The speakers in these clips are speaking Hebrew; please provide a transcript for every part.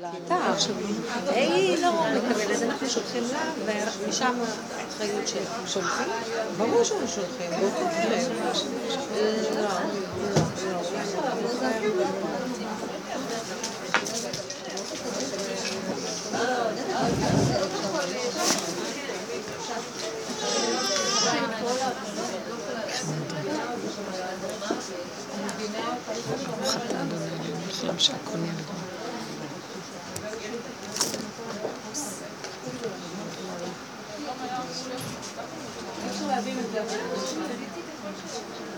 לאתר. והיא לא מקבלת, אנחנו שולחים לה, ומשם האחריות ששולחים. ברור שאנחנו שולחים, ברור. לא, לא, ברוך אתה אדוני, אני שהכל יעבור. מה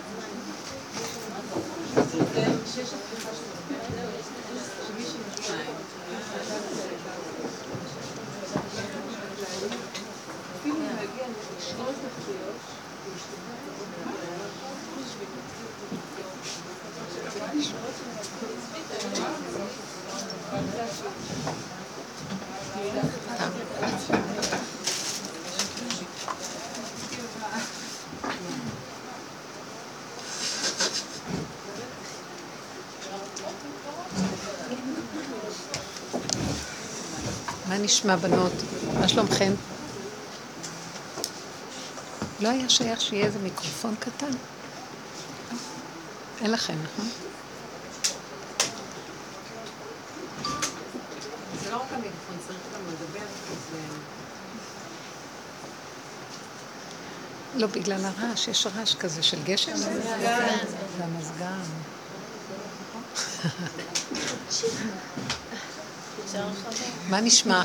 נשמע בנות? מה שלומכם? לא היה שייך שיהיה איזה מיקרופון קטן? אין לכם, נכון? זה לא רק המיקרופון, צריך גם לדבר. לא, בגלל הרעש, יש רעש כזה של גשם. זה המזגן. מה נשמע?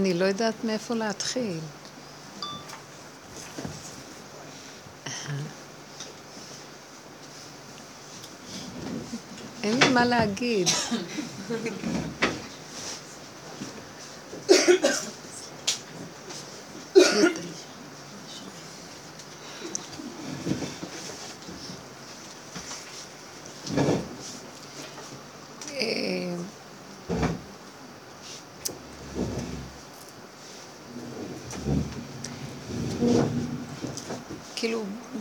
אני לא יודעת מאיפה להתחיל. אין לי מה להגיד.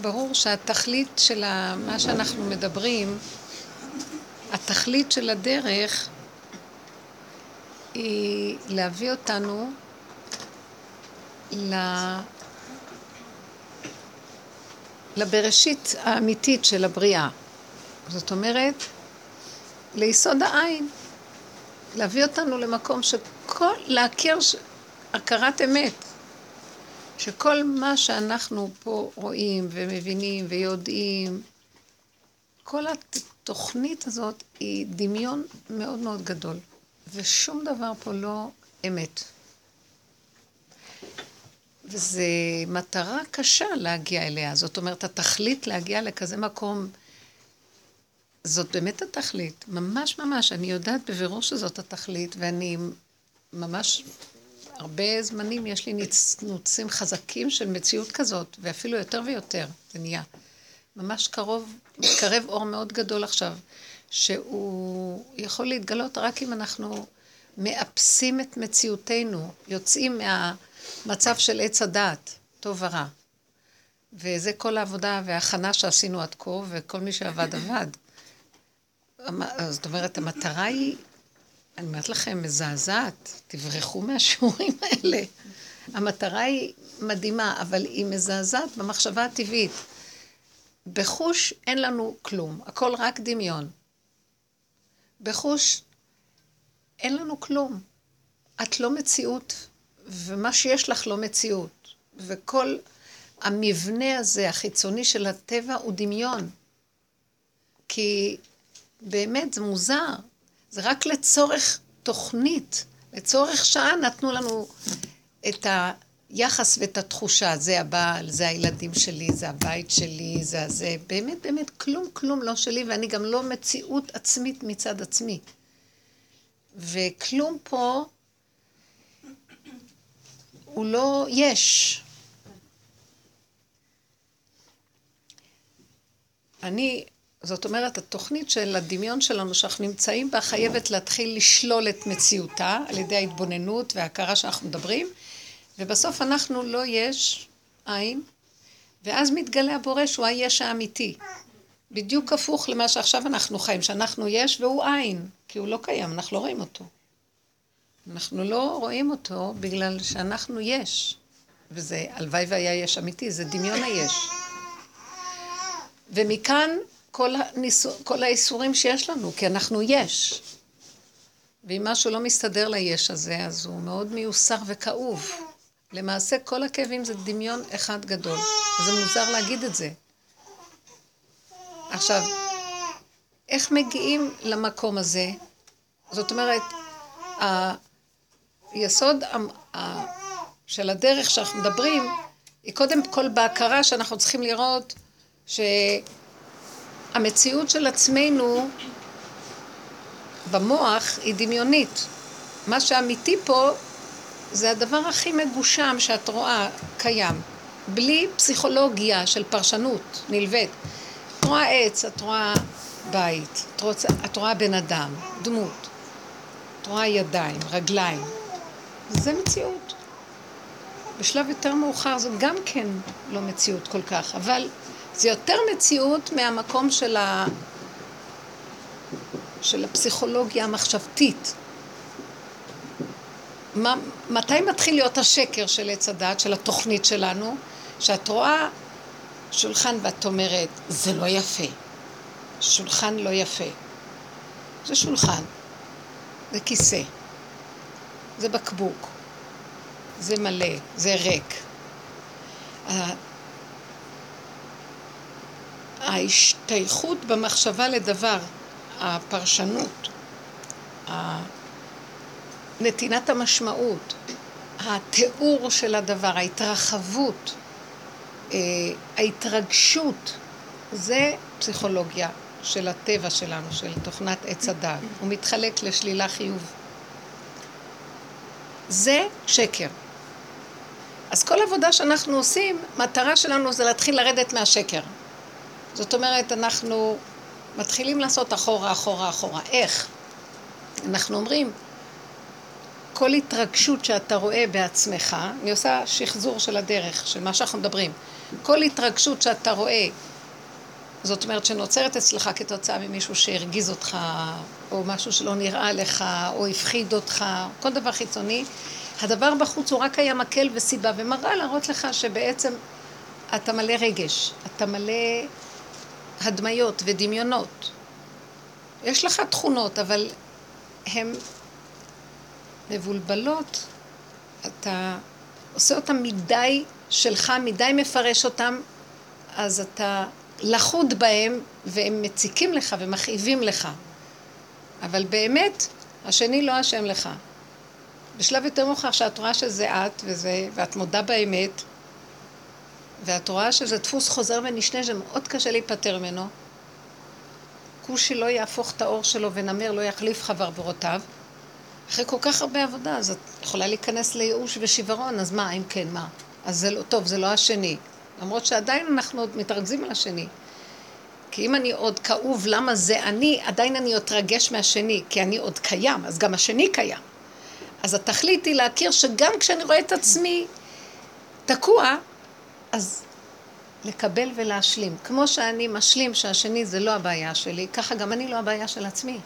ברור שהתכלית של מה שאנחנו מדברים, התכלית של הדרך היא להביא אותנו. לבראשית האמיתית של הבריאה. זאת אומרת, ליסוד העין. להביא אותנו למקום שכל, להכיר. הכרת אמת. שכל מה שאנחנו פה רואים ומבינים ויודעים, כל התוכנית הזאת היא דמיון מאוד מאוד גדול, ושום דבר פה לא אמת. וזו מטרה קשה להגיע אליה. זאת אומרת, התכלית להגיע לכזה מקום, זאת באמת התכלית. ממש ממש, אני יודעת בבירור שזאת התכלית, ואני ממש הרבה זמנים יש לי נצנוצים חזקים של מציאות כזאת, ואפילו יותר ויותר, זה נהיה. ממש קרוב, מתקרב אור מאוד גדול עכשיו, שהוא יכול להתגלות רק אם אנחנו מאפסים את מציאותנו, יוצאים מהמצב של עץ הדעת, טוב ורע. וזה כל העבודה וההכנה שעשינו עד כה, וכל מי שעבד עבד. זאת אומרת, המטרה היא אני אומרת לכם, מזעזעת, תברחו מהשיעורים האלה. המטרה היא מדהימה, אבל היא מזעזעת במחשבה הטבעית. בחוש אין לנו כלום, הכל רק דמיון. בחוש אין לנו כלום. את לא מציאות, ומה שיש לך לא מציאות. וכל המבנה הזה, החיצוני של הטבע, הוא דמיון. כי באמת זה מוזר. זה רק לצורך תוכנית, לצורך שעה נתנו לנו את היחס ואת התחושה, זה הבעל, זה הילדים שלי, זה הבית שלי, זה הזה, באמת באמת כלום כלום לא שלי ואני גם לא מציאות עצמית מצד עצמי. וכלום פה הוא לא יש. אני, זאת אומרת, התוכנית של הדמיון שלנו שאנחנו נמצאים בה חייבת להתחיל לשלול את מציאותה על ידי ההתבוננות וההכרה שאנחנו מדברים, ובסוף אנחנו לא יש עין, ואז מתגלה הבורא שהוא היש האמיתי. בדיוק הפוך למה שעכשיו אנחנו חיים, שאנחנו יש והוא עין, כי הוא לא קיים, אנחנו לא רואים אותו. אנחנו לא רואים אותו בגלל שאנחנו יש, וזה הלוואי והיה יש אמיתי, זה דמיון היש. ומכאן כל, הניסו, כל האיסורים שיש לנו, כי אנחנו יש. ואם משהו לא מסתדר ליש הזה, אז הוא מאוד מיוסר וכאוב. למעשה כל הכאבים זה דמיון אחד גדול. זה מוזר להגיד את זה. עכשיו, איך מגיעים למקום הזה? זאת אומרת, היסוד של הדרך שאנחנו מדברים, היא קודם כל בהכרה שאנחנו צריכים לראות שהמציאות של עצמנו במוח היא דמיונית. מה שאמיתי פה זה הדבר הכי מגושם שאת רואה קיים, בלי פסיכולוגיה של פרשנות נלווית. את רואה עץ, את רואה בית, את רואה, את רואה בן אדם, דמות, את רואה ידיים, רגליים. זה מציאות. בשלב יותר מאוחר זה גם כן לא מציאות כל כך, אבל זה יותר מציאות מהמקום של, ה... של הפסיכולוגיה המחשבתית. מה, מתי מתחיל להיות השקר של עץ הדת, של התוכנית שלנו, שאת רואה שולחן ואת אומרת, זה לא יפה. שולחן לא יפה. זה שולחן, זה כיסא, זה בקבוק, זה מלא, זה ריק. ההשתייכות במחשבה לדבר, הפרשנות, נתינת המשמעות, התיאור של הדבר, ההתרחבות, אה, ההתרגשות, זה פסיכולוגיה של הטבע שלנו, של תוכנת עץ הדעת. הוא מתחלק לשלילה חיוב. זה שקר. אז כל עבודה שאנחנו עושים, מטרה שלנו זה להתחיל לרדת מהשקר. זאת אומרת, אנחנו מתחילים לעשות אחורה, אחורה, אחורה. איך? אנחנו אומרים, כל התרגשות שאתה רואה בעצמך, אני עושה שחזור של הדרך, של מה שאנחנו מדברים, כל התרגשות שאתה רואה, זאת אומרת שנוצרת אצלך כתוצאה ממישהו שהרגיז אותך, או משהו שלא נראה לך, או הפחיד אותך, כל דבר חיצוני, הדבר בחוץ הוא רק היה מקל וסיבה ומראה להראות לך שבעצם אתה מלא רגש, אתה מלא הדמיות ודמיונות. יש לך תכונות, אבל הן מבולבלות, אתה עושה אותן מדי שלך, מדי מפרש אותן, אז אתה לחוד בהם, והם מציקים לך ומכאיבים לך. אבל באמת, השני לא אשם לך. בשלב יותר מאוחר, שאת רואה שזה את, וזה, ואת מודה באמת, ואת רואה שזה דפוס חוזר ונשנה, שמאוד קשה להיפטר ממנו, כושי לא יהפוך את האור שלו ונמר לא יחליף חברבורותיו, אחרי כל כך הרבה עבודה, אז את יכולה להיכנס לייאוש ושברון, אז מה, אם כן, מה? אז זה לא, טוב, זה לא השני. למרות שעדיין אנחנו עוד מתרכזים על השני. כי אם אני עוד כאוב למה זה אני, עדיין אני אתרגש מהשני, כי אני עוד קיים, אז גם השני קיים. אז התכלית היא להכיר שגם כשאני רואה את עצמי תקוע, אז לקבל ולהשלים. כמו שאני משלים שהשני זה לא הבעיה שלי, ככה גם אני לא הבעיה של עצמי.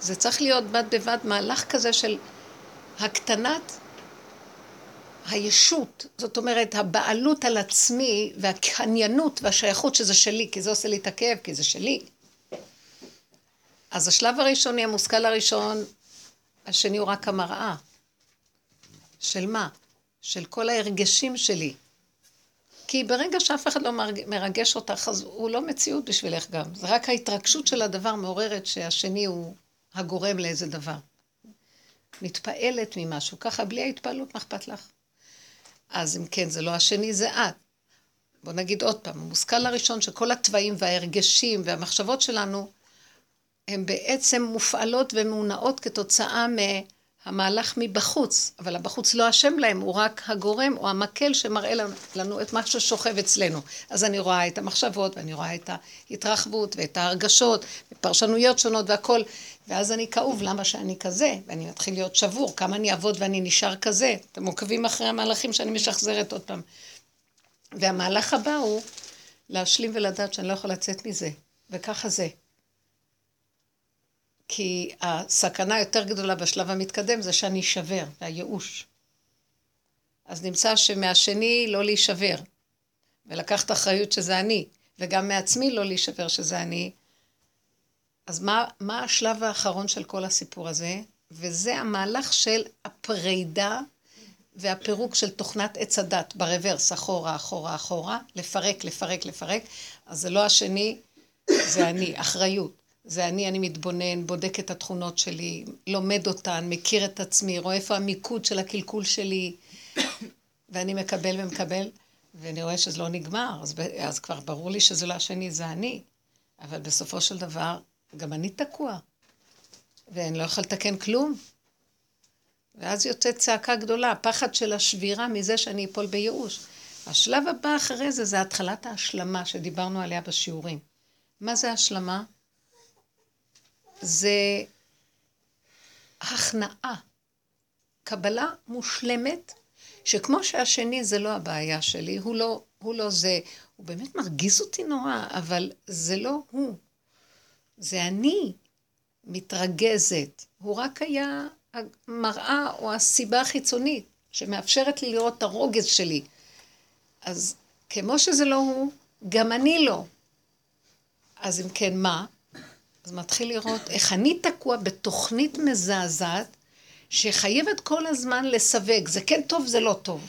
זה צריך להיות בד בבד מהלך כזה של הקטנת הישות, זאת אומרת, הבעלות על עצמי והקניינות והשייכות שזה שלי, כי זה עושה לי את הכאב, כי זה שלי. אז השלב הראשוני, המושכל הראשון, השני הוא רק המראה. של מה? של כל ההרגשים שלי. כי ברגע שאף אחד לא מרגש אותך, אז הוא לא מציאות בשבילך גם. זה רק ההתרגשות של הדבר מעוררת שהשני הוא הגורם לאיזה דבר. מתפעלת ממשהו, ככה בלי ההתפעלות, מה אכפת לך? אז אם כן, זה לא השני, זה את. בוא נגיד עוד פעם, המושכל הראשון שכל התוואים וההרגשים והמחשבות שלנו, הן בעצם מופעלות ומונעות כתוצאה מהמהלך מבחוץ, אבל הבחוץ לא אשם להם, הוא רק הגורם או המקל שמראה לנו את מה ששוכב אצלנו. אז אני רואה את המחשבות, ואני רואה את ההתרחבות, ואת ההרגשות, ופרשנויות שונות והכול, ואז אני כאוב, למה שאני כזה? ואני מתחיל להיות שבור, כמה אני אעבוד ואני נשאר כזה? אתם עוקבים אחרי המהלכים שאני משחזרת עוד פעם. והמהלך הבא הוא להשלים ולדעת שאני לא יכולה לצאת מזה, וככה זה. כי הסכנה היותר גדולה בשלב המתקדם זה שאני אשבר, והייאוש. אז נמצא שמהשני לא להישבר, ולקחת אחריות שזה אני, וגם מעצמי לא להישבר שזה אני. אז מה, מה השלב האחרון של כל הסיפור הזה? וזה המהלך של הפרידה והפירוק של תוכנת עץ הדת ברוורס, אחורה, אחורה, אחורה, לפרק, לפרק, לפרק. אז זה לא השני, זה אני, אחריות. זה אני, אני מתבונן, בודק את התכונות שלי, לומד אותן, מכיר את עצמי, רואה איפה המיקוד של הקלקול שלי, ואני מקבל ומקבל, ואני רואה שזה לא נגמר, אז, אז כבר ברור לי שזה לא השני, זה אני. אבל בסופו של דבר, גם אני תקוע, ואני לא יכול לתקן כלום. ואז יוצאת צעקה גדולה, פחד של השבירה מזה שאני אפול בייאוש. השלב הבא אחרי זה, זה התחלת ההשלמה שדיברנו עליה בשיעורים. מה זה השלמה? זה הכנעה, קבלה מושלמת, שכמו שהשני זה לא הבעיה שלי, הוא לא, הוא לא זה, הוא באמת מרגיז אותי נורא, אבל זה לא הוא. זה אני מתרגזת. הוא רק היה המראה או הסיבה החיצונית שמאפשרת לי לראות את הרוגז שלי. אז כמו שזה לא הוא, גם אני לא. אז אם כן, מה? אז מתחיל לראות איך אני תקוע בתוכנית מזעזעת שחייבת כל הזמן לסווג, זה כן טוב, זה לא טוב.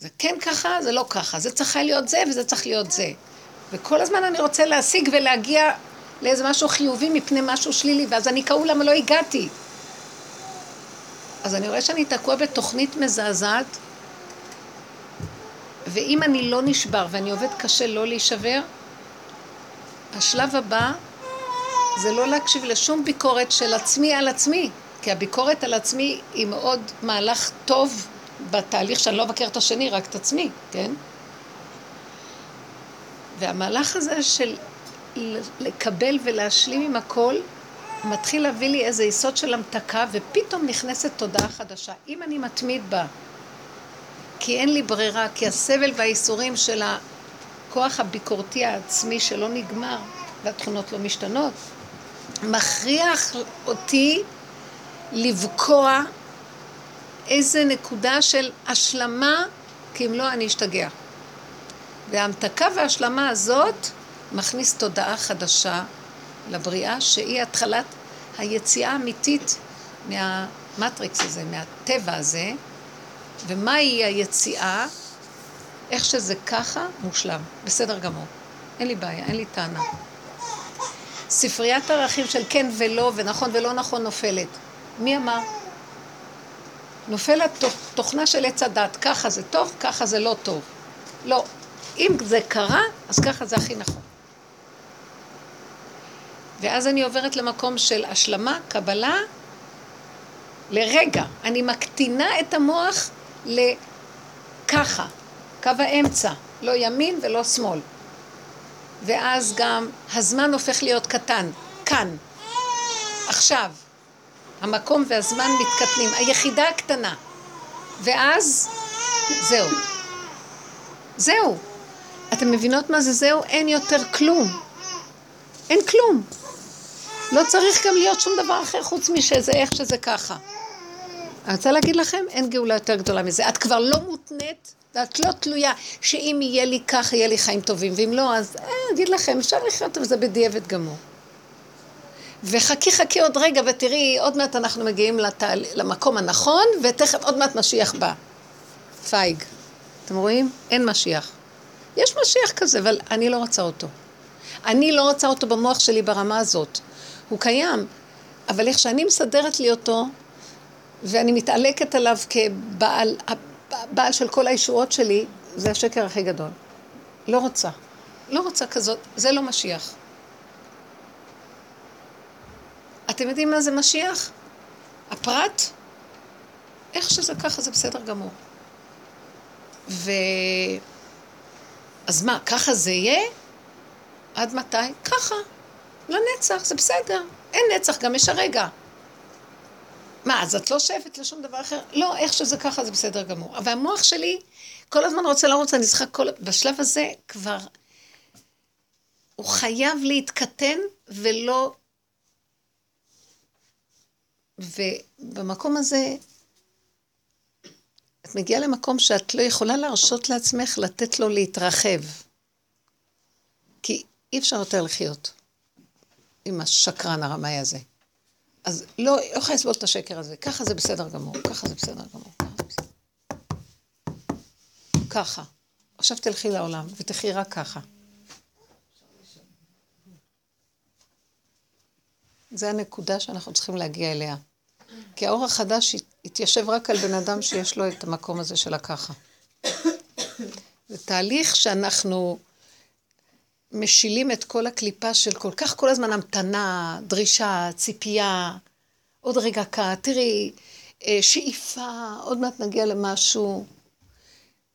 זה כן ככה, זה לא ככה, זה צריך להיות זה וזה צריך להיות זה. וכל הזמן אני רוצה להשיג ולהגיע לאיזה משהו חיובי מפני משהו שלילי, ואז אני כאוב למה לא הגעתי. אז אני רואה שאני תקוע בתוכנית מזעזעת, ואם אני לא נשבר ואני עובד קשה לא להישבר, השלב הבא זה לא להקשיב לשום ביקורת של עצמי על עצמי, כי הביקורת על עצמי היא מאוד מהלך טוב בתהליך שאני לא אבקר את השני, רק את עצמי, כן? והמהלך הזה של לקבל ולהשלים עם הכל, מתחיל להביא לי איזה יסוד של המתקה, ופתאום נכנסת תודעה חדשה. אם אני מתמיד בה, כי אין לי ברירה, כי הסבל והאיסורים של הכוח הביקורתי העצמי שלא נגמר, והתכונות לא משתנות, מכריח אותי לבקוע איזה נקודה של השלמה, כי אם לא אני אשתגע. וההמתקה וההשלמה הזאת מכניס תודעה חדשה לבריאה, שהיא התחלת היציאה האמיתית מהמטריקס הזה, מהטבע הזה, ומהי היציאה? איך שזה ככה, מושלם. בסדר גמור. אין לי בעיה, אין לי טענה. ספריית ערכים של כן ולא, ונכון ולא נכון נופלת. מי אמר? נופלת תוכנה של עץ הדת, ככה זה טוב, ככה זה לא טוב. לא. אם זה קרה, אז ככה זה הכי נכון. ואז אני עוברת למקום של השלמה, קבלה, לרגע. אני מקטינה את המוח לככה, קו האמצע, לא ימין ולא שמאל. ואז גם הזמן הופך להיות קטן, כאן, עכשיו. המקום והזמן מתקטנים, היחידה הקטנה. ואז, זהו. זהו. אתם מבינות מה זה זהו? אין יותר כלום. אין כלום. לא צריך גם להיות שום דבר אחר חוץ משזה איך שזה ככה. אני רוצה להגיד לכם, אין גאולה יותר גדולה מזה. את כבר לא מותנית ואת לא תלויה שאם יהיה לי כך, יהיה לי חיים טובים, ואם לא, אז אה, אגיד לכם, אפשר לחיות עם זה בדיעבד גמור. וחכי חכי עוד רגע ותראי, עוד מעט אנחנו מגיעים לתל... למקום הנכון, ותכף עוד מעט משיח בא. פייג. אתם רואים? אין משיח. יש משיח כזה, אבל אני לא רוצה אותו. אני לא רוצה אותו במוח שלי ברמה הזאת. הוא קיים, אבל איך שאני מסדרת לי אותו, ואני מתעלקת עליו כבעל הבעל של כל הישועות שלי, זה השקר הכי גדול. לא רוצה. לא רוצה כזאת, זה לא משיח. אתם יודעים מה זה משיח? הפרט? איך שזה ככה זה בסדר גמור. ו... אז מה, ככה זה יהיה? עד מתי? ככה. לנצח, זה בסדר. אין נצח, גם יש הרגע. מה, אז את לא שואפת לשום דבר אחר? לא, איך שזה ככה זה בסדר גמור. אבל המוח שלי כל הזמן רוצה לרוץ, אני צריכה כל... בשלב הזה כבר... הוא חייב להתקטן ולא... ובמקום הזה, את מגיעה למקום שאת לא יכולה להרשות לעצמך לתת לו להתרחב. כי אי אפשר יותר לחיות עם השקרן הרמאי הזה. אז לא, לא יכולה לסבול את השקר הזה. ככה זה בסדר גמור, ככה זה בסדר גמור. ככה. עכשיו תלכי לעולם ותחי רק ככה. זה הנקודה שאנחנו צריכים להגיע אליה. כי האור החדש יתיישב רק על בן אדם שיש לו את המקום הזה של הככה. זה תהליך שאנחנו משילים את כל הקליפה של כל כך כל הזמן המתנה, דרישה, ציפייה, עוד רגע קה, תראי, אה, שאיפה, עוד מעט נגיע למשהו.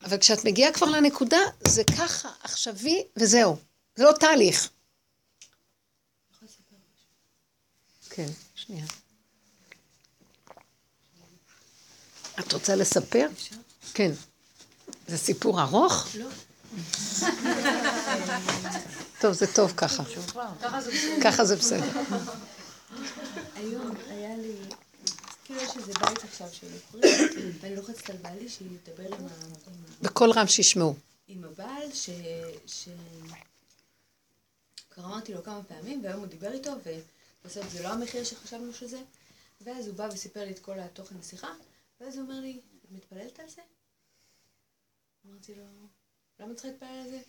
אבל כשאת מגיעה כבר לנקודה, זה ככה, עכשווי, וזהו. זה לא תהליך. כן, שנייה. את רוצה לספר? כן. זה סיפור ארוך? לא. טוב, זה טוב ככה. ככה זה בסדר. היום היה לי, כאילו יש איזה בית עכשיו של עופרים, ואני לוחצת על בעלי שידבר עם ה... בקול רם שישמעו. עם הבעל, ש... כבר אמרתי לו כמה פעמים, והיום הוא דיבר איתו, ובסוף זה לא המחיר שחשבנו שזה, ואז הוא בא וסיפר לי את כל התוכן השיחה, ואז הוא אומר לי, את מתפללת על זה? אמרתי לו, למה צריך להתפלל על זה?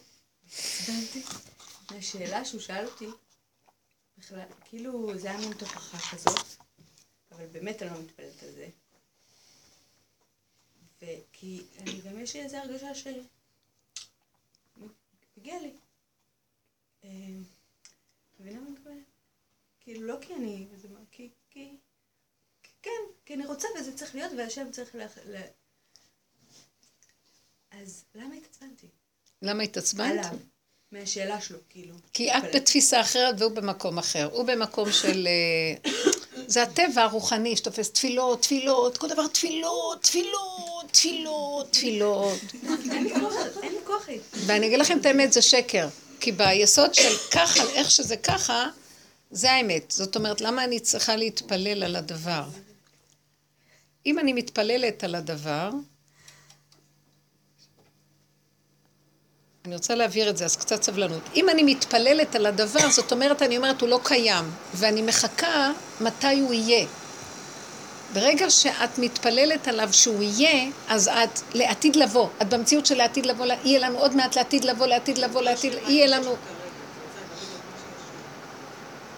עצבנתי. מהשאלה שהוא שאל אותי, בכלל, כאילו זה היה מין תוכחה כזאת, אבל באמת אני לא מתפללת על זה. וכי אני גם יש לי איזו הרגשה ש... מגיע לי. אה, מבינה מה אני מתכוונת? כאילו לא כי אני, כי, כן, כי אני רוצה וזה צריך להיות והשם צריך. אז למה התעצבנתי? למה התעצבנת? עליו. מהשאלה שלו, כאילו. כי את בתפיסה אחרת והוא במקום אחר. הוא במקום של... אה, זה הטבע הרוחני שתופס תפילות, תפילות, כל דבר תפילות, תפילות, תפילות, תפילות. אין לי כוח. ואני אגיד לכם את האמת, זה שקר. כי ביסוד של ככה, איך שזה ככה, זה האמת. זאת אומרת, למה אני צריכה להתפלל על הדבר? אם אני מתפללת על הדבר, אני רוצה להבהיר את זה, אז קצת סבלנות. אם אני מתפללת על הדבר, זאת אומרת, אני אומרת, הוא לא קיים, ואני מחכה מתי הוא יהיה. ברגע שאת מתפללת עליו שהוא יהיה, אז את לעתיד לבוא. את במציאות של לעתיד לבוא, יהיה לנו עוד מעט לעתיד לבוא, לעתיד לבוא, לעתיד, יהיה לנו...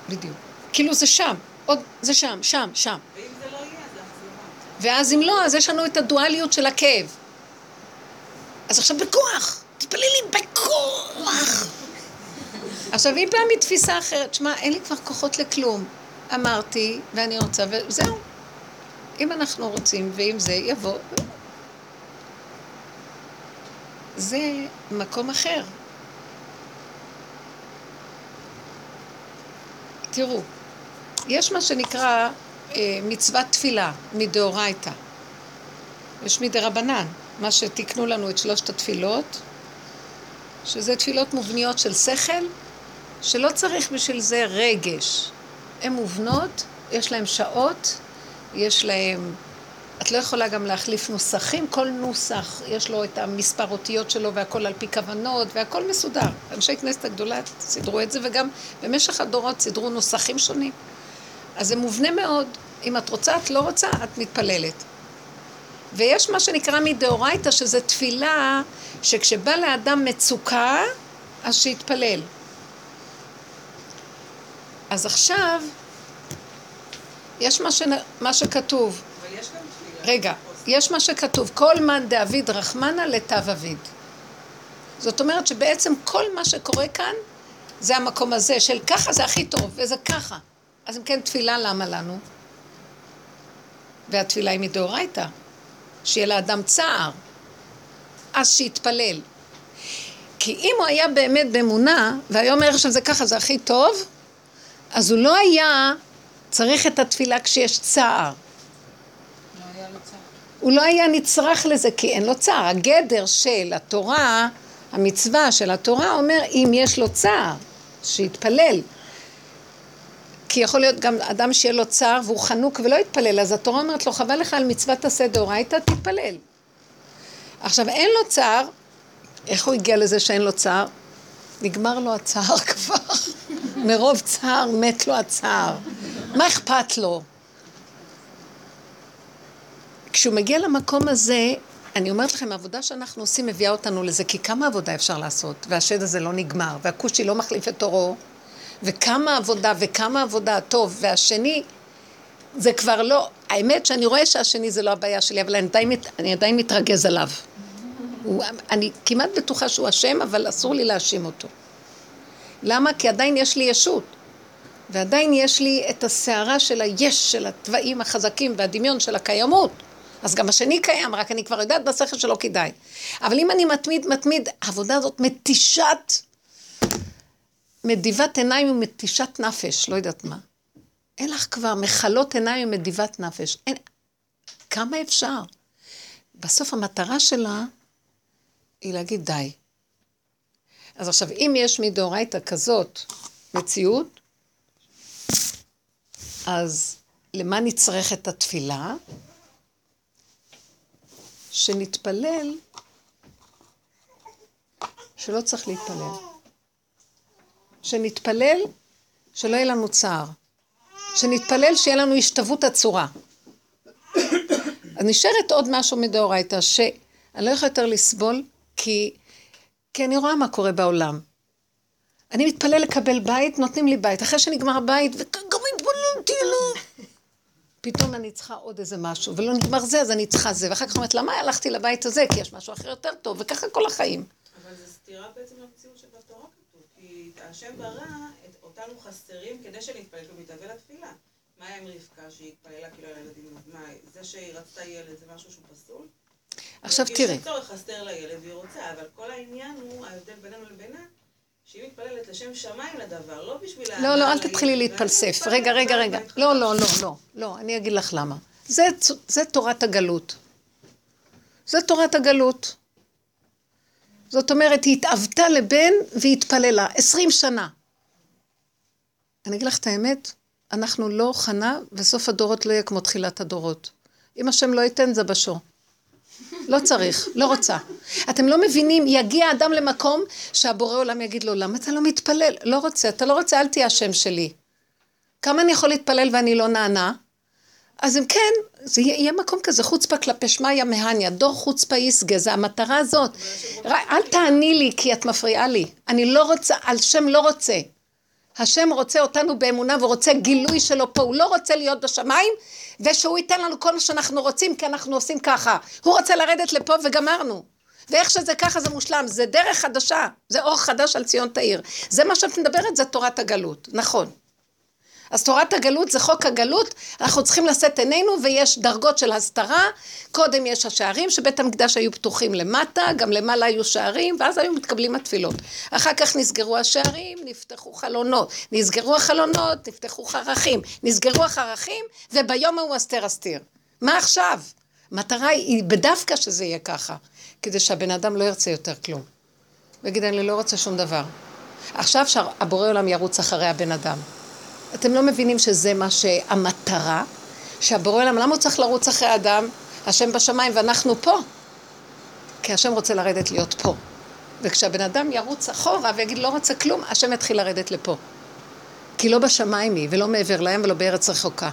בדיוק. כאילו זה שם, עוד, זה שם, שם, שם. ואם זה לא יהיה, אז ואז אם לא, אז יש לנו את הדואליות של הכאב. אז עכשיו בכוח. תתפללי בכוח. עכשיו, אם באה מתפיסה אחרת, שמע, אין לי כבר כוחות לכלום. אמרתי, ואני רוצה, וזהו. אם אנחנו רוצים, ואם זה יבוא... זה מקום אחר. תראו, יש מה שנקרא אה, מצוות תפילה מדאורייתא. יש מדרבנן, מה שתיקנו לנו את שלושת התפילות, שזה תפילות מובניות של שכל, שלא צריך בשביל זה רגש. הן מובנות, יש להן שעות, יש להן... את לא יכולה גם להחליף נוסחים, כל נוסח יש לו את המספר אותיות שלו והכל על פי כוונות והכל מסודר. אנשי כנסת הגדולה סידרו את זה וגם במשך הדורות סידרו נוסחים שונים. אז זה מובנה מאוד. אם את רוצה, את לא רוצה, את מתפללת. ויש מה שנקרא מדאורייתא, שזה תפילה שכשבא לאדם מצוקה, אז שיתפלל. אז עכשיו, יש מה, ש... מה שכתוב. אבל יש גם תפילה. רגע, יש מה שכתוב, כל מאן דאביד רחמנא לתו אביד. זאת אומרת שבעצם כל מה שקורה כאן, זה המקום הזה של ככה זה הכי טוב, וזה ככה. אז אם כן, תפילה למה לנו? והתפילה היא מדאורייתא, שיהיה לאדם צער, אז שיתפלל. כי אם הוא היה באמת באמונה, והיה אומר שזה ככה, זה הכי טוב, אז הוא לא היה צריך את התפילה כשיש צער. הוא לא היה נצרך לזה כי אין לו צער. הגדר של התורה, המצווה של התורה אומר אם יש לו צער, שיתפלל. כי יכול להיות גם אדם שיהיה לו צער והוא חנוק ולא יתפלל, אז התורה אומרת לו חבל לך על מצוות עשה דאורייתא, תתפלל. עכשיו אין לו צער, איך הוא הגיע לזה שאין לו צער? נגמר לו הצער כבר. מרוב צער מת לו הצער. מה אכפת לו? כשהוא מגיע למקום הזה, אני אומרת לכם, העבודה שאנחנו עושים מביאה אותנו לזה, כי כמה עבודה אפשר לעשות, והשד הזה לא נגמר, והכושי לא מחליף את תורו, וכמה עבודה וכמה עבודה, טוב, והשני, זה כבר לא, האמת שאני רואה שהשני זה לא הבעיה שלי, אבל אני עדיין, אני עדיין מתרגז עליו. הוא, אני כמעט בטוחה שהוא אשם, אבל אסור לי להאשים אותו. למה? כי עדיין יש לי ישות. ועדיין יש לי את הסערה של היש, של התוואים החזקים והדמיון של הקיימות. אז גם השני קיים, רק אני כבר יודעת בשכל שלא כדאי. אבל אם אני מתמיד, מתמיד, העבודה הזאת מתישת, מדיבת עיניים ומתישת נפש, לא יודעת מה. אין לך כבר מכלות עיניים ומדיבת נפש. אין... כמה אפשר? בסוף המטרה שלה היא להגיד די. אז עכשיו, אם יש מדאורייתא כזאת מציאות, אז למה נצרכת התפילה? שנתפלל שלא צריך להתפלל. שנתפלל שלא יהיה לנו צער. שנתפלל שיהיה לנו השתוות הצורה. אז נשארת עוד משהו מדאורייתא, שאני לא יכולה יותר לסבול, כי, כי אני רואה מה קורה בעולם. אני מתפלל לקבל בית, נותנים לי בית. אחרי שנגמר הבית, וגם התבוננתי לו. פתאום אני צריכה עוד איזה משהו, ולא נגמר זה, אז אני צריכה זה. ואחר כך אומרת, למה הלכתי לבית הזה? כי יש משהו אחר יותר טוב, וככה כל החיים. אבל זו סתירה בעצם למציאות שבתורה כתוב. כי השם ברא אותנו חסרים כדי שנתפלל, שהוא מתהווה לתפילה. מה היה עם רבקה שהיא התפללה כאילו על הילדים? מה, זה שהיא רצתה ילד זה משהו שהוא פסול? עכשיו תראי. יש צורך חסר לילד והיא רוצה, אבל כל העניין הוא, ההבדל בינינו לבינה, שהיא מתפללת לשם שמיים לדבר, לא בשביל... לא, לא, אל תתחילי להתפלסף. רגע, רגע, רגע. לא, לא, לא, לא, לא, אני אגיד לך למה. זה, זה תורת הגלות. זה תורת הגלות. זאת אומרת, היא התאוותה לבן והתפללה, עשרים שנה. אני אגיד לך את האמת, אנחנו לא חנה, וסוף הדורות לא יהיה כמו תחילת הדורות. אם השם לא ייתן, זה בשור. לא צריך, לא רוצה. אתם לא מבינים, יגיע אדם למקום שהבורא עולם יגיד לו, למה אתה לא מתפלל? לא רוצה, אתה לא רוצה, אל תהיה השם שלי. כמה אני יכול להתפלל ואני לא נענה? אז אם כן, זה יהיה, מקום כזה, חוצפה כלפי שמיא מהניה, דור חוצפה יסגה, זה המטרה הזאת. אל תעני לי כי את מפריעה לי. אני לא רוצה, על שם לא רוצה. השם רוצה אותנו באמונה ורוצה גילוי שלו פה, הוא לא רוצה להיות בשמיים ושהוא ייתן לנו כל מה שאנחנו רוצים כי אנחנו עושים ככה. הוא רוצה לרדת לפה וגמרנו. ואיך שזה ככה זה מושלם, זה דרך חדשה, זה אור חדש על ציון תאיר. זה מה שאת מדברת, זה תורת הגלות, נכון. אז תורת הגלות זה חוק הגלות, אנחנו צריכים לשאת עינינו ויש דרגות של הסתרה, קודם יש השערים שבית המקדש היו פתוחים למטה, גם למעלה היו שערים, ואז היו מתקבלים התפילות. אחר כך נסגרו השערים, נפתחו חלונות, נסגרו החלונות, נפתחו חרכים, נסגרו החרכים, וביום ההוא אסתר אסתיר. מה עכשיו? מטרה היא בדווקא שזה יהיה ככה, כדי שהבן אדם לא ירצה יותר כלום. ויגיד, אני לא רוצה שום דבר. עכשיו שהבורא עולם ירוץ אחרי הבן אדם. אתם לא מבינים שזה מה שהמטרה? שהבורא עולם, למה הוא צריך לרוץ אחרי האדם? השם בשמיים ואנחנו פה. כי השם רוצה לרדת להיות פה. וכשהבן אדם ירוץ אחורה ויגיד לא רוצה כלום, השם יתחיל לרדת לפה. כי לא בשמיים היא, ולא מעבר להם ולא בארץ רחוקה.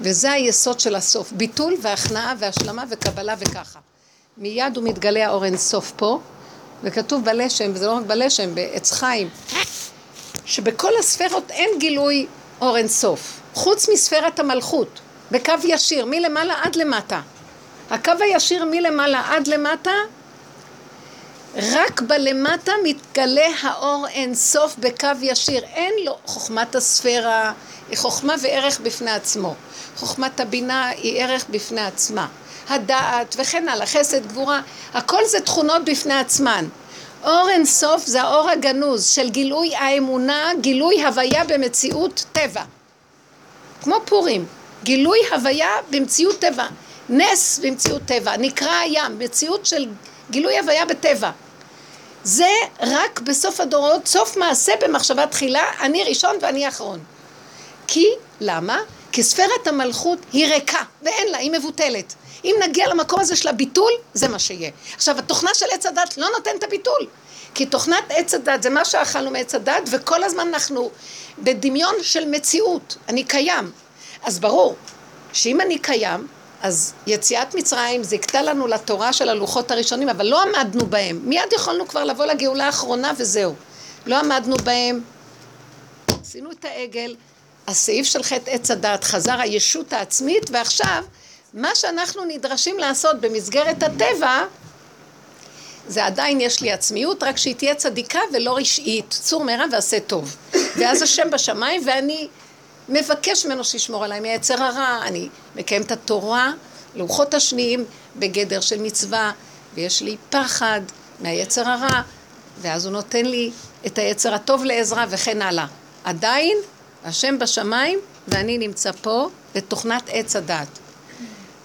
וזה היסוד של הסוף, ביטול והכנעה והשלמה וקבלה וככה. מיד הוא מתגלה האור אין סוף פה, וכתוב בלשם, וזה לא רק בלשם, בעץ חיים, שבכל הספרות אין גילוי אור אין סוף, חוץ מספרת המלכות, בקו ישיר, מלמעלה עד למטה. הקו הישיר מלמעלה עד למטה, רק בלמטה מתגלה האור אין סוף בקו ישיר. אין לו חוכמת הספירה, היא חוכמה וערך בפני עצמו. חוכמת הבינה היא ערך בפני עצמה. הדעת וכן הלאה, חסד, גבורה, הכל זה תכונות בפני עצמן. אור אין סוף זה האור הגנוז של גילוי האמונה, גילוי הוויה במציאות טבע. כמו פורים, גילוי הוויה במציאות טבע, נס במציאות טבע, נקרא הים, מציאות של גילוי הוויה בטבע. זה רק בסוף הדורות, סוף מעשה במחשבה תחילה, אני ראשון ואני אחרון. כי, למה? כי ספירת המלכות היא ריקה, ואין לה, היא מבוטלת. אם נגיע למקום הזה של הביטול, זה מה שיהיה. עכשיו, התוכנה של עץ הדת לא נותן את הביטול. כי תוכנת עץ הדת זה מה שאכלנו מעץ הדת, וכל הזמן אנחנו בדמיון של מציאות. אני קיים. אז ברור שאם אני קיים, אז יציאת מצרים זיכתה לנו לתורה של הלוחות הראשונים, אבל לא עמדנו בהם. מיד יכולנו כבר לבוא לגאולה האחרונה וזהו. לא עמדנו בהם, עשינו את העגל, הסעיף של חטא עץ הדת חזר הישות העצמית, ועכשיו מה שאנחנו נדרשים לעשות במסגרת הטבע, זה עדיין יש לי עצמיות, רק שהיא תהיה צדיקה ולא רשעית, צור מרע ועשה טוב. ואז השם בשמיים, ואני מבקש ממנו שישמור עליי מיצר הרע, אני מקיים את התורה, לוחות השניים, בגדר של מצווה, ויש לי פחד מהיצר הרע, ואז הוא נותן לי את היצר הטוב לעזרה וכן הלאה. עדיין, השם בשמיים, ואני נמצא פה בתוכנת עץ הדת.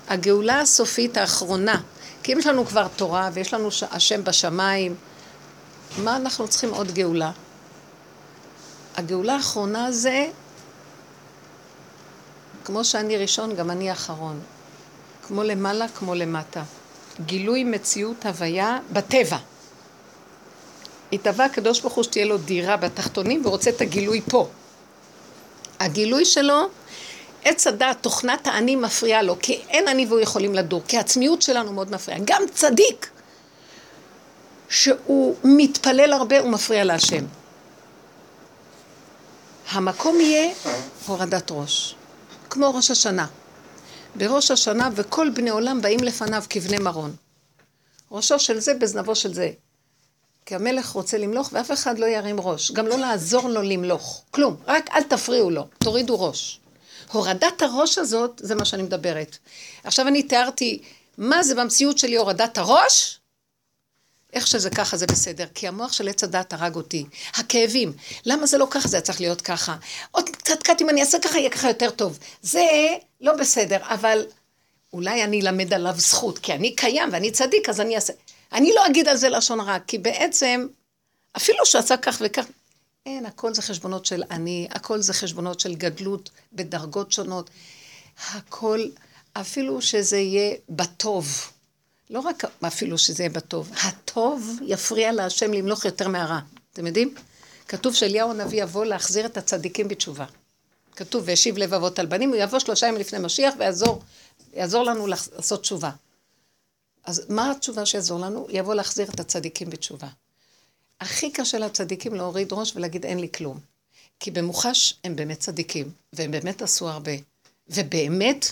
הגאולה הסופית האחרונה, כי אם יש לנו כבר תורה ויש לנו השם בשמיים, מה אנחנו צריכים עוד גאולה? הגאולה האחרונה זה, כמו שאני ראשון, גם אני אחרון. כמו למעלה, כמו למטה. גילוי מציאות הוויה בטבע. התהווה הקדוש ברוך הוא שתהיה לו דירה בתחתונים ורוצה את הגילוי פה. הגילוי שלו עץ הדעת, תוכנת האני מפריעה לו, כי אין אני והוא יכולים לדור, כי העצמיות שלנו מאוד מפריעה. גם צדיק, שהוא מתפלל הרבה, הוא מפריע להשם. המקום יהיה הורדת ראש, כמו ראש השנה. בראש השנה וכל בני עולם באים לפניו כבני מרון. ראשו של זה בזנבו של זה. כי המלך רוצה למלוך ואף אחד לא ירים ראש, גם לא לעזור לו למלוך, כלום, רק אל תפריעו לו, תורידו ראש. הורדת הראש הזאת, זה מה שאני מדברת. עכשיו אני תיארתי מה זה במציאות שלי הורדת הראש, איך שזה ככה זה בסדר, כי המוח של עץ הדת הרג אותי. הכאבים, למה זה לא ככה, זה צריך להיות ככה. עוד קצת קט, אם אני אעשה ככה, יהיה ככה יותר טוב. זה לא בסדר, אבל אולי אני אלמד עליו זכות, כי אני קיים ואני צדיק, אז אני אעשה. אני לא אגיד על זה לשון רע, כי בעצם, אפילו שעשה כך וכך, אין, הכל זה חשבונות של אני, הכל זה חשבונות של גדלות בדרגות שונות. הכל, אפילו שזה יהיה בטוב. לא רק אפילו שזה יהיה בטוב, הטוב יפריע להשם למלוך יותר מהרע. אתם יודעים? כתוב שאליהו הנביא יבוא להחזיר את הצדיקים בתשובה. כתוב, והשיב לב אבות על בנים, הוא יבוא שלושה ימים לפני משיח ויעזור יעזור לנו לעשות תשובה. אז מה התשובה שיעזור לנו? יבוא להחזיר את הצדיקים בתשובה. הכי קשה לצדיקים להוריד ראש ולהגיד אין לי כלום. כי במוחש הם באמת צדיקים, והם באמת עשו הרבה. ובאמת,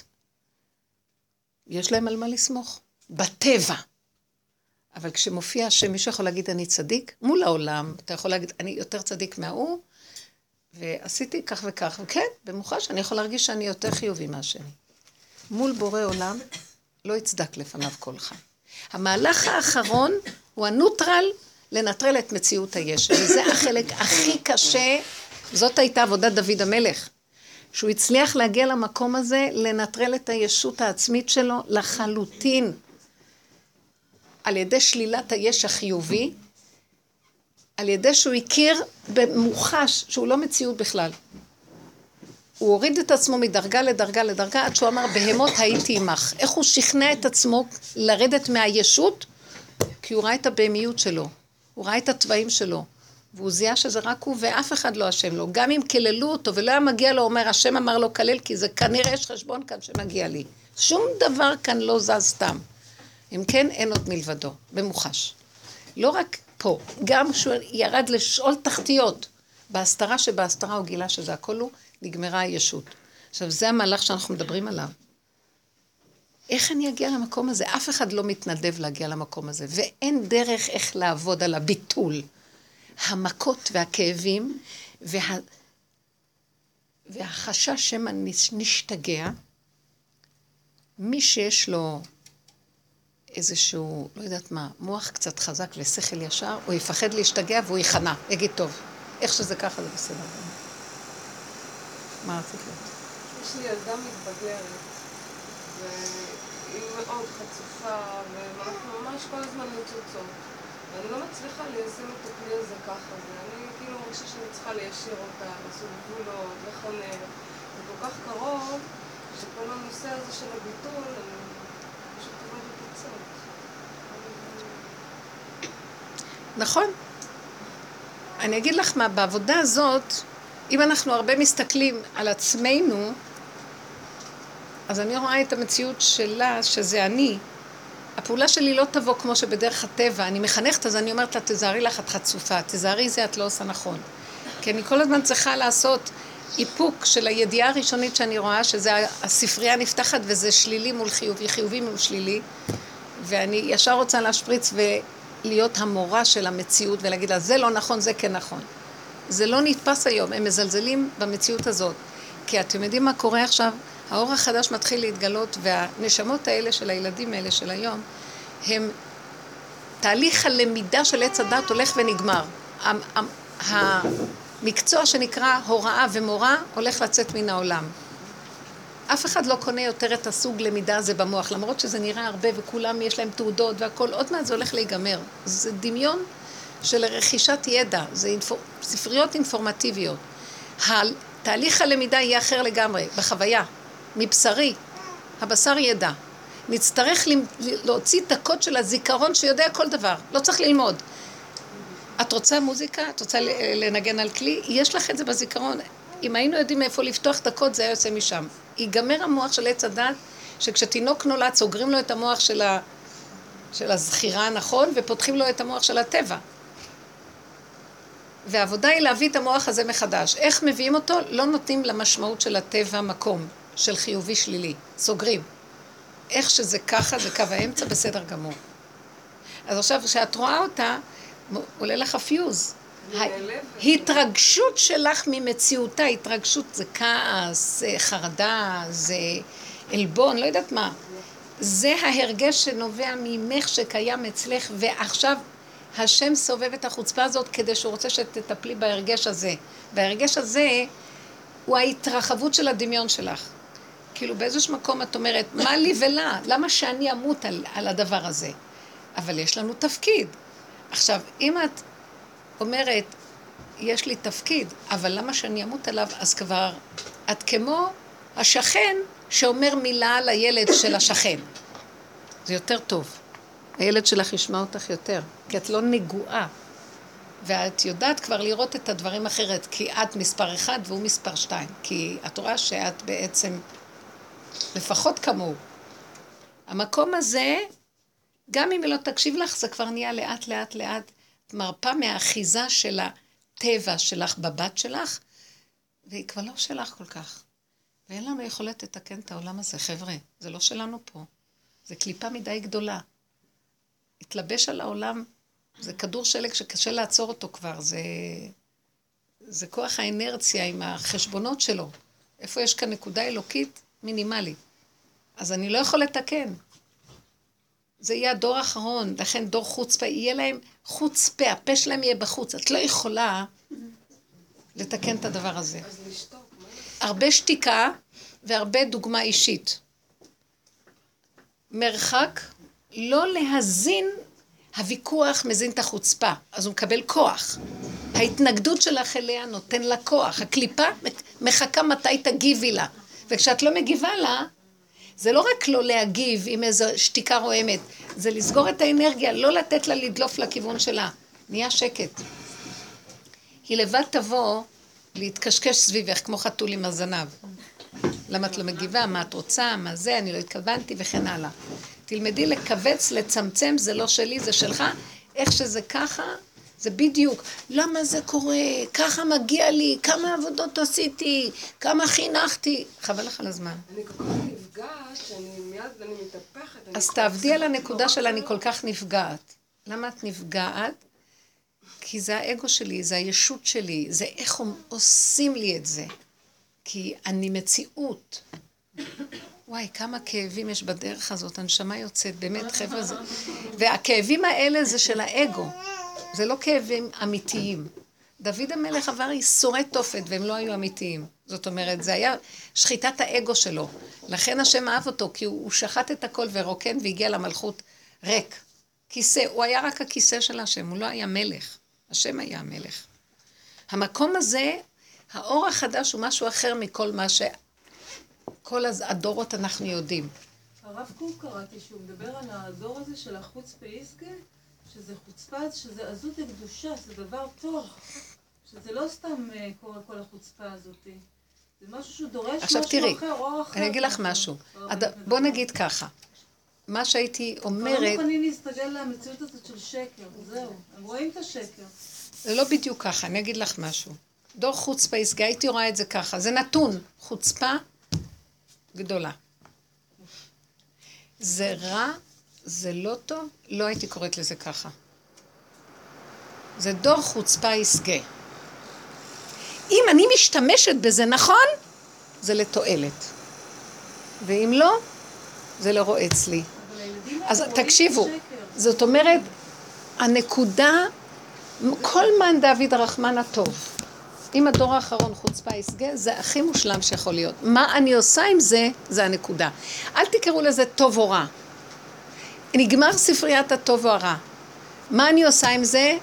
יש להם על מה לסמוך. בטבע. אבל כשמופיע השם, מישהו יכול להגיד אני צדיק? מול העולם, אתה יכול להגיד אני יותר צדיק מההוא, ועשיתי כך וכך, וכן, במוחש אני יכול להרגיש שאני יותר חיובי מהשני. מול בורא עולם, לא יצדק לפניו כל חי. המהלך האחרון הוא הנוטרל לנטרל את מציאות היש. וזה החלק הכי קשה, זאת הייתה עבודת דוד המלך. שהוא הצליח להגיע למקום הזה, לנטרל את הישות העצמית שלו לחלוטין. על ידי שלילת היש החיובי, על ידי שהוא הכיר במוחש שהוא לא מציאות בכלל. הוא הוריד את עצמו מדרגה לדרגה לדרגה עד שהוא אמר בהמות הייתי עמך. איך הוא שכנע את עצמו לרדת מהישות? כי הוא ראה את הבהמיות שלו. הוא ראה את התוואים שלו, והוא זיהה שזה רק הוא ואף אחד לא אשם לו. גם אם קיללו אותו ולא היה מגיע לו, אומר, השם אמר לו כלל, כי זה כנראה יש חשבון כאן שמגיע לי. שום דבר כאן לא זז סתם. אם כן, אין עוד מלבדו, במוחש. לא רק פה, גם כשהוא ירד לשאול תחתיות. בהסתרה שבהסתרה הוא גילה שזה הכל הוא, נגמרה הישות. עכשיו, זה המהלך שאנחנו מדברים עליו. איך אני אגיע למקום הזה? אף אחד לא מתנדב להגיע למקום הזה, ואין דרך איך לעבוד על הביטול. המכות והכאבים וה... והחשש שמא נשתגע, מי שיש לו איזשהו, לא יודעת מה, מוח קצת חזק ושכל ישר, הוא יפחד להשתגע והוא ייכנע, יגיד, טוב, איך שזה ככה זה בסדר. מה רצית להיות? יש לי ילדה מתבגרת, והיא מאוד חצופה, ואנחנו ממש כל הזמן מצוצות. ואני לא מצליחה ליישם את הכלי הזה ככה, ואני כאילו מרגישה שאני צריכה ליישר אותה, לעשות גבולות, לחנך. זה כל כך קרוב, שכל הנושא הזה של הביטול, אני פשוט עובדת עצות. נכון. אני אגיד לך מה, בעבודה הזאת, אם אנחנו הרבה מסתכלים על עצמנו, אז אני רואה את המציאות שלה, שזה אני. הפעולה שלי לא תבוא כמו שבדרך הטבע, אני מחנכת, אז אני אומרת לה, תזהרי לך, את חצופה, תזהרי זה, את לא עושה נכון. כי אני כל הזמן צריכה לעשות איפוק של הידיעה הראשונית שאני רואה, שזה הספרייה נפתחת וזה שלילי מול חיובי, חיובי מול שלילי, ואני ישר רוצה להשפריץ ולהיות המורה של המציאות ולהגיד לה, זה לא נכון, זה כן נכון. זה לא נתפס היום, הם מזלזלים במציאות הזאת. כי אתם יודעים מה קורה עכשיו? האור החדש מתחיל להתגלות, והנשמות האלה של הילדים האלה של היום, הם... תהליך הלמידה של עץ הדת הולך ונגמר. המקצוע שנקרא הוראה ומורה הולך לצאת מן העולם. אף אחד לא קונה יותר את הסוג למידה הזה במוח, למרות שזה נראה הרבה וכולם יש להם תעודות והכל, עוד מעט זה הולך להיגמר. זה דמיון של רכישת ידע, זה אינפור... ספריות אינפורמטיביות. תהליך הלמידה יהיה אחר לגמרי, בחוויה, מבשרי, הבשר ידע. נצטרך להוציא את הקוד של הזיכרון שיודע כל דבר, לא צריך ללמוד. את רוצה מוזיקה? את רוצה לנגן על כלי? יש לך את זה בזיכרון. אם היינו יודעים מאיפה לפתוח את הקוד, זה היה יוצא משם. ייגמר המוח של עץ הדת, שכשתינוק נולד סוגרים לו את המוח של, ה... של הזכירה הנכון, ופותחים לו את המוח של הטבע. והעבודה היא להביא את המוח הזה מחדש. איך מביאים אותו? לא נותנים למשמעות של הטבע מקום, של חיובי שלילי. סוגרים. איך שזה ככה, זה קו האמצע, בסדר גמור. אז עכשיו, כשאת רואה אותה, עולה לך פיוז. ההתרגשות שלך ממציאותה, התרגשות זה כעס, זה חרדה, זה עלבון, לא יודעת מה. זה ההרגש שנובע ממך שקיים אצלך, ועכשיו השם סובב את החוצפה הזאת כדי שהוא רוצה שתטפלי בהרגש הזה. וההרגש הזה הוא ההתרחבות של הדמיון שלך. כאילו באיזשהו מקום את אומרת, מה לי ולה? למה שאני אמות על, על הדבר הזה? אבל יש לנו תפקיד. עכשיו, אם את אומרת, יש לי תפקיד, אבל למה שאני אמות עליו? אז כבר, את כמו השכן שאומר מילה לילד של השכן. זה יותר טוב. הילד שלך ישמע אותך יותר, כי את לא נגועה. ואת יודעת כבר לראות את הדברים אחרת, כי את מספר אחד והוא מספר שתיים. כי את רואה שאת בעצם לפחות כמוהו. המקום הזה, גם אם היא לא תקשיב לך, זה כבר נהיה לאט לאט לאט. מרפה מהאחיזה של הטבע שלך בבת שלך, והיא כבר לא שלך כל כך. ואין לנו יכולת לתקן את העולם הזה, חבר'ה. זה לא שלנו פה. זה קליפה מדי גדולה. התלבש על העולם, זה כדור שלג שקשה לעצור אותו כבר, זה, זה כוח האנרציה עם החשבונות שלו. איפה יש כאן נקודה אלוקית מינימלית. אז אני לא יכול לתקן. זה יהיה הדור האחרון, לכן דור חוצפה, יהיה להם חוצפה, הפה שלהם יהיה בחוץ. את לא יכולה לתקן את הדבר הזה. הרבה שתיקה והרבה דוגמה אישית. מרחק לא להזין, הוויכוח מזין את החוצפה, אז הוא מקבל כוח. ההתנגדות שלך אליה נותן לה כוח. הקליפה מחכה מתי תגיבי לה. וכשאת לא מגיבה לה, זה לא רק לא להגיב עם איזו שתיקה רועמת, זה לסגור את האנרגיה, לא לתת לה לדלוף לכיוון שלה. נהיה שקט. היא לבד תבוא להתקשקש סביבך כמו חתול עם הזנב. למה את לא מגיבה? מה את רוצה? מה זה? אני לא התכוונתי וכן הלאה. תלמדי לכווץ, לצמצם, זה לא שלי, זה שלך. איך שזה ככה, זה בדיוק. למה זה קורה? ככה מגיע לי, כמה עבודות עשיתי, כמה חינכתי. חבל לך על הזמן. אני כל כך נפגעת, שאני מיד, אני מתהפכת. אז תעבדי על הנקודה של אני. כל כך נפגעת. למה את נפגעת? כי זה האגו שלי, זה הישות שלי, זה איך עושים לי את זה. כי אני מציאות. וואי, כמה כאבים יש בדרך הזאת, הנשמה יוצאת, באמת, חבר'ה, זה... והכאבים האלה זה של האגו, זה לא כאבים אמיתיים. דוד המלך עבר ייסורי תופת, והם לא היו אמיתיים. זאת אומרת, זה היה שחיטת האגו שלו. לכן השם אהב אותו, כי הוא, הוא שחט את הכל ורוקן והגיע למלכות ריק. כיסא, הוא היה רק הכיסא של השם, הוא לא היה מלך. השם היה המלך. המקום הזה, האור החדש הוא משהו אחר מכל מה ש... כל הז- הדורות אנחנו יודעים. הרב קוק קראתי שהוא מדבר על הדור הזה של החוץ פייסקה, שזה חוצפה, שזה עזות לקדושה, זה דבר טוב. שזה לא סתם אה, קורה כל החוצפה הזאת. זה משהו שהוא דורש עכשיו משהו תראי, אחר, אור אחר. אני אגיד לך כמו משהו. הד... בוא. נגיד ככה. מה שהייתי כבר לא אומרת, מוכנים להסתגל למציאות הזאת של שקר, זהו. הם רואים את השקר. זה לא בדיוק ככה, אני אגיד לך משהו. דור חוצפה יסגה, הייתי רואה את זה ככה, זה נתון, חוצפה גדולה. זה רע, זה לא טוב, לא הייתי קוראת לזה ככה. זה דור חוצפה יסגה. אם אני משתמשת בזה נכון, זה לתועלת. ואם לא, זה לא רועץ לי. אז תקשיבו. זאת אומרת, הנקודה, כל מן דוד הרחמן הטוב. אם הדור האחרון חוצפה יסגה, זה הכי מושלם שיכול להיות. מה אני עושה עם זה, זה הנקודה. אל תקראו לזה טוב או רע. נגמר ספריית הטוב או הרע. מה אני עושה עם זה?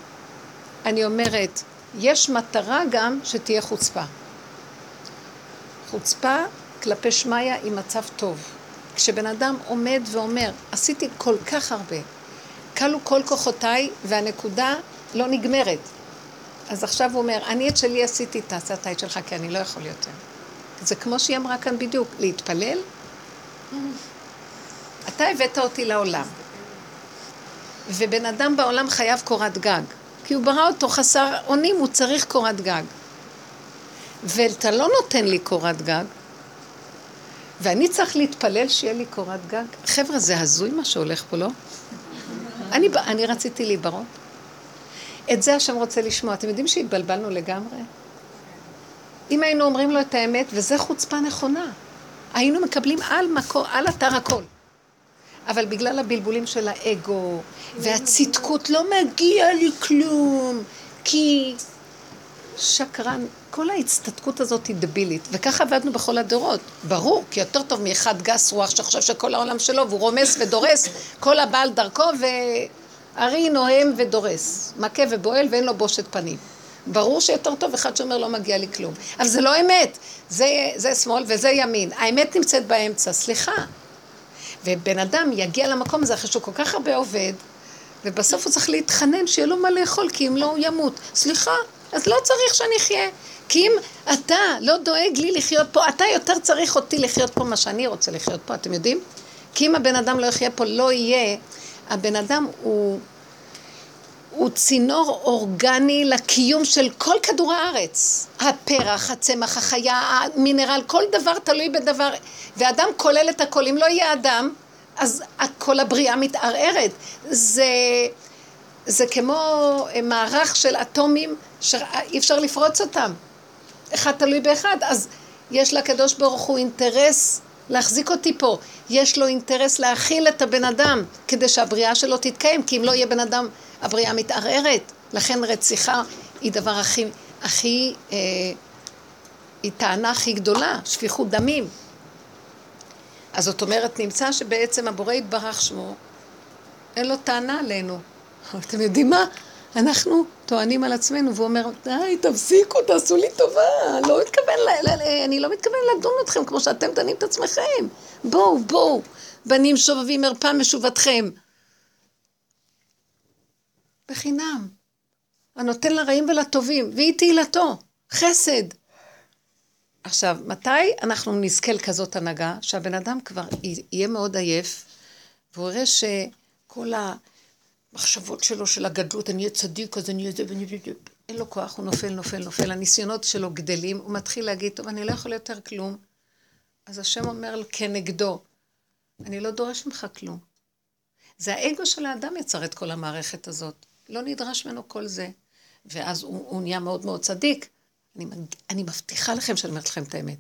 אני אומרת, יש מטרה גם שתהיה חוצפה. חוצפה כלפי שמיא היא מצב טוב. כשבן אדם עומד ואומר, עשיתי כל כך הרבה, כלו כל כוחותיי והנקודה לא נגמרת. אז עכשיו הוא אומר, אני את שלי עשיתי, תעשה את שלך, כי אני לא יכול יותר. זה כמו שהיא אמרה כאן בדיוק, להתפלל. אתה הבאת אותי לעולם. ובן אדם בעולם חייב קורת גג. כי הוא ברא אותו חסר אונים, הוא צריך קורת גג. ואתה לא נותן לי קורת גג, ואני צריך להתפלל שיהיה לי קורת גג. חבר'ה, זה הזוי מה שהולך פה, לא? אני, אני רציתי להיברות. את זה השם רוצה לשמוע. אתם יודעים שהתבלבלנו לגמרי? אם היינו אומרים לו את האמת, וזה חוצפה נכונה, היינו מקבלים על, מקור, על אתר הכל. אבל בגלל הבלבולים של האגו והצדקות, לא מגיע לי כלום, כי שקרן, כל ההצטדקות הזאת היא דבילית, וככה עבדנו בכל הדורות. ברור, כי יותר טוב מאחד גס רוח שחושב שכל העולם שלו, והוא רומס ודורס כל הבעל דרכו, וארי נוהם ודורס, מכה ובועל ואין לו בושת פנים. ברור שיותר טוב אחד שאומר לא מגיע לי כלום. אבל זה לא אמת, זה, זה שמאל וזה ימין. האמת נמצאת באמצע, סליחה. ובן אדם יגיע למקום הזה אחרי שהוא כל כך הרבה עובד, ובסוף הוא צריך להתחנן שיהיה לו מה לאכול, כי אם לא הוא ימות. סליחה, אז לא צריך שאני אחיה. כי אם אתה לא דואג לי לחיות פה, אתה יותר צריך אותי לחיות פה מה שאני רוצה לחיות פה, אתם יודעים? כי אם הבן אדם לא יחיה פה, לא יהיה. הבן אדם הוא, הוא צינור אורגני לקיום של כל כדור הארץ. הפרח, הצמח, החיה, המינרל, כל דבר תלוי בדבר. ואדם כולל את הכל. אם לא יהיה אדם, אז כל הבריאה מתערערת. זה, זה כמו מערך של אטומים שאי אפשר לפרוץ אותם. אחד תלוי באחד, אז יש לקדוש ברוך הוא אינטרס להחזיק אותי פה. יש לו אינטרס להכיל את הבן אדם כדי שהבריאה שלו תתקיים, כי אם לא יהיה בן אדם, הבריאה מתערערת. לכן רציחה היא דבר הכי, הכי, אה, היא טענה הכי גדולה, שפיכות דמים. אז זאת אומרת, נמצא שבעצם הבורא יתברך שמו, אין לו טענה עלינו. אתם יודעים מה? אנחנו טוענים על עצמנו, והוא אומר, די, תפסיקו, תעשו לי טובה, לא מתכוון, ל- ל- אני לא מתכוון לדון אתכם כמו שאתם דנים את עצמכם. בואו, בואו, בנים שובבים ערפה משובתכם. בחינם. הנותן לרעים ולטובים, והיא תהילתו, חסד. עכשיו, מתי אנחנו נזכה לכזאת הנהגה, שהבן אדם כבר יהיה מאוד עייף, והוא יראה שכל המחשבות שלו של הגדלות, אני אהיה צדיק, אז אני אהיה זה ואני אין לו כוח, הוא נופל, נופל, נופל, הניסיונות שלו גדלים, הוא מתחיל להגיד, טוב, אני לא יכול יותר כלום, אז השם אומר כנגדו, אני לא דורש ממך כלום. זה האגו של האדם יצר את כל המערכת הזאת. לא נדרש ממנו כל זה. ואז הוא, הוא נהיה מאוד מאוד צדיק. אני, אני מבטיחה לכם שאני אומרת לכם את האמת.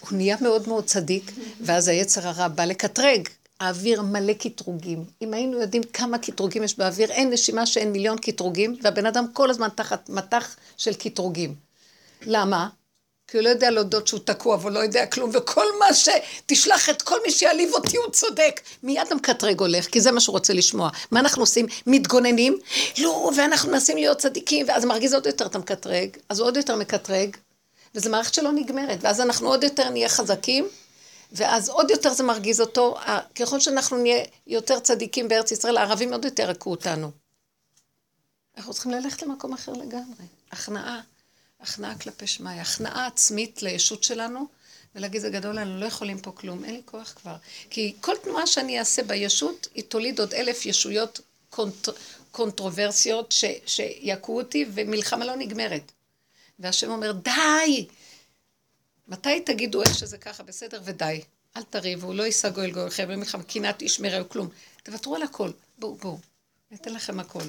הוא נהיה מאוד מאוד צדיק, ואז היצר הרע בא לקטרג. האוויר מלא קטרוגים. אם היינו יודעים כמה קטרוגים יש באוויר, אין נשימה שאין מיליון קטרוגים, והבן אדם כל הזמן תחת מטח של קטרוגים. למה? כי הוא לא יודע להודות שהוא תקוע והוא לא יודע כלום, וכל מה שתשלח את כל מי שיעליב אותי הוא צודק. מיד המקטרג הולך, כי זה מה שהוא רוצה לשמוע. מה אנחנו עושים? מתגוננים? לא, ואנחנו מנסים להיות צדיקים, ואז מרגיז עוד יותר את המקטרג, אז הוא עוד יותר מקטרג, וזו מערכת שלא נגמרת, ואז אנחנו עוד יותר נהיה חזקים, ואז עוד יותר זה מרגיז אותו, ככל שאנחנו נהיה יותר צדיקים בארץ ישראל, הערבים עוד יותר יכו אותנו. אנחנו צריכים ללכת למקום אחר לגמרי. הכנעה. הכנעה כלפי שמאי, הכנעה עצמית לישות שלנו, ולהגיד זה גדול, אני לא יכולים פה כלום, אין לי כוח כבר. כי כל תנועה שאני אעשה בישות, היא תוליד עוד אלף ישויות קונטר, קונטרוברסיות ש, שיכו אותי, ומלחמה לא נגמרת. והשם אומר, די! מתי תגידו איך שזה ככה, בסדר, ודי. אל תריבו, לא יישא גואל גואלכם, ומלחמה, קנאת איש מרעהו, כלום. תוותרו על הכל, בואו, בואו, אני אתן לכם הכל.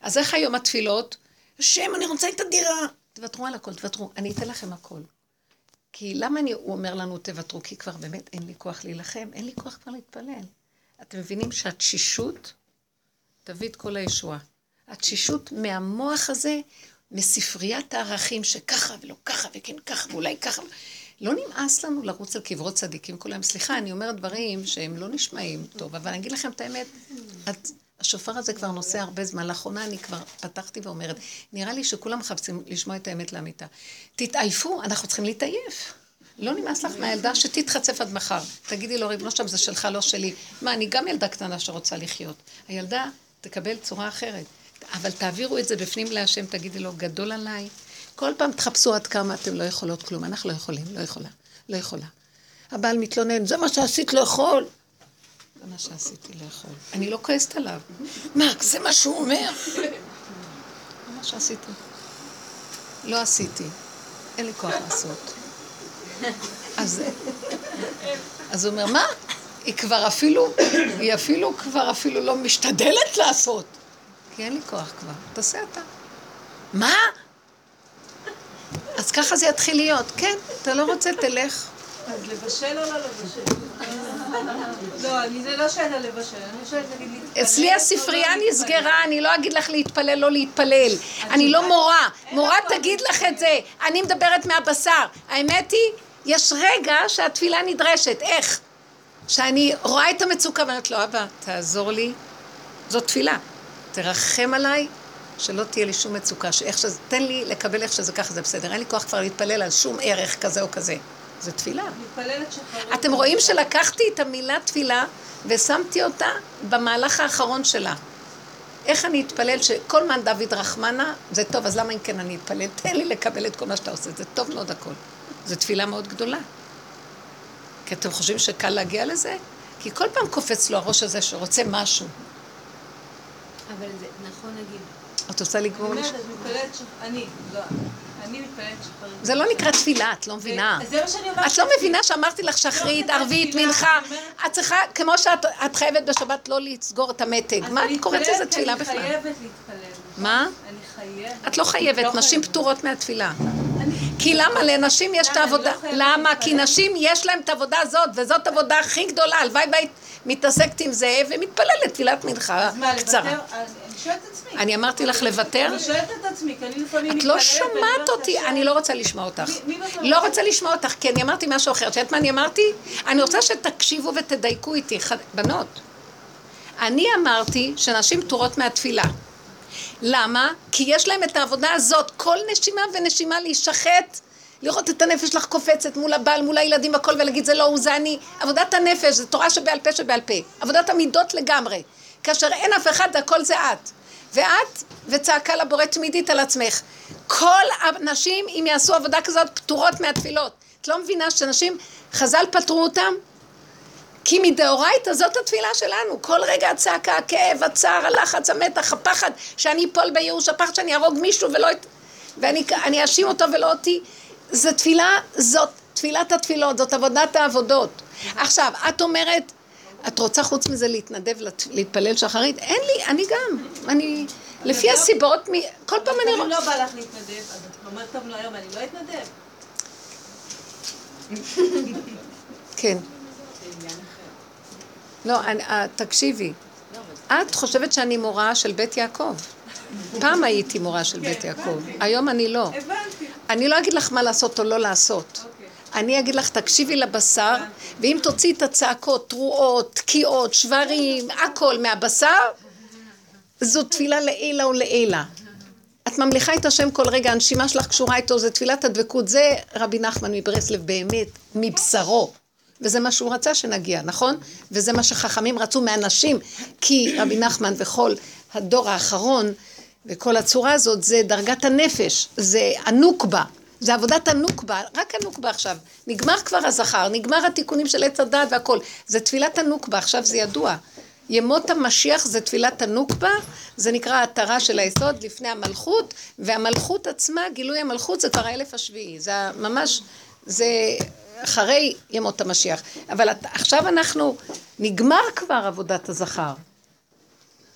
אז איך היום התפילות? השם, אני רוצה את הדירה. תוותרו על הכל, תוותרו, אני אתן לכם הכל. כי למה אני, הוא אומר לנו תוותרו? כי כבר באמת אין לי כוח להילחם, אין לי כוח כבר להתפלל. אתם מבינים שהתשישות תביא את כל הישועה. התשישות מהמוח הזה, מספריית הערכים שככה ולא ככה וכן ככה ואולי ככה. לא נמאס לנו לרוץ על קברות צדיקים כל היום. סליחה, אני אומרת דברים שהם לא נשמעים טוב, אבל אני אגיד לכם את האמת, את... השופר הזה כבר נוסע הרבה זמן. לאחרונה אני כבר פתחתי ואומרת, נראה לי שכולם מחפשים לשמוע את האמת לאמיתה. תתעייפו, אנחנו צריכים להתעייף. לא נמאס לך מהילדה שתתחצף עד מחר. תגידי לו, ריבונו שם, זה שלך, לא שלי. מה, אני גם ילדה קטנה שרוצה לחיות. הילדה תקבל צורה אחרת. אבל תעבירו את זה בפנים להשם, תגידי לו, גדול עליי. כל פעם תחפשו עד כמה אתם לא יכולות כלום. אנחנו לא יכולים, לא יכולה, לא יכולה. הבעל מתלונן, זה מה שעשית לאכול. זה מה שעשיתי לאכול. אני לא כועסת עליו. מה, זה מה שהוא אומר? זה מה שעשיתי. לא עשיתי. אין לי כוח לעשות. אז הוא אומר, מה? היא כבר אפילו, היא אפילו כבר אפילו לא משתדלת לעשות. כי אין לי כוח כבר. תעשה אתה. מה? אז ככה זה יתחיל להיות. כן, אתה לא רוצה, תלך. אז לבשל או לא לבשל? לא, אני זה לא שאלה לבשל, אני שואלת להגיד להתפלל. אצלי הספרייה נסגרה, אני לא אגיד לך להתפלל, לא להתפלל. אני לא מורה. מורה תגיד לך את זה. אני מדברת מהבשר. האמת היא, יש רגע שהתפילה נדרשת. איך? שאני רואה את המצוקה ואני אומרת לו, אבא, תעזור לי. זאת תפילה. תרחם עליי, שלא תהיה לי שום מצוקה. שאיך שזה, תן לי לקבל איך שזה ככה, זה בסדר. אין לי כוח כבר להתפלל על שום ערך כזה או כזה. זה תפילה. אתם רואים שלקחתי את המילה תפילה ושמתי אותה במהלך האחרון שלה. איך אני אתפלל שכל מן דוד רחמנה, זה טוב, אז למה אם כן אני אתפלל? תן לי לקבל את כל מה שאתה עושה, זה טוב מאוד הכל. זו תפילה מאוד גדולה. כי אתם חושבים שקל להגיע לזה? כי כל פעם קופץ לו הראש הזה שרוצה משהו. אבל זה נכון להגיד. את רוצה לגמור אני לי? אומרת, את מתפללת שחררו. אני, לא. אני מתפללת שחררו. זה לא נקרא תפילה, את לא מבינה. זה מה שאני אומרת. את לא מבינה שאמרתי לך שחרית, לא, זה ערבית, מנחה. אני את צריכה, כמו שאת את חייבת בשבת לא לסגור את המתג. מה אני את קוראת לזה תפילה אני בכלל? חייבת להתפלל. מה? אני חייבת. את לא חייבת, לא נשים. פטורות מהתפילה. אני- כי למה לנשים יש את? אני העבודה? לא חייבת למה? כי. נשים יש להן את העבודה הזאת, וזאת העבודה הכי גדולה. הלוואי והיית מתעסקת עם זה ומתפללת תפילת מנחה אז מה, קצרה. לוותר? אני שואלת את עצמי. אני אמרתי לך לוותר? אני שואלת את עצמי, כי אני לפעמים את לא מתפללת שומעת אותי, אני לא רוצה לשמוע אותך. בסוף? לא רוצה לשמוע אותך, כי אני אמרתי משהו אחר. את יודעת מה אני אמרתי? אני רוצה שתקשיבו ותדייקו איתי, בנות. אני אמרתי שנשים פטורות מהתפילה. למה? כי יש להם את העבודה הזאת, כל נשימה ונשימה להישחט, לראות את הנפש שלך קופצת מול הבעל, מול הילדים, הכל, ולהגיד זה לא הוא, זה אני. עבודת הנפש, זה תורה שבעל פה שבעל פה. עבודת המידות לגמרי. כאשר אין אף אחד, הכל זה את. ואת, וצעקה לבורא תמידית על עצמך. כל הנשים, אם יעשו עבודה כזאת, פטורות מהתפילות. את לא מבינה שנשים, חז"ל פטרו אותם? כי מדאורייתא זאת התפילה שלנו. כל רגע הצעקה, הכאב, הצער, הלחץ, המתח, הפחד, שאני אפול בייאוש, הפחד שאני אהרוג מישהו ולא את... ואני אני אאשים אותו ולא אותי. זו תפילה, זאת תפילת התפילות, זאת עבודת העבודות. עכשיו, את אומרת, את רוצה חוץ מזה להתנדב, להתפלל שחרית? אין לי, אני גם. אני, לפי הסיבות, מ- כל פעם אני אם רואה... לא בא לך להתנדב, אז את אומרת, טוב, לא היום אני לא אתנדב. כן. לא, אני- אה, תקשיבי. את חושבת שאני מורה של בית יעקב. פעם הייתי מורה של בית יעקב, היום אני לא. הבנתי. אני לא אגיד לך מה לעשות או לא לעשות. אוקיי. אני אגיד לך, תקשיבי לבשר, ואם תוציאי את הצעקות, תרועות, תקיעות, שברים, הכל מהבשר, זו תפילה לעילה ולעילה. את ממליכה את השם כל רגע, הנשימה שלך קשורה איתו, זה תפילת הדבקות. זה רבי נחמן מברסלב באמת, מבשרו. וזה מה שהוא רצה שנגיע, נכון? וזה מה שחכמים רצו מאנשים, כי רבי נחמן וכל הדור האחרון, וכל הצורה הזאת, זה דרגת הנפש, זה הנוקבה. זה עבודת הנוקבה, רק הנוקבה עכשיו. נגמר כבר הזכר, נגמר התיקונים של עץ הדעת והכל. זה תפילת הנוקבה, עכשיו זה ידוע. ימות המשיח זה תפילת הנוקבה, זה נקרא ההתרה של היסוד לפני המלכות, והמלכות עצמה, גילוי המלכות זה כבר האלף השביעי, זה ממש, זה אחרי ימות המשיח. אבל עכשיו אנחנו, נגמר כבר עבודת הזכר.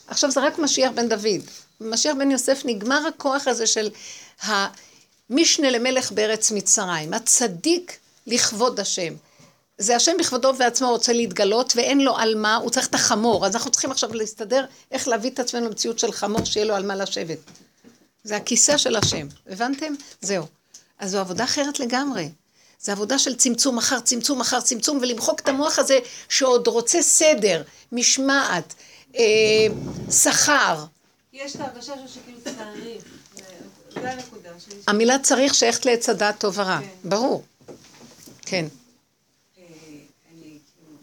עכשיו זה רק משיח בן דוד. משיח בן יוסף נגמר הכוח הזה של המשנה למלך בארץ מצרים, הצדיק לכבוד השם. זה השם בכבודו ועצמו רוצה להתגלות ואין לו על מה, הוא צריך את החמור. אז אנחנו צריכים עכשיו להסתדר איך להביא את עצמנו למציאות של חמור שיהיה לו על מה לשבת. זה הכיסא של השם, הבנתם? זהו. אז זו עבודה אחרת לגמרי. זו עבודה של צמצום אחר צמצום אחר צמצום, ולמחוק את המוח הזה שעוד רוצה סדר, משמעת, אה, שכר. יש את ההרגשה שלו שכאילו צריך. זה- הנקודה. המילה צריך שייכת לעץ הדעת טוב ורע, כן. ברור. כן. אה, אני כאילו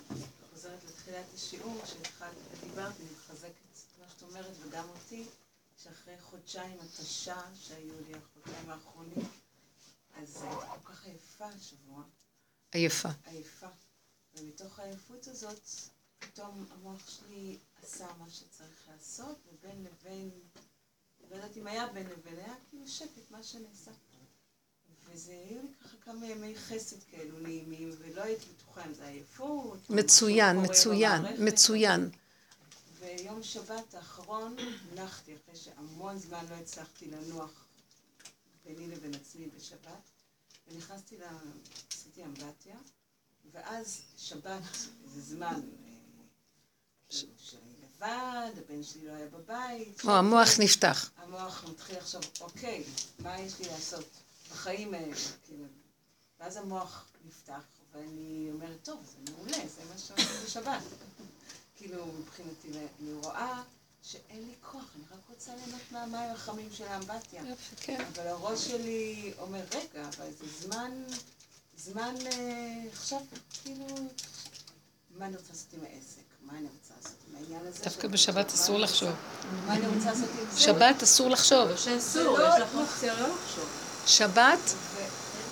התשה שהיו לי, החודשיים האחרונים, אז אה, כל כך עייפה השבוע, עייפה. עייפה. ומתוך העייפות הזאת, פתאום המוח שלי עשה מה שצריך לעשות, ובין לבין, לא יודעת אם היה בין לבין, היה כאילו שקט, מה שנעשה. וזה היו לי ככה כמה ימי חסד כאלו נעימים, ולא הייתי בטוחה אם זה עייפות. מצוין, מצוין. מצוין. ויום שבת האחרון נחתי, אחרי שהמון זמן לא הצלחתי לנוח ביני לבין עצמי בשבת, ונכנסתי ל... עשיתי אמבטיה, ואז שבת זה זמן אה, כאילו לבד, הבן שלי לא היה בבית. או, המוח נפתח. המוח מתחיל עכשיו, אוקיי, מה יש לי לעשות בחיים האלה, כאילו. ואז המוח נפתח, ואני אומרת, טוב, זה מעולה, זה מה שעושים בשבת. כאילו, מבחינתי, אני רואה שאין לי כוח, אני רק רוצה ליהנות מהמים החמים של האמבטיה. כן. אבל הראש שלי אומר, רגע, אבל זה זמן, זמן אה, עכשיו, כאילו, מה אני רוצה לעשות עם העסק? מה אני רוצה דווקא בשבת אסור לחשוב. שבת אסור לחשוב. זה לא- לא לחשוב. שבת, ו-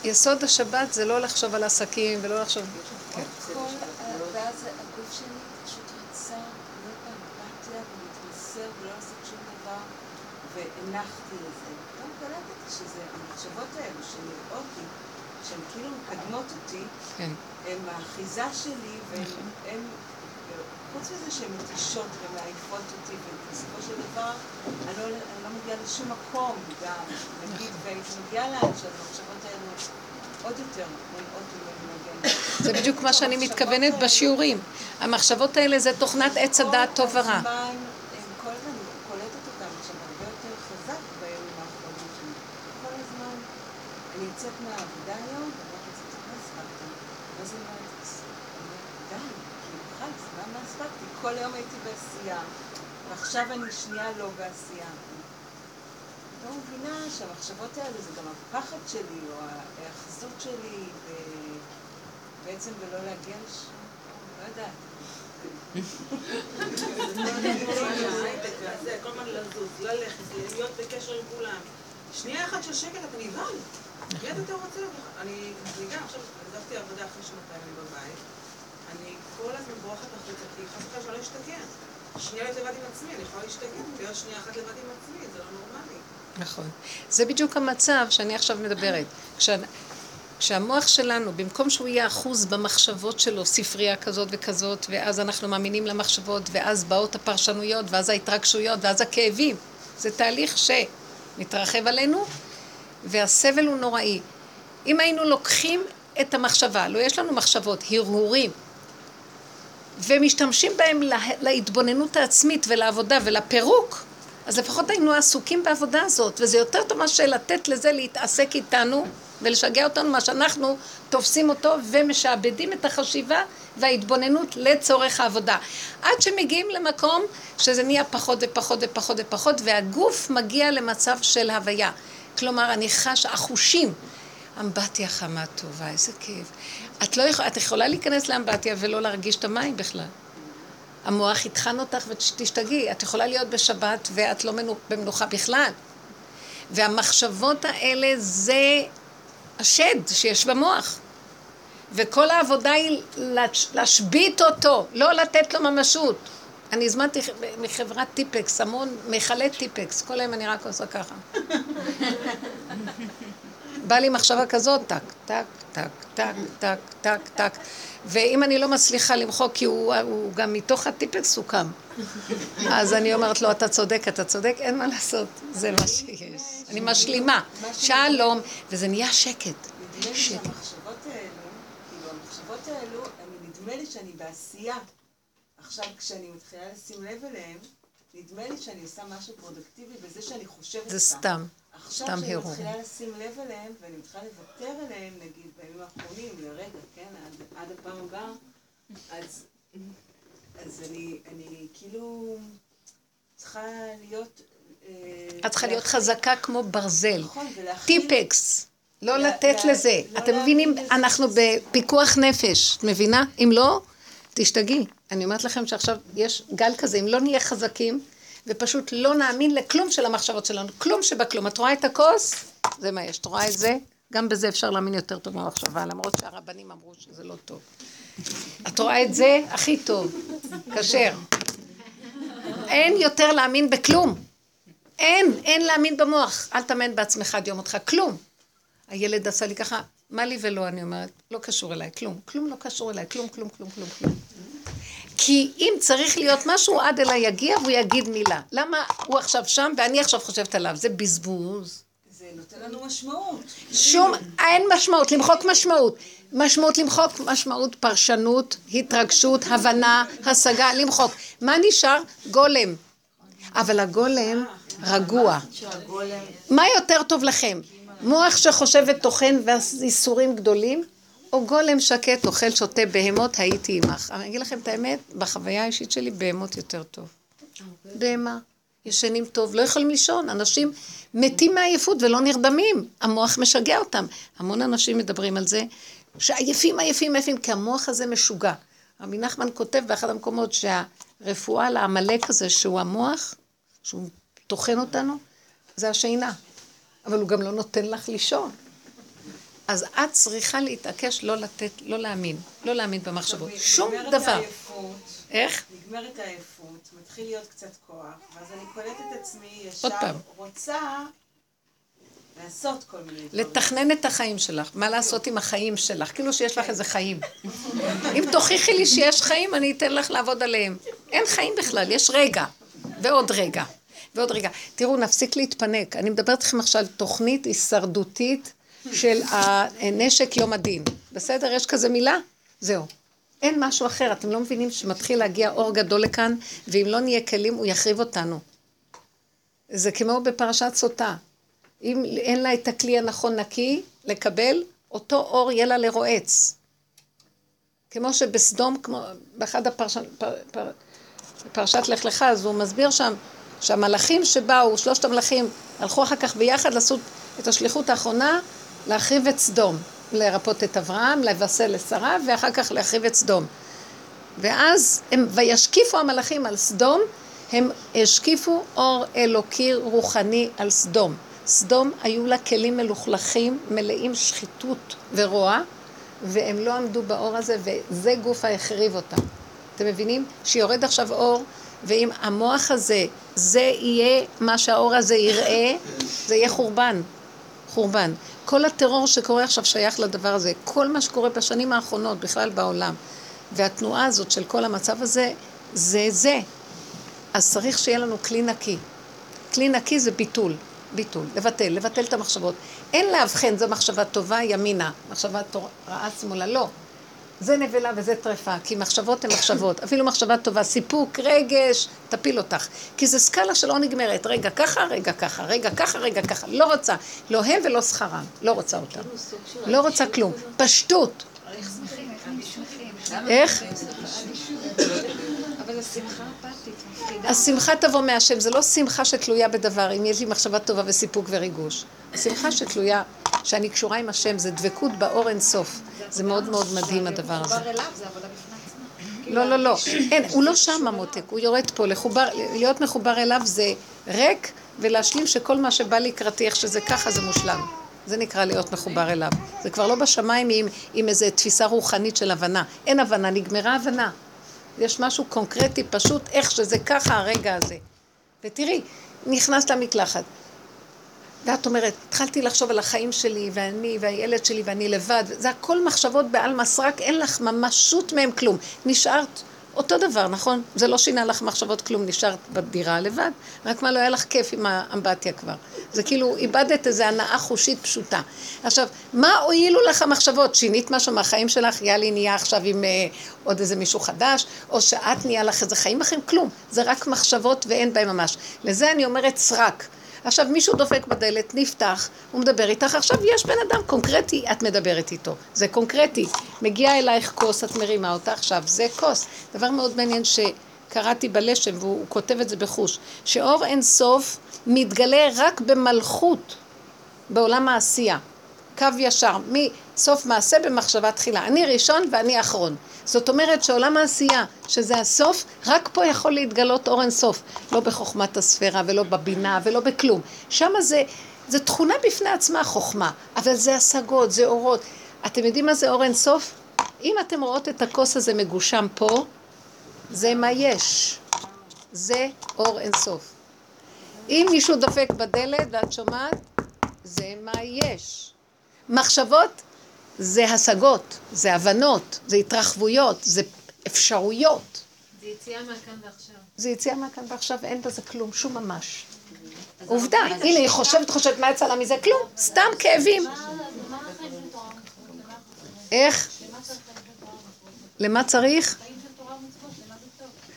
יסוד השבת זה לא לחשוב על עסקים ולא לחשוב... כן. והנחתי לזה. פתאום קלטתי שזה, המחשבות האלו שנראות לי, שהן כאילו מקדמות אותי, כן. הן האחיזה שלי, והן, נכון. חוץ מזה שהן מתישות ומעייפות אותי, ובסופו של דבר, אני לא, אני לא מגיעה לשום מקום גם, נגיד, והייתי מגיעה לאן שהמחשבות האלו עוד יותר מונעות ממני מגן. זה בדיוק מה שאני מתכוונת בשיעורים. המחשבות האלה זה תוכנת עץ הדעת טוב ורע. כל הזמן, הם כל הזמן, אני קולטת אותם עכשיו הרבה יותר חזק בימים האחרונים שלי. כל הזמן, אני יוצאת מהעבודה היום, ואני אומרת לעצמי, מה הספקתי? מה זה מה די, כאילו, חלאס, מה מה הספקתי? כל היום הייתי בעשייה, ועכשיו אני שנייה לא בעשייה. לא מבינה שהמחשבות האלה זה גם הפחד שלי, או ההאחזות שלי, ובעצם ולא להגיע לשם, לא יודעת. זה, כל הזמן לזוז, ללכת, להיות בקשר עם כולם. שנייה אחת של שקט, אתה נבהל. מיד אתה רוצה... אני גם עכשיו עזבתי עבודה אחרי שנתיים בבית. אני כל הזמן בורחת החוצה, כי חס וחלילה שאני לא אשתגע. שנייה להיות לבד עם עצמי, אני יכולה להשתגע, להיות שנייה אחת לבד עם עצמי, זה לא נורמלי. נכון. זה בדיוק המצב שאני עכשיו מדברת. כשאני, שהמוח שלנו, במקום שהוא יהיה אחוז במחשבות שלו, ספרייה כזאת וכזאת, ואז אנחנו מאמינים למחשבות, ואז באות הפרשנויות, ואז ההתרגשויות, ואז הכאבים. זה תהליך שמתרחב עלינו, והסבל הוא נוראי. אם היינו לוקחים את המחשבה, לא יש לנו מחשבות, הרהורים, ומשתמשים בהם לה, להתבוננות העצמית ולעבודה ולפירוק, אז לפחות היינו עסוקים בעבודה הזאת, וזה יותר טוב מאשר לתת לזה להתעסק איתנו ולשגע אותנו, מה שאנחנו תופסים אותו ומשעבדים את החשיבה וההתבוננות לצורך העבודה. עד שמגיעים למקום שזה נהיה פחות ופחות ופחות ופחות, והגוף מגיע למצב של הוויה. כלומר, אני חש החושים. אמבטיה חמה טובה, איזה כיף. את לא יכולה, את יכולה להיכנס לאמבטיה ולא להרגיש את המים בכלל. המוח יטחן אותך ותשתגעי. את יכולה להיות בשבת ואת לא במנוחה בכלל. והמחשבות האלה זה השד שיש במוח. וכל העבודה היא להשבית אותו, לא לתת לו ממשות. אני הזמנתי מחברת טיפקס, המון מכלי טיפקס, כל היום אני רק עושה ככה. בא לי מחשבה כזאת, טק, טק, טק, טק, טק, טק, טק. ואם אני לא מצליחה למחוק, כי הוא, הוא גם מתוך הטיפקס הוא קם. אז אני אומרת לו, אתה צודק, אתה צודק, אין מה לעשות, זה מה שיש. אני משלימה. שלום, וזה נהיה שקט. נדמה לי שהמחשבות האלו, כאילו המחשבות האלו, נדמה לי שאני בעשייה. עכשיו, כשאני מתחילה לשים לב אליהם, נדמה לי שאני עושה משהו פרודקטיבי בזה שאני חושבת. זה סתם. עכשיו סתם שאני הרהור. מתחילה לשים לב אליהם, ואני מתחילה לוותר עליהם, נגיד, בימים האחרונים, לרגע, כן, עד, עד הפעם הבאה, אז, אז אני, אני כאילו צריכה להיות... אה, את צריכה להיות חזקה כמו ברזל. נכון. טיפקס. לא לה- לתת לזה. לא אתם מבינים? אנחנו בפיקוח נפש. את מבינה? אם לא, תשתגעי. אני אומרת לכם שעכשיו יש גל כזה, אם לא נהיה חזקים, ופשוט לא נאמין לכלום של המחשבות שלנו, כלום שבכלום. את רואה את הכוס? זה מה יש. את רואה את זה? גם בזה אפשר להאמין יותר טוב מהמחשבה, למרות שהרבנים אמרו שזה לא טוב. את רואה את זה? הכי טוב. כשר. אין יותר להאמין בכלום. אין, אין להאמין במוח. אל תאמן בעצמך עד יום מותך, כלום. הילד עשה לי ככה, מה לי ולא, אני אומרת, לא קשור אליי, כלום. כלום לא קשור אליי, כלום, כלום, כלום, כלום, כלום. כי אם צריך להיות משהו, עד אליי יגיע והוא יגיד מילה. למה הוא עכשיו שם ואני עכשיו חושבת עליו? זה בזבוז. זה נותן לנו משמעות. שום, אין משמעות, למחוק משמעות. משמעות למחוק, משמעות פרשנות, התרגשות, הבנה, השגה, למחוק. מה נשאר? גולם. אבל הגולם רגוע. מה יותר טוב לכם? מוח שחושב וטוחן ואיסורים גדולים, או גולם שקט, אוכל, שותה בהמות, הייתי עמך. אני אגיד לכם את האמת, בחוויה האישית שלי, בהמות יותר טוב. בהמה. ישנים טוב, לא יכולים לישון, אנשים מתים מעייפות ולא נרדמים, המוח משגע אותם. המון אנשים מדברים על זה, שעייפים, עייפים, עייפים, כי המוח הזה משוגע. רבי נחמן כותב באחד המקומות שהרפואה לעמלק הזה, שהוא המוח, שהוא טוחן אותנו, זה השינה. אבל הוא גם לא נותן לך לישון. אז את צריכה להתעקש לא לתת, לא להאמין, לא להאמין במחשבות. שום דבר. העייפות, איך? נגמרת העייפות, מתחיל להיות קצת כוח, ואז אני קולטת את עצמי ישר. רוצה לעשות כל מיני דברים. לתכנן את החיים שלך, מה לעשות עם החיים שלך, כאילו שיש לך איזה חיים. אם תוכיחי לי שיש חיים, אני אתן לך לעבוד עליהם. אין חיים בכלל, יש רגע, ועוד רגע, ועוד רגע. תראו, נפסיק להתפנק. אני מדברת איתכם עכשיו על תוכנית הישרדותית של הנשק יום הדין. בסדר? יש כזה מילה? זהו. אין משהו אחר, אתם לא מבינים שמתחיל להגיע אור גדול לכאן, ואם לא נהיה כלים, הוא יחריב אותנו. זה כמו בפרשת סוטה. אם אין לה את הכלי הנכון נקי לקבל, אותו אור יהיה לה לרועץ. כמו שבסדום, כמו באחד הפרשת, פר, פר, פרשת לך לך, אז הוא מסביר שם שהמלאכים שבאו, שלושת המלאכים, הלכו אחר כך ביחד לעשות את השליחות האחרונה, להחריב את סדום, לרפות את אברהם, לבשר לשרה, ואחר כך להחריב את סדום. ואז הם, וישקיפו המלאכים על סדום, הם השקיפו אור אלוקי רוחני על סדום. סדום היו לה כלים מלוכלכים, מלאים שחיתות ורוע, והם לא עמדו באור הזה, וזה גוף החריב אותם. אתם מבינים? שיורד עכשיו אור, ואם המוח הזה, זה יהיה מה שהאור הזה יראה, זה יהיה חורבן. חורבן. כל הטרור שקורה עכשיו שייך לדבר הזה. כל מה שקורה בשנים האחרונות, בכלל בעולם, והתנועה הזאת של כל המצב הזה, זה זה. אז צריך שיהיה לנו כלי נקי. כלי נקי זה ביטול. ביטול, לבטל, לבטל את המחשבות. אין לאבחן, זו מחשבה טובה, ימינה, מחשבה רעה, שמאלה, לא. זה נבלה וזה טרפה, כי מחשבות הן מחשבות. אפילו מחשבה טובה, סיפוק, רגש, תפיל אותך. כי זו סקאלה שלא נגמרת. רגע ככה, רגע ככה, רגע ככה, רגע ככה. לא רוצה. לא הם ולא שכרם. לא רוצה אותם. לא רוצה כלום. פשטות. איך? אבל השמחה אפתית. השמחה תבוא מהשם, זה לא שמחה שתלויה בדבר, אם יש לי מחשבה טובה וסיפוק וריגוש. שמחה שתלויה, שאני קשורה עם השם, זה דבקות באור אין סוף. זה מאוד מאוד מדהים הדבר הזה. לא, לא, לא. אין, הוא לא שם המותק, הוא יורד פה. לחובר, להיות מחובר אליו זה ריק, ולהשלים שכל מה שבא לקראתי, איך שזה ככה, זה מושלם. זה נקרא להיות מחובר אליו. זה כבר לא בשמיים עם, עם איזו תפיסה רוחנית של הבנה. אין הבנה, נגמרה הבנה. יש משהו קונקרטי, פשוט איך שזה ככה הרגע הזה. ותראי, נכנסת למקלחת. ואת אומרת, התחלתי לחשוב על החיים שלי, ואני, והילד שלי, ואני לבד, זה הכל מחשבות בעלמא סרק, אין לך ממשות מהם כלום. נשארת אותו דבר, נכון? זה לא שינה לך מחשבות כלום, נשארת בדירה לבד, רק מה לא היה לך כיף עם האמבטיה כבר. זה כאילו, איבדת איזו הנאה חושית פשוטה. עכשיו, מה הועילו לך המחשבות? שינית משהו מהחיים שלך? יאללה, נהיה עכשיו עם אה, עוד איזה מישהו חדש? או שאת נהיה לך איזה חיים אחרים? כלום. זה רק מחשבות ואין בהם ממש. לזה אני אומרת סרק. עכשיו מישהו דופק בדלת, נפתח, הוא מדבר איתך, עכשיו יש בן אדם קונקרטי, את מדברת איתו, זה קונקרטי. מגיע אלייך כוס, את מרימה אותה עכשיו, זה כוס. דבר מאוד מעניין שקראתי בלשם, והוא כותב את זה בחוש, שאור אין סוף מתגלה רק במלכות, בעולם העשייה. קו ישר, מסוף מעשה במחשבה תחילה. אני ראשון ואני אחרון. זאת אומרת שעולם העשייה, שזה הסוף, רק פה יכול להתגלות אור אין סוף. לא בחוכמת הספירה ולא בבינה ולא בכלום. שם זה, זה תכונה בפני עצמה חוכמה, אבל זה השגות, זה אורות. אתם יודעים מה זה אור אין סוף? אם אתם רואות את הכוס הזה מגושם פה, זה מה יש. זה אור אין סוף. אם מישהו דופק בדלת ואת שומעת, זה מה יש. מחשבות זה השגות, זה הבנות, זה התרחבויות, זה אפשרויות. זה יציאה מהכאן ועכשיו. זה יציאה מהכאן ועכשיו, אין בזה כלום, שום ממש. עובדה, הנה היא חושבת, חושבת, מה יצא לה מזה? כלום, סתם כאבים. איך? למה צריך?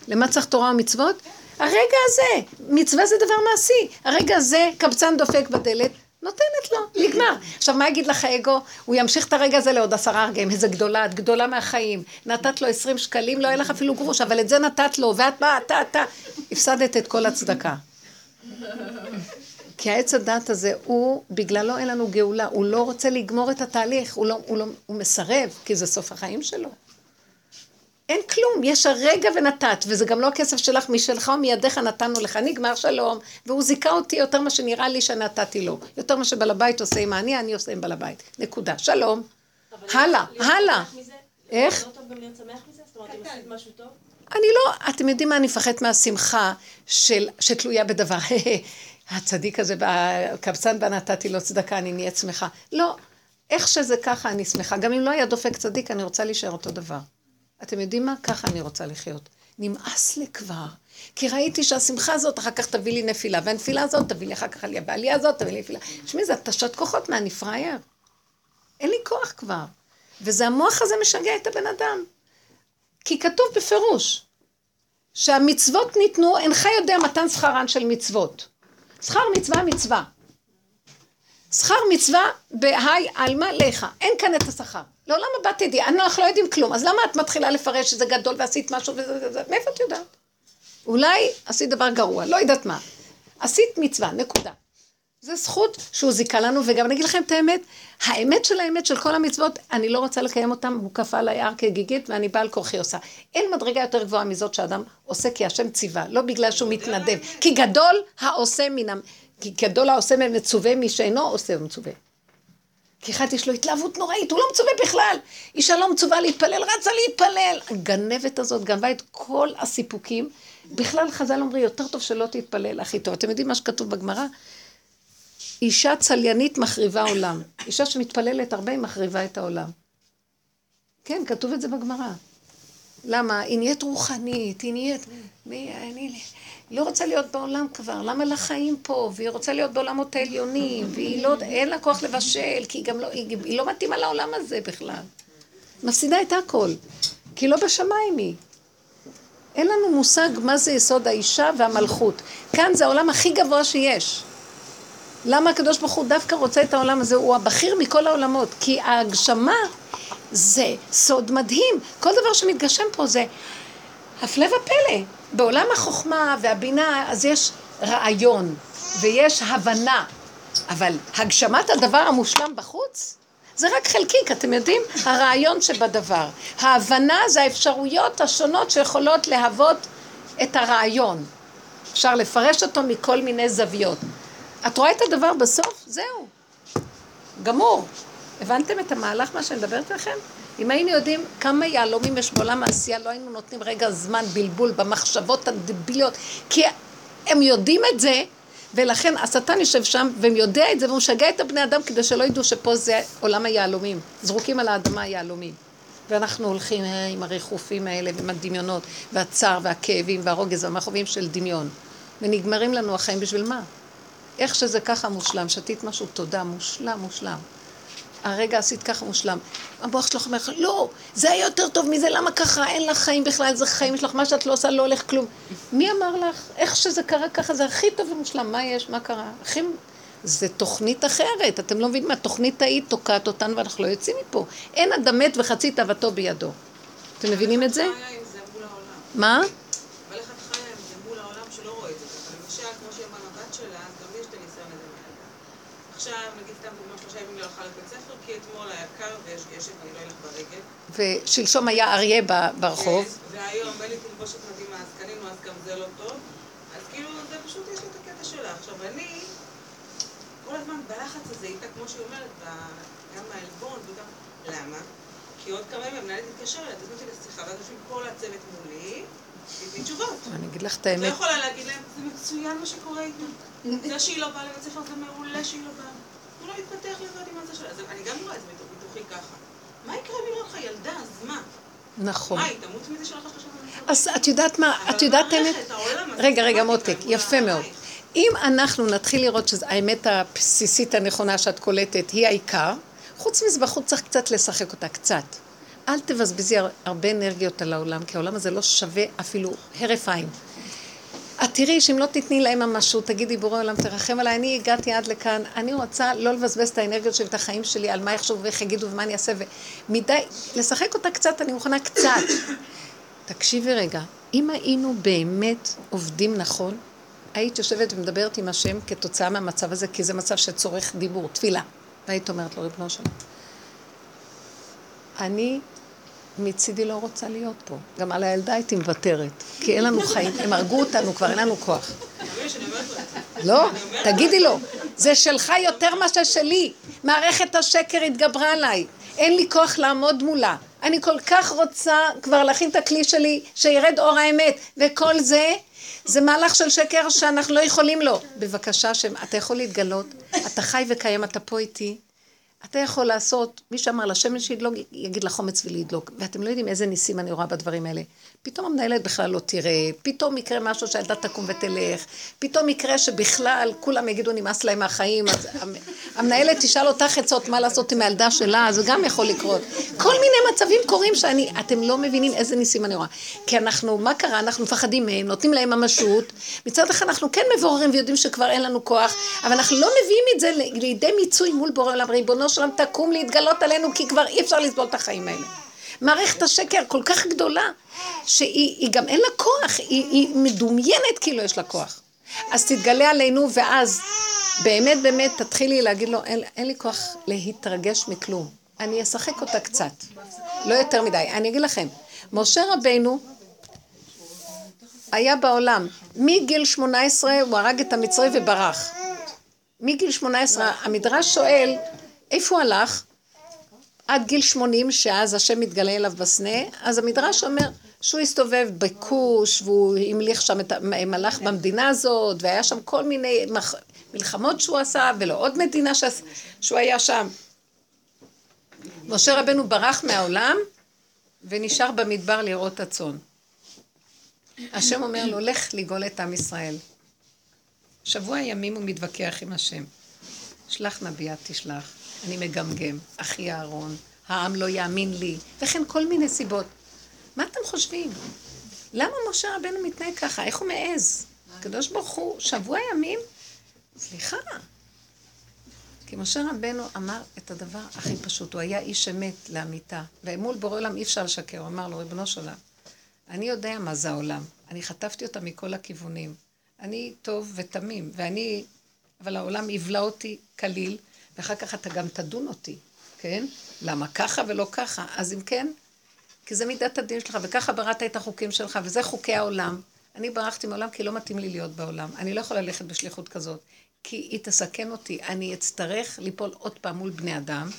למה צריך תורה ומצוות? הרגע הזה, מצווה זה דבר מעשי. הרגע הזה, קבצן דופק בדלת, נותנת לו, נגמר. עכשיו, מה יגיד לך האגו? הוא ימשיך את הרגע הזה לעוד עשרה רגעים, איזה גדולה, את גדולה מהחיים. נתת לו עשרים שקלים, לא היה לך אפילו גרוש, אבל את זה נתת לו, ואת מה, אתה, אתה. הפסדת את כל הצדקה. כי העץ הדת הזה, הוא, בגללו אין לנו גאולה, הוא לא רוצה לגמור את התהליך, הוא, לא, הוא, לא, הוא מסרב, כי זה סוף החיים שלו. אין כלום, יש הרגע ונתת, וזה גם לא הכסף שלך, משלך ומידיך נתנו לך, נגמר שלום, והוא זיכה אותי יותר ממה שנראה לי שנתתי לו, יותר ממה שבעל הבית עושה עם העני, אני עושה עם בעל הבית, נקודה, שלום, הלאה, הלאה, איך? אני לא, אתם יודעים מה, אני מפחדת מהשמחה של, שתלויה בדבר, הצדיק הזה, הקבצן בה נתתי לו צדקה, אני נהיית שמחה, לא, איך שזה ככה אני שמחה, גם אם לא היה דופק צדיק, אני רוצה להישאר אותו דבר. אתם יודעים מה? ככה אני רוצה לחיות. נמאס לי כבר. כי ראיתי שהשמחה הזאת אחר כך תביא לי נפילה, והנפילה הזאת תביא לי אחר כך עלייה, והעלייה הזאת תביא לי נפילה. תשמעי, זה התשת כוחות מה, אני פראייר. אין לי כוח כבר. וזה המוח הזה משגע את הבן אדם. כי כתוב בפירוש, שהמצוות ניתנו, אינך יודע מתן שכרן של מצוות. שכר מצווה מצווה. שכר מצווה בהאי עלמא לך. אין כאן את השכר. לעולם הבא תדעי, אנחנו לא יודעים כלום, אז למה את מתחילה לפרש שזה גדול ועשית משהו וזה וזה, וזה, מאיפה את יודעת? אולי עשית דבר גרוע, לא יודעת מה. עשית מצווה, נקודה. זו זכות שהוא זיכה לנו, וגם אני אגיד לכם את האמת, האמת של האמת של כל המצוות, אני לא רוצה לקיים אותם, הוא כפה עליי הר כגיגית ואני בעל כורחי עושה. אין מדרגה יותר גבוהה מזאת שאדם עושה כי השם ציווה, לא בגלל שהוא מתנדב. כי גדול העושה מן כי גדול העושה מצווה מי שאינו עושה ומצווה. כי אחד יש לו התלהבות נוראית, הוא לא מצווה בכלל. אישה לא מצווה להתפלל, רצה להתפלל. הגנבת הזאת גנבה את כל הסיפוקים. בכלל חז"ל אומרים, יותר טוב שלא תתפלל, הכי טוב. אתם יודעים מה שכתוב בגמרא? אישה צליינית מחריבה עולם. אישה שמתפללת הרבה היא מחריבה את העולם. כן, כתוב את זה בגמרא. למה? היא נהיית רוחנית, היא נהיית... מי, אני לא רוצה להיות בעולם כבר, למה לחיים פה? והיא רוצה להיות בעולמות העליונים, והיא לא... אין לה כוח לבשל, כי היא גם לא... היא, היא לא מתאימה לעולם הזה בכלל. מפסידה את הכל, כי לא בשמיים היא. אין לנו מושג מה זה יסוד האישה והמלכות. כאן זה העולם הכי גבוה שיש. למה הקדוש ברוך הוא דווקא רוצה את העולם הזה? הוא הבכיר מכל העולמות. כי ההגשמה זה סוד מדהים. כל דבר שמתגשם פה זה הפלא ופלא. בעולם החוכמה והבינה, אז יש רעיון ויש הבנה. אבל הגשמת הדבר המושלם בחוץ, זה רק חלקיק, אתם יודעים? הרעיון שבדבר. ההבנה זה האפשרויות השונות שיכולות להוות את הרעיון. אפשר לפרש אותו מכל מיני זוויות. את רואה את הדבר בסוף? זהו. גמור. הבנתם את המהלך, מה שאני מדברת לכם? אם היינו יודעים כמה יהלומים יש בעולם העשייה, לא היינו נותנים רגע זמן בלבול במחשבות הדביליות, כי הם יודעים את זה, ולכן השטן יושב שם, והם יודע את זה, והוא משגע את הבני אדם כדי שלא ידעו שפה זה עולם היהלומים. זרוקים על האדמה היהלומים. ואנחנו הולכים אה, עם הריחופים האלה, ועם הדמיונות, והצער, והכאבים, והרוגז, והמחובים של דמיון. ונגמרים לנו החיים בשביל מה? איך שזה ככה מושלם, שתית משהו, תודה, מושלם, מושלם. הרגע עשית ככה מושלם. המוח שלך אומר לך, לא, זה היה יותר טוב מזה, למה ככה? אין לך חיים בכלל, זה חיים שלך, מה שאת לא עושה לא הולך כלום. מי אמר לך? איך שזה קרה ככה, זה הכי טוב ומושלם. מה יש? מה קרה? הכי... זה תוכנית אחרת, אתם לא מבינים מה, התוכנית ההיא תוקעת אותנו ואנחנו לא יוצאים מפה. אין אדם מת וחצי תאוותו בידו. אתם מבינים את זה? מה? עכשיו, נגיד סתם דוגמא, שלושה ימים לא הלכה ספר, כי אתמול היה קר ויש גשם ואני לא אלך ברגל. ושלשום היה אריה ברחוב. כן, והיום בא לי תלבושת מדהימה, אז קנינו, אז גם זה לא טוב. אז כאילו, זה פשוט, יש לי את הקטע שלה. עכשיו, אני כל הזמן בלחץ הזה איתה, כמו שהיא אומרת, גם מהעלבון וגם... למה? כי עוד כמה ימים המנהלת התקשר אליה, תזמין אותי לשיחה, ואז יושבים כל הצוות מולי, תתני תשובות. אני אגיד לך את האמת. לא יכולה להגיד להם, זה מצוין מה שקורה איתה. זה שהיא לא באה לבית ספר זה מעולה שהיא לא באה. הוא לא יתפתח לבד עם הזה שלה. אז אני גם רואה את זה בתוכי ככה. מה יקרה אם יראה אותך ילדה, אז מה? נכון. מה, היא תמות מזה שלך שלושה אז את יודעת מה, את יודעת האמת... רגע, רגע, מותק, יפה מאוד. אם אנחנו נתחיל לראות שהאמת הבסיסית הנכונה שאת קולטת היא העיקר, חוץ מזה בחוץ צריך קצת לשחק אותה, קצת. אל תבזבזי הרבה אנרגיות על העולם, כי העולם הזה לא שווה אפילו הרף עין. את תראי שאם לא תתני להם ממשות, תגידי בורא עולם תרחם עליי, אני הגעתי עד לכאן, אני רוצה לא לבזבז את האנרגיות שלי, את החיים שלי, על מה יחשבו ואיך יגידו ומה אני אעשה, ומדי, לשחק אותה קצת, אני מוכנה קצת. תקשיבי רגע, אם היינו באמת עובדים נכון, היית יושבת ומדברת עם השם כתוצאה מהמצב הזה, כי זה מצב שצורך דיבור, תפילה. והיית אומרת לו, ריבונו שלום, אני מצידי לא רוצה להיות פה. גם על הילדה הייתי מוותרת, כי אין לנו חיים, הם הרגו אותנו כבר, אין לנו כוח. לא, תגידי לו, זה שלך יותר מאשר שלי. מערכת השקר התגברה עליי, אין לי כוח לעמוד מולה. אני כל כך רוצה כבר להכין את הכלי שלי, שירד אור האמת, וכל זה, זה מהלך של שקר שאנחנו לא יכולים לו. בבקשה, אתה יכול להתגלות, אתה חי וקיים, אתה פה איתי. אתה יכול לעשות, מי שאמר לשמש שידלוק, יגיד לחומץ ולדלוק. ואתם לא יודעים איזה ניסים אני רואה בדברים האלה. פתאום המנהלת בכלל לא תראה, פתאום יקרה משהו שהילדה תקום ותלך, פתאום יקרה שבכלל כולם יגידו נמאס להם מהחיים, אז המנהלת תשאל אותך עצות מה לעשות עם הילדה שלה, זה גם יכול לקרות. כל מיני מצבים קורים שאני, אתם לא מבינים איזה ניסים אני רואה. כי אנחנו, מה קרה? אנחנו מפחדים מהם, נותנים להם ממשות. מצד אחד אנחנו כן מבוררים ויודעים שכבר אין לנו כוח, אבל אנחנו לא מביאים את זה לידי מיצוי מול בורא עולם. ריבונו שלם תקום להתגלות עלינו, כי כבר אי אפשר לסבול את החיים האלה. מערכת השקר כל כך גדולה, שהיא גם אין לה כוח, היא, היא מדומיינת כאילו יש לה כוח. אז תתגלה עלינו, ואז באמת באמת תתחילי להגיד לו, אין, אין לי כוח להתרגש מכלום. אני אשחק אותה קצת, לא יותר מדי. אני אגיד לכם, משה רבינו היה בעולם, מגיל 18 הוא הרג את המצרי וברח. מגיל 18, המדרש שואל, איפה הוא הלך? עד גיל 80, שאז השם מתגלה אליו בסנה, אז המדרש אומר שהוא הסתובב בכוש, והוא המליך שם את המלאך במדינה הזאת, והיה שם כל מיני מלחמות שהוא עשה, ולא עוד מדינה שעש, שהוא היה שם. משה רבנו ברח מהעולם, ונשאר במדבר לראות הצאן. השם אומר לו, לך לגאול את עם ישראל. שבוע ימים הוא מתווכח עם השם. שלח נביאה תשלח, אני מגמגם, אחי אהרון, העם לא יאמין לי, וכן כל מיני סיבות. מה אתם חושבים? למה משה רבנו מתנהג ככה? איך הוא מעז? הקדוש ברוך הוא, שבוע ימים? סליחה. כי משה רבנו אמר את הדבר הכי פשוט, הוא היה איש אמת לאמיתה, ומול בורא עולם אי אפשר לשקר, הוא אמר לו, ריבונו של עולם, אני יודע מה זה העולם, אני חטפתי אותה מכל הכיוונים, אני טוב ותמים, ואני, אבל העולם יבלע אותי כליל, ואחר כך אתה גם תדון אותי, כן? למה ככה ולא ככה? אז אם כן, כי זה מידת הדין שלך, וככה בראת את החוקים שלך, וזה חוקי העולם. אני ברחתי מעולם כי לא מתאים לי להיות בעולם. אני לא יכולה ללכת בשליחות כזאת, כי היא תסכן אותי. אני אצטרך ליפול עוד פעם מול בני אדם,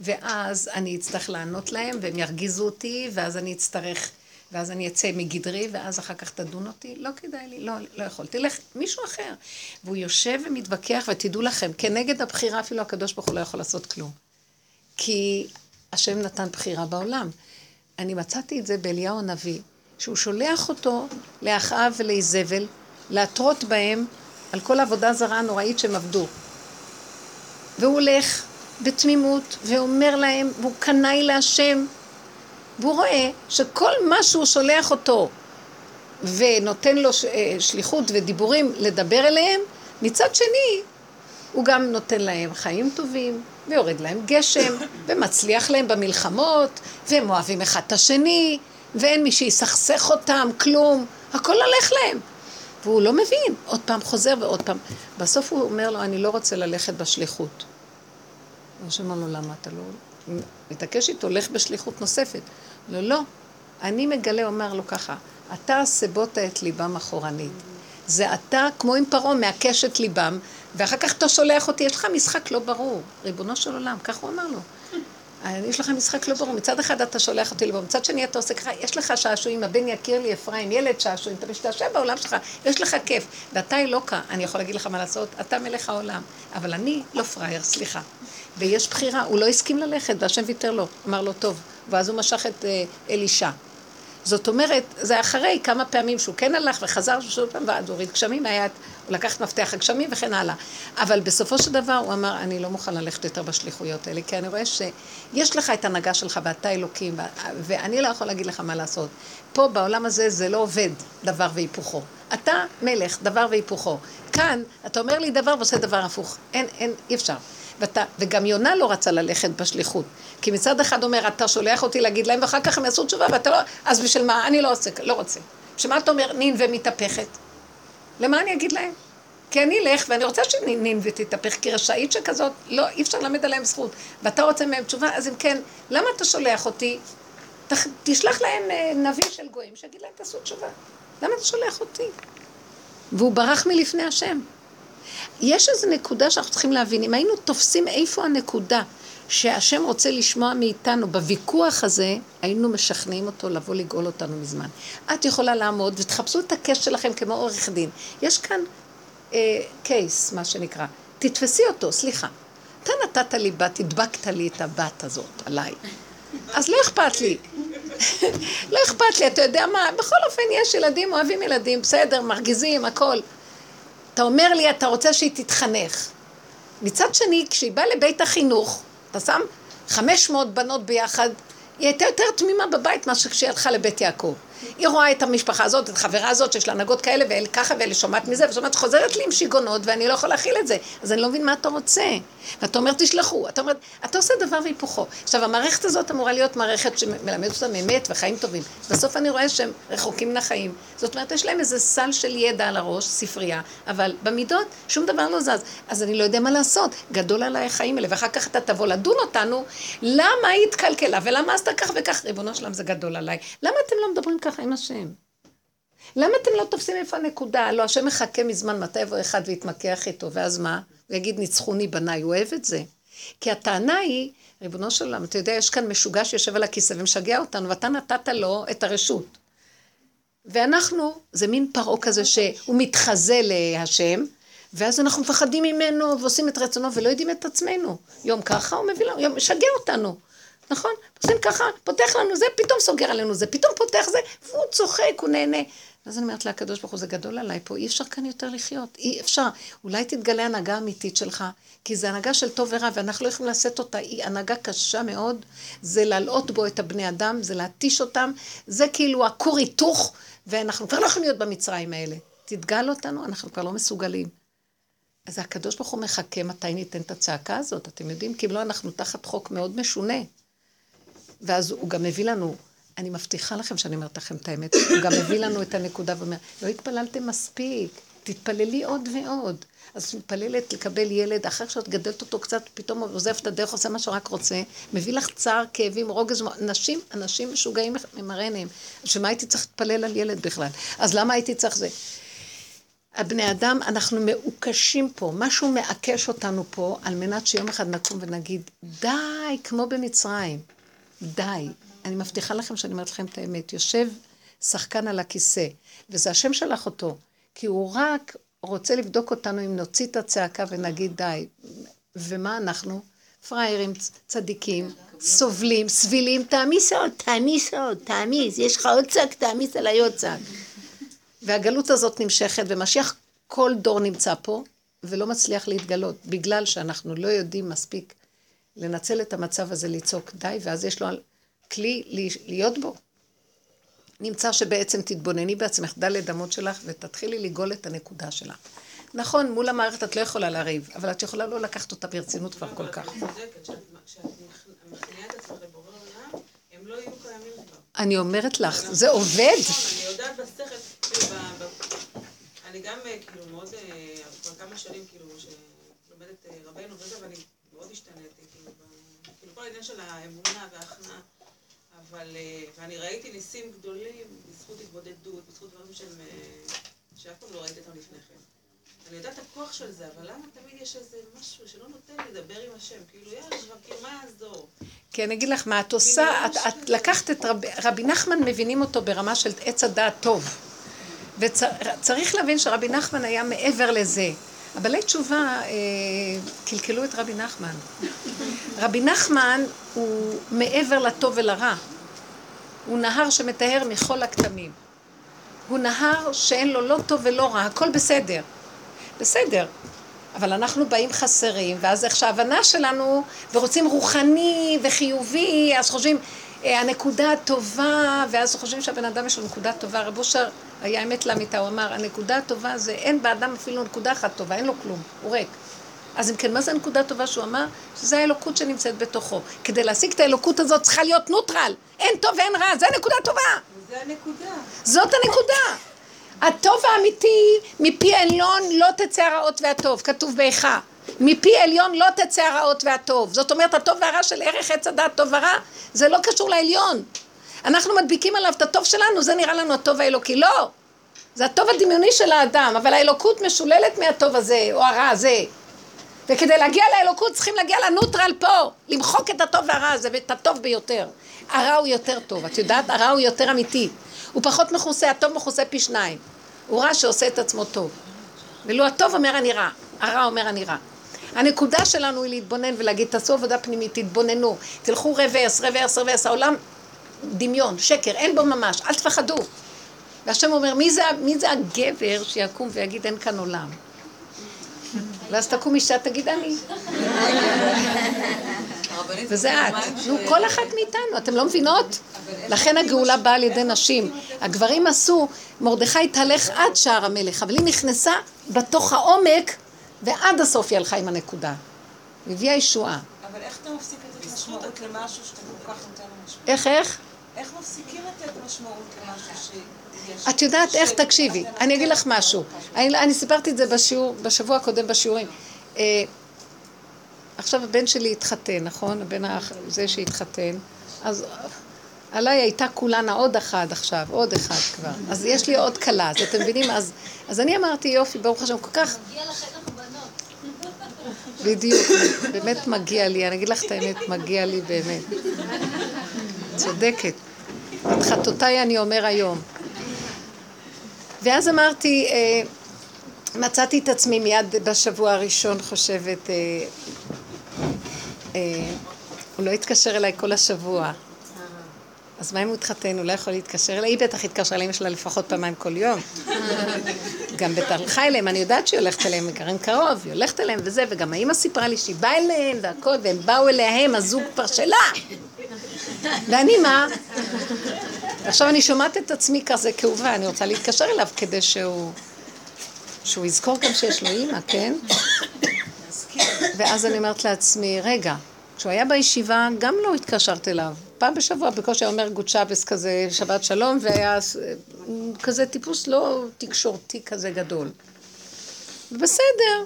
ואז אני אצטרך לענות להם, והם ירגיזו אותי, ואז אני אצטרך, ואז אני אצא מגדרי, ואז אחר כך תדון אותי. לא כדאי לי, לא, לא יכול. תלך, מישהו אחר. והוא יושב ומתווכח, ותדעו לכם, כנגד הבחירה אפילו הקדוש ברוך הוא לא יכול לעשות כלום. כי השם נתן בחירה בעולם. אני מצאתי את זה באליהו הנביא, שהוא שולח אותו לאחאב ולאיזבל, להתרות בהם על כל העבודה הזרה הנוראית שהם עבדו. והוא הולך בתמימות, ואומר להם, והוא קנאי להשם, והוא רואה שכל מה שהוא שולח אותו ונותן לו אה, שליחות ודיבורים לדבר אליהם, מצד שני, הוא גם נותן להם חיים טובים, ויורד להם גשם, ומצליח להם במלחמות, והם אוהבים אחד את השני, ואין מי שיסכסך אותם, כלום, הכל הולך להם. והוא לא מבין, עוד פעם חוזר ועוד פעם. בסוף הוא אומר לו, אני לא רוצה ללכת בשליחות. ראש אמר לו, למה אתה לא... מתעקש איתו, לך בשליחות נוספת. לא, לא. אני מגלה, אומר לו ככה, אתה סבות את ליבם אחורנית. זה אתה, כמו עם פרעה, מעקש את ליבם, ואחר כך אתה שולח אותי, יש לך משחק לא ברור, ריבונו של עולם, כך הוא אמר לו. יש לך משחק לא ברור, מצד אחד אתה שולח אותי לבור, מצד שני אתה עושה ככה, יש לך שעשועים, הבן יכיר לי אפרים, ילד שעשועים, אתה משתעשע בעולם שלך, יש לך כיף, ואתה אלוקה, אני יכול להגיד לך מה לעשות, אתה מלך העולם, אבל אני לא פראייר, סליחה. ויש בחירה, הוא לא הסכים ללכת, והשם ויתר לו, אמר לו, טוב, ואז הוא משך את אה, אלישע. זאת אומרת, זה אחרי כמה פעמים שהוא כן הלך וחזר שוב פעם, הוא הוריד גשמים, היה, הוא לקח את מפתח הגשמים וכן הלאה. אבל בסופו של דבר הוא אמר, אני לא מוכן ללכת יותר בשליחויות האלה, כי אני רואה שיש לך את הנהגה שלך ואתה אלוקים, ואני לא יכול להגיד לך מה לעשות. פה בעולם הזה זה לא עובד דבר והיפוכו. אתה מלך, דבר והיפוכו. כאן, אתה אומר לי דבר ועושה דבר הפוך. אין, אין, אי אפשר. ואתה, וגם יונה לא רצה ללכת בשליחות. כי מצד אחד אומר, אתה שולח אותי להגיד להם, ואחר כך הם יעשו תשובה, ואתה לא... אז בשביל מה? אני לא רוצה, לא רוצה. בשביל מה אתה אומר נין ומתהפכת? למה אני אגיד להם? כי אני אלך, ואני רוצה שנין ותתהפך, כי רשאית שכזאת, לא, אי אפשר ללמד עליהם זכות. ואתה רוצה מהם תשובה, אז אם כן, למה אתה שולח אותי? תח, תשלח להם אה, נביא של גויים, שיגיד להם תעשו תשובה. למה אתה שולח אותי? והוא ברח מלפני השם. יש איזו נקודה שאנחנו צריכים להבין, אם היינו תופסים איפה הנקודה שהשם רוצה לשמוע מאיתנו בוויכוח הזה, היינו משכנעים אותו לבוא לגאול אותנו מזמן. את יכולה לעמוד ותחפשו את הקש שלכם כמו עורך דין. יש כאן אה, קייס, מה שנקרא. תתפסי אותו, סליחה. אתה נתת לי בת, הדבקת לי את הבת הזאת עליי. אז לא אכפת לי. לא אכפת לי, אתה יודע מה, בכל אופן יש ילדים, אוהבים ילדים, בסדר, מרגיזים, הכל. אתה אומר לי, אתה רוצה שהיא תתחנך. מצד שני, כשהיא באה לבית החינוך, אתה שם 500 בנות ביחד, היא הייתה יותר תמימה בבית מאשר כשהיא הלכה לבית יעקב. היא רואה את המשפחה הזאת, את החברה הזאת, שיש לה הנהגות כאלה, ואלה ככה, ואלה שומעת מזה, ושומעת, חוזרת לי עם שיגעונות, ואני לא יכול להכיל את זה. אז אני לא מבין מה אתה רוצה. ואתה אומר, תשלחו. אתה אומר, אתה עושה דבר והיפוכו. עכשיו, המערכת הזאת אמורה להיות מערכת שמלמדת אותם אמת וחיים טובים. בסוף אני רואה שהם רחוקים מן החיים. זאת אומרת, יש להם איזה סל של ידע על הראש, ספרייה, אבל במידות שום דבר לא זז. אז אני לא יודע מה לעשות. גדול עליי החיים האלה, ואחר כך אתה תבוא לדון אותנו, למה היא התקלקלה, ולמה עשתה כך וכך, ריבונו שלם, זה גדול עליי. למה אתם לא מדברים ככה עם השם? למה אתם לא תופסים איפה הנקודה? לא, השם מחכה מזמן מתי יבוא אחד ויתמקח איתו, ואז מה? הוא יגיד, ניצחוני בניי, הוא אוהב את זה. כי הטענה היא, ריבונו של עולם, אתה יודע, יש כאן משוגע שיושב על הכיסא ומשגע אותנו, ואתה נתת לו את הרשות. ואנחנו, זה מין פרעה כזה שהוא מתחזה להשם, ואז אנחנו מפחדים ממנו ועושים את רצונו ולא יודעים את עצמנו. יום ככה הוא מביא לנו, יום משגע אותנו. נכון? עושים ככה, פותח לנו זה, פתאום סוגר עלינו זה, פתאום פותח זה, והוא צוחק, הוא נהנה. אז אני אומרת לקדוש ברוך הוא, זה גדול עליי פה, אי אפשר כאן יותר לחיות, אי אפשר. אולי תתגלה הנהגה אמיתית שלך, כי זה הנהגה של טוב ורע, ואנחנו לא יכולים לשאת אותה, היא הנהגה קשה מאוד, זה להלאות בו את הבני אדם, זה להתיש אותם, זה כאילו הכור היתוך, ואנחנו כבר לא יכולים להיות במצרים האלה. תתגל אותנו, אנחנו כבר לא מסוגלים. אז הקדוש ברוך הוא מחכה מתי ניתן את הצעקה הזאת, אתם יודעים? כי אם לא, אנחנו תחת חוק מאוד משונה. ואז הוא גם מביא לנו, אני מבטיחה לכם שאני אומרת לכם את האמת, הוא גם מביא לנו את הנקודה ואומר, לא התפללתם מספיק, תתפללי עוד ועוד. אז את מתפללת לקבל ילד, אחר שאת גדלת אותו קצת, פתאום עוזב את הדרך, עושה מה שרק רוצה, מביא לך צער, כאבים, רוגז, נשים, אנשים משוגעים ממראה עיניהם. שמה הייתי צריך להתפלל על ילד בכלל? אז למה הייתי צריך זה? הבני אדם, אנחנו מעוקשים פה, משהו מעקש אותנו פה, על מנת שיום אחד נקום ונגיד, די, כמו במצרים. די. אני מבטיחה לכם שאני אומרת לכם את האמת. יושב שחקן על הכיסא, וזה השם שלח אותו, כי הוא רק רוצה לבדוק אותנו אם נוציא את הצעקה ונגיד די. ומה אנחנו? פראיירים, צדיקים, סובלים, סבילים, תעמיס עוד, תעמיס עוד, תעמיס, יש לך עוד צעק, תעמיס עליי עוד צעק. והגלות הזאת נמשכת, ומשיח כל דור נמצא פה, ולא מצליח להתגלות, בגלל שאנחנו לא יודעים מספיק לנצל את המצב הזה, לצעוק די, ואז יש לו כלי להיות בו. נמצא שבעצם תתבונני בעצמך, דלת אמות שלך, ותתחילי לגאול את הנקודה שלך. נכון, מול המערכת את לא יכולה לריב, אבל את יכולה לא לקחת אותה ברצינות כבר כל כך. אני אומרת לך, זה עובד. אני יודעת בשכל, כאילו, אני גם כאילו מאוד, כבר כמה שנים כאילו, שלומדת רבנו וזה, ואני מאוד השתנתי. כל העניין של האמונה וההכנעה, אבל, אה, ואני ראיתי ניסים גדולים בזכות התבודדות, בזכות דברים שהם, אה, שאף פעם לא ראיתי אותם לפני כן. אני יודעת הכוח של זה, אבל למה תמיד יש איזה משהו שלא נותן לי לדבר עם השם? כאילו, יאללה, כאילו, מה יעזור? כי אני אגיד לך מה את עושה, את, את לקחת את רבי, רבי נחמן, מבינים אותו ברמה של עץ הדעת טוב. וצריך להבין שרבי נחמן היה מעבר לזה. הבעלי תשובה אה, קלקלו את רבי נחמן. רבי נחמן הוא מעבר לטוב ולרע. הוא נהר שמטהר מכל הכתמים. הוא נהר שאין לו לא טוב ולא רע, הכל בסדר. בסדר. אבל אנחנו באים חסרים, ואז איך שההבנה שלנו, ורוצים רוחני וחיובי, אז חושבים, אה, הנקודה הטובה, ואז חושבים שהבן אדם יש לו נקודה טובה. רב אושר היה אמת לאמיתה, הוא אמר, הנקודה הטובה זה, אין באדם אפילו נקודה אחת טובה, אין לו כלום, הוא ריק. אז אם כן, מה זה הנקודה הטובה שהוא אמר? שזה האלוקות שנמצאת בתוכו. כדי להשיג את האלוקות הזאת צריכה להיות נוטרל. אין טוב ואין רע, זה הנקודה הטובה. זה הנקודה. זאת הנקודה. הטוב האמיתי, מפי עליון לא תצא הרעות והטוב, כתוב באיכה. מפי עליון לא תצא הרעות והטוב. זאת אומרת, הטוב והרע של ערך עץ הדעת טוב ורע, זה לא קשור לעליון. אנחנו מדביקים עליו את הטוב שלנו, זה נראה לנו הטוב האלוקי. לא! זה הטוב הדמיוני של האדם, אבל האלוקות משוללת מהטוב הזה, או הרע הזה. וכדי להגיע לאלוקות צריכים להגיע לנוטרל פה, למחוק את הטוב והרע הזה, ואת הטוב ביותר. הרע הוא יותר טוב, את יודעת? הרע הוא יותר אמיתי. הוא פחות מכוסה, הטוב מכוסה פי שניים. הוא רע שעושה את עצמו טוב. ולו הטוב אומר אני רע, הרע אומר אני רע. הנקודה שלנו היא להתבונן ולהגיד, תעשו עבודה פנימית, תתבוננו, תלכו רוורס, רוורס, רוורס, העולם דמיון, שקר, אין בו ממש, אל תפחדו. והשם אומר, מי זה, מי זה הגבר שיקום ויגיד אין כאן עולם? ואז תקום אישה, תגיד אני. וזה את. נו, כל אחת מאיתנו, אתם לא מבינות? לכן הגאולה באה על ידי נשים. הגברים עשו, מרדכי התהלך עד שער המלך, אבל היא נכנסה בתוך העומק, ועד הסוף היא הלכה עם הנקודה. הביאה ישועה. אבל איך אתה מפסיק לתת משמעות למשהו שאתה כל כך נותן משמעות? איך, איך? איך מפסיקים לתת משמעות למשהו ש... את יודעת איך, תקשיבי, אני אגיד לך משהו. אני, אני סיפרתי את זה בשיעור, בשבוע הקודם בשיעורים. אה, עכשיו הבן שלי התחתן, נכון? הבן זה שהתחתן. אז עליי הייתה כולנה עוד אחד עכשיו, עוד אחד כבר. אז יש לי עוד כלה, אז אתם מבינים? אז, אז אני אמרתי, יופי, ברוך השם, כל כך... מגיע לכם בנות. בדיוק, באמת מגיע לי, אני אגיד לך את האמת, מגיע לי באמת. צודקת. את חטאותיי אני אומר היום. ואז אמרתי, אה, מצאתי את עצמי מיד בשבוע הראשון חושבת, אה, אה, הוא לא התקשר אליי כל השבוע. אז מה אם הוא התחתן, הוא לא יכול להתקשר אליי? היא בטח התקשרה לאמא שלה לפחות פעמיים כל יום. גם בטח הלכה אליהם, אני יודעת שהיא הולכת אליהם, הם גרים קרוב, היא הולכת אליהם וזה, וגם האמא סיפרה לי שהיא באה אליהם והכל, והם באו אליהם, הזוג כבר שלה. ואני מה? עכשיו אני שומעת את עצמי כזה כאובה, אני רוצה להתקשר אליו כדי שהוא... שהוא יזכור גם שיש לו אימא, כן? ואז אני אומרת לעצמי, רגע, כשהוא היה בישיבה, גם לא התקשרת אליו. פעם בשבוע בקושי אומר גוד שבס כזה, שבת שלום, והיה אה, כזה טיפוס לא תקשורתי כזה גדול. בסדר.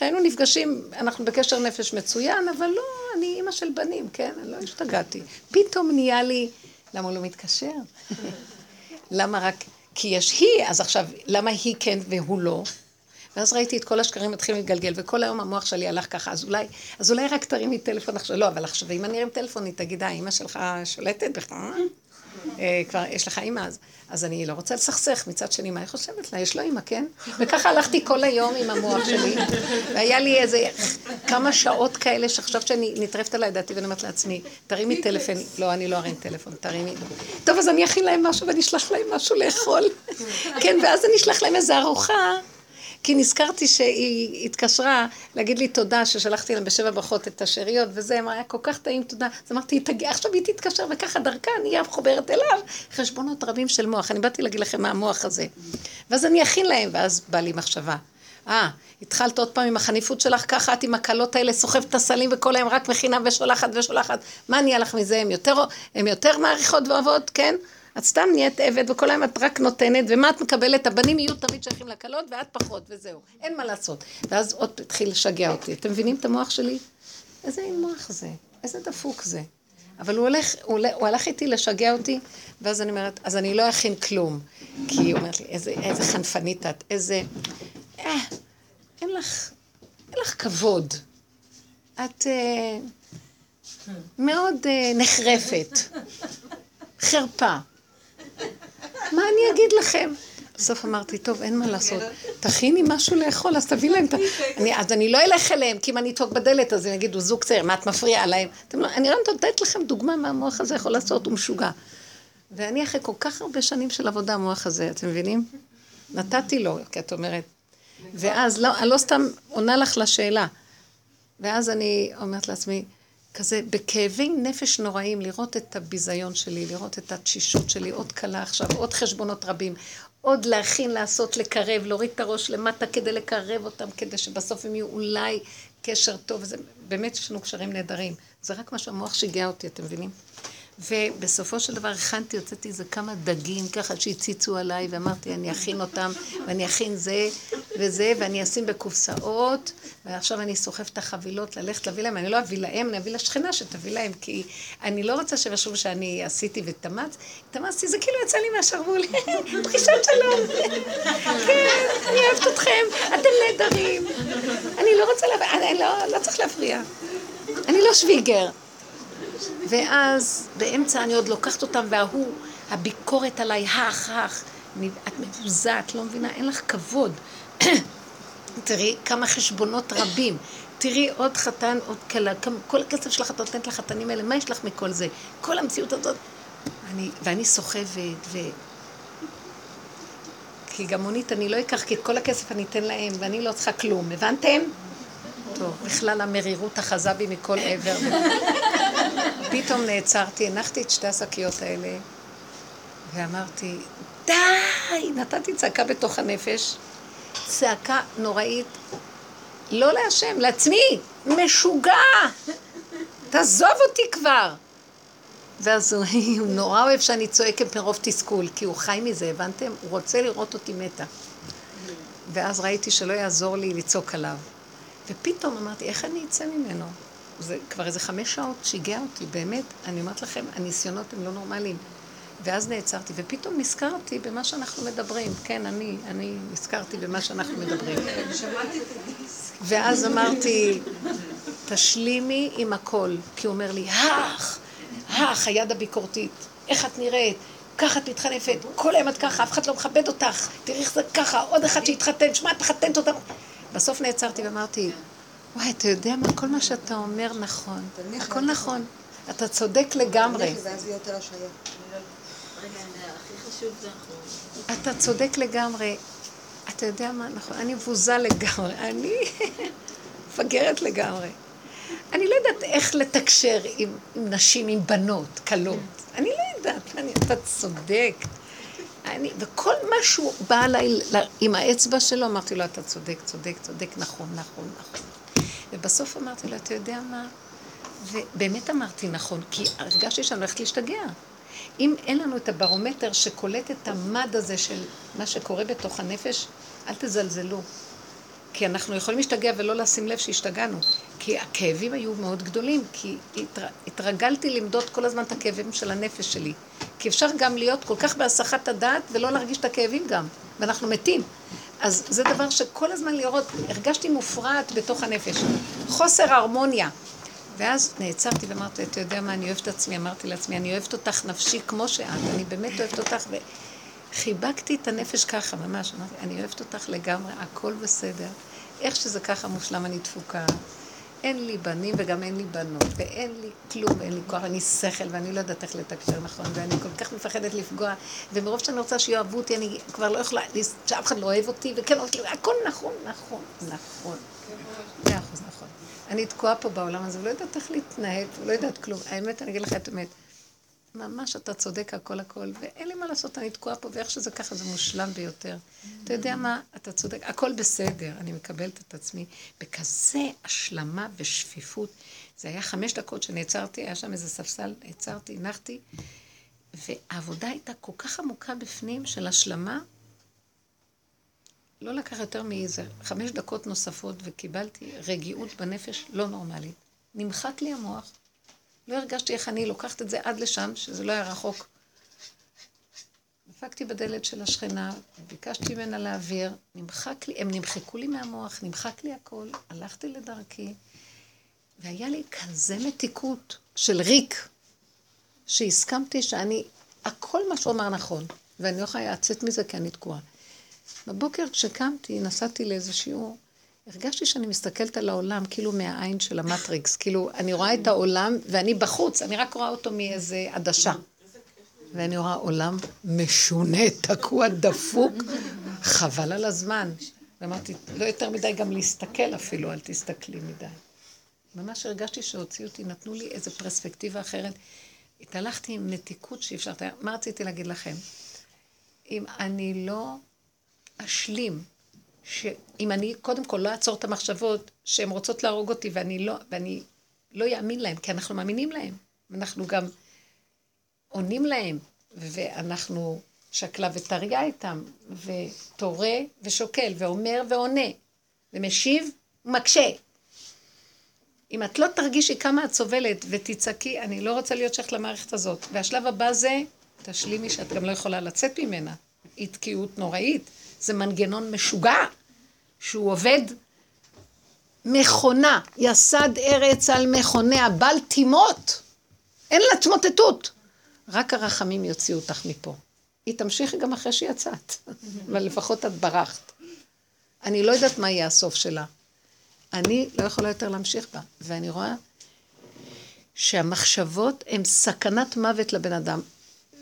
כשהיינו נפגשים, אנחנו בקשר נפש מצוין, אבל לא, אני אימא של בנים, כן? אני לא השתגעתי. פתאום נהיה לי, למה הוא לא מתקשר? למה רק... כי יש היא, אז עכשיו, למה היא כן והוא לא? ואז ראיתי את כל השקרים מתחילים להתגלגל, וכל היום המוח שלי הלך ככה, אז אולי, אז אולי רק תרימי טלפון עכשיו, לא, אבל עכשיו, אם אני ארים טלפון, היא תגיד, אה, אימא שלך שולטת בך? אה, כבר יש לך אימא, אז, אז אני לא רוצה לסכסך. מצד שני, מה היא חושבת לה? יש לו אימא, כן? וככה הלכתי כל היום עם המוח שלי, והיה לי איזה כמה שעות כאלה שחשבת שאני נטרפת על ידעתי, ואני אומרת לעצמי, תרימי טלפון, לא, אני לא ארים טלפון, תרימי. טוב, אז אני אכין להם משהו ואני אשלח להם משהו לאכול. כן, ואז אני אשלח להם איזה ארוחה. כי נזכרתי שהיא התקשרה להגיד לי תודה ששלחתי להם בשבע ברכות את השאריות וזה, אמרה, היה כל כך טעים, תודה. אז אמרתי, תגיע, עכשיו היא תתקשר וככה דרכה, אני אהיה מחוברת אליו. חשבונות רבים של מוח. אני באתי להגיד לכם מה המוח הזה. ואז אני אכין להם, ואז בא לי מחשבה. אה, התחלת עוד פעם עם החניפות שלך, ככה את עם הקלות האלה סוחבת את הסלים וכל היום רק מכינה ושולחת ושולחת. מה נהיה לך מזה? הם יותר, יותר מעריכות ואוהבות, כן? את סתם נהיית עבד, וכל היום את רק נותנת, ומה את מקבלת? הבנים יהיו תמיד שייכים לקלות, ואת פחות, וזהו. אין מה לעשות. ואז עוד התחיל לשגע אותי. אתם מבינים את המוח שלי? איזה מוח זה? איזה דפוק זה? אבל הוא הולך, הוא, הוא הלך איתי לשגע אותי, ואז אני אומרת, אז אני לא אכין כלום. כי היא אומרת לי, איזה, איזה חנפנית את, איזה... אה, אין לך, אין לך כבוד. את אה, מאוד אה, נחרפת. חרפה. מה אני אגיד לכם? בסוף אמרתי, טוב, אין מה לעשות. תכיני משהו לאכול, אז תביא להם את ה... אז אני לא אלך אליהם, כי אם אני אדפוק בדלת, אז הם יגידו, זוג צעיר, מה את מפריעה להם? לא- אני רק נותנת לכם דוגמה מה המוח הזה יכול לעשות, הוא משוגע. ואני אחרי כל כך הרבה שנים של עבודה, המוח הזה, אתם מבינים? נתתי לו, כי את אומרת. ואז, לא, אני לא סתם עונה לך לשאלה. ואז אני אומרת לעצמי, כזה בכאבי נפש נוראים, לראות את הביזיון שלי, לראות את התשישות שלי, עוד קלה עכשיו, עוד חשבונות רבים, עוד להכין, לעשות, לקרב, להוריד את הראש למטה כדי לקרב אותם, כדי שבסוף הם יהיו אולי קשר טוב, זה באמת יש לנו קשרים נהדרים. זה רק מה שהמוח שיגע אותי, אתם מבינים? ובסופו של דבר הכנתי, הוצאתי איזה כמה דגים ככה שהציצו עליי, ואמרתי, אני אכין אותם, ואני אכין זה וזה, ואני אשים בקופסאות, ועכשיו אני סוחב את החבילות ללכת להביא להם, אני לא אביא להם, אני אביא לשכנה שתביא להם, כי אני לא רוצה יחשבו שאני עשיתי והתאמצתי, התאמצתי, זה כאילו יצא לי מהשרוול, פגישת שלום, כן, אני אוהבת אתכם, אתם נהדרים, אני לא רוצה, אני לא, לא צריך להפריע, אני לא שוויגר. ואז באמצע אני עוד לוקחת אותם, וההוא, הביקורת עליי, הך, אני- את מבוזה, את לא מבינה, אין לך כבוד. תראי כמה חשבונות רבים. תראי עוד חתן, עוד כלה, כל הכסף שלך את נותנת לחתנים האלה, מה יש לך מכל זה? כל המציאות הזאת. אני, ואני סוחבת, ו... כי גם מונית אני לא אקח, כי את כל הכסף אני אתן להם, ואני לא צריכה כלום, הבנתם? טוב, בכלל המרירות אחזה בי מכל עבר. פתאום נעצרתי, הנחתי את שתי השקיות האלה, ואמרתי, די! נתתי צעקה בתוך הנפש, צעקה נוראית, לא להשם, לעצמי, משוגע! תעזוב אותי כבר! ואז הוא, נורא אוהב שאני צועקת מרוב תסכול, כי הוא חי מזה, הבנתם? הוא רוצה לראות אותי מתה. ואז ראיתי שלא יעזור לי לצעוק עליו. ופתאום אמרתי, איך אני אצא ממנו? זה כבר איזה חמש שעות שיגע אותי, באמת, אני אומרת לכם, הניסיונות הם לא נורמליים. ואז נעצרתי, ופתאום נזכרתי במה שאנחנו מדברים. כן, אני, אני נזכרתי במה שאנחנו מדברים. ואז אמרתי, תשלימי עם הכל. כי הוא אומר לי, הך, הך, היד הביקורתית, איך את נראית? ככה את מתחנפת, כל היום את ככה, אף אחד לא מכבד אותך, תראי איך זה ככה, עוד אחד שהתחתן, שמע, את מחתנת אותנו. בסוף נעצרתי ואמרתי, וואי, אתה יודע מה, כל מה שאתה אומר נכון, הכל נכון, אתה צודק לגמרי. אנחנו... אתה צודק לגמרי. אתה יודע מה, נכון, אני מבוזה לגמרי, אני מפגרת לגמרי. אני לא יודעת איך לתקשר עם, נשים, עם בנות, כלות. אני לא יודעת, אני, אתה צודק. אני, וכל מה שהוא בא אליי ל- עם האצבע שלו, אמרתי לו, אתה צודק, צודק, צודק, נכון, נכון, נכון. ובסוף אמרתי לו, אתה יודע מה? ובאמת אמרתי נכון, כי הרגשתי שאני הולכת להשתגע. אם אין לנו את הברומטר שקולט את המד הזה של מה שקורה בתוך הנפש, אל תזלזלו. כי אנחנו יכולים להשתגע ולא לשים לב שהשתגענו. כי הכאבים היו מאוד גדולים, כי התר... התרגלתי למדוד כל הזמן את הכאבים של הנפש שלי. כי אפשר גם להיות כל כך בהסחת הדעת ולא להרגיש את הכאבים גם, ואנחנו מתים. אז זה דבר שכל הזמן לראות, הרגשתי מופרעת בתוך הנפש. חוסר הרמוניה. ואז נעצרתי ואמרתי, אתה יודע מה, אני אוהבת את עצמי, אמרתי לעצמי, אני אוהבת אותך נפשי כמו שאת, אני באמת אוהבת אותך, וחיבקתי את הנפש ככה, ממש, אמרתי, אני אוהבת אותך לגמרי, הכל בסדר. איך שזה ככה מושלם, אני דפוקה. אין לי בנים וגם אין לי בנות, ואין לי כלום, אין לי כוח, אני שכל, ואני לא יודעת איך לתקשר נכון, ואני כל כך מפחדת לפגוע, ומרוב שאני רוצה שיאהבו אותי, אני כבר לא יכולה, שאף אחד לא אוהב אותי, וכן, הכל נכון, נכון, נכון. מאה אחוז נכון. אני תקועה פה בעולם הזה, ולא יודעת איך להתנהג, ולא יודעת כלום. האמת, אני אגיד לך את האמת. ממש אתה צודק הכל הכל, ואין לי מה לעשות, אני תקועה פה, ואיך שזה ככה זה מושלם ביותר. אתה יודע מה, אתה צודק, הכל בסדר, אני מקבלת את עצמי בכזה השלמה ושפיפות. זה היה חמש דקות שנעצרתי, היה שם איזה ספסל, נעצרתי, הנחתי, והעבודה הייתה כל כך עמוקה בפנים של השלמה, לא לקח יותר מאיזה חמש דקות נוספות וקיבלתי רגיעות בנפש לא נורמלית. נמחק לי המוח. לא הרגשתי איך אני לוקחת את זה עד לשם, שזה לא היה רחוק. דפקתי בדלת של השכנה, ביקשתי ממנה להעביר, נמחק לי, הם נמחקו לי מהמוח, נמחק לי הכל, הלכתי לדרכי, והיה לי כזה מתיקות של ריק, שהסכמתי שאני, הכל מה שהוא אמר נכון, ואני לא יכולה לצאת מזה כי אני תקועה. בבוקר כשקמתי, נסעתי לאיזה שיעור, הרגשתי שאני מסתכלת על העולם כאילו מהעין של המטריקס, כאילו אני רואה את העולם ואני בחוץ, אני רק רואה אותו מאיזה עדשה. ואני רואה עולם משונה, תקוע, דפוק, חבל על הזמן. ואמרתי, לא יותר מדי גם להסתכל אפילו, אל תסתכלי מדי. ממש הרגשתי שהוציאו אותי, נתנו לי איזו פרספקטיבה אחרת. התהלכתי עם מתיקות שאי אפשר... מה רציתי להגיד לכם? אם אני לא אשלים, שאם אני קודם כל לא אעצור את המחשבות שהן רוצות להרוג אותי ואני לא, ואני לא יאמין להם, כי אנחנו מאמינים להם. אנחנו גם עונים להם, ואנחנו שקלה וטריה איתם, ותורה ושוקל, ואומר ועונה, ומשיב ומקשה. אם את לא תרגישי כמה את סובלת ותצעקי, אני לא רוצה להיות שייכת למערכת הזאת. והשלב הבא זה, תשלימי שאת גם לא יכולה לצאת ממנה. אי תקיעות נוראית. זה מנגנון משוגע, שהוא עובד מכונה, יסד ארץ על מכוניה, בל תימות. אין לה תמוטטות. רק הרחמים יוציאו אותך מפה. היא תמשיך גם אחרי שיצאת, אבל לפחות את ברחת. אני לא יודעת מה יהיה הסוף שלה. אני לא יכולה יותר להמשיך בה, ואני רואה שהמחשבות הן סכנת מוות לבן אדם.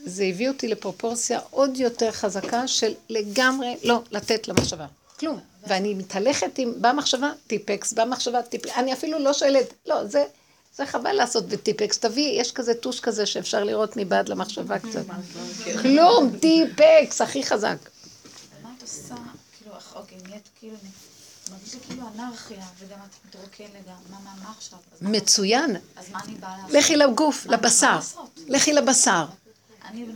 זה הביא אותי לפרופורציה עוד יותר חזקה של לגמרי לא לתת למחשבה. כלום. ואני מתהלכת עם, במחשבה, טיפקס, במחשבה, טיפקס. אני אפילו לא שואלת, לא, זה, זה חבל לעשות בטיפקס. תביאי, יש כזה טוש כזה שאפשר לראות מבעד למחשבה קצת. כלום, טיפקס, הכי חזק. מה את עושה? כאילו, אוקיי, נהיית כאילו, מרגיש לי כאילו אנרכיה, וגם את לגמרי. מה, מה, מה עכשיו? מצוין. אז מה אני באה לעשות? לכי לגוף, לבשר. לכי לבשר.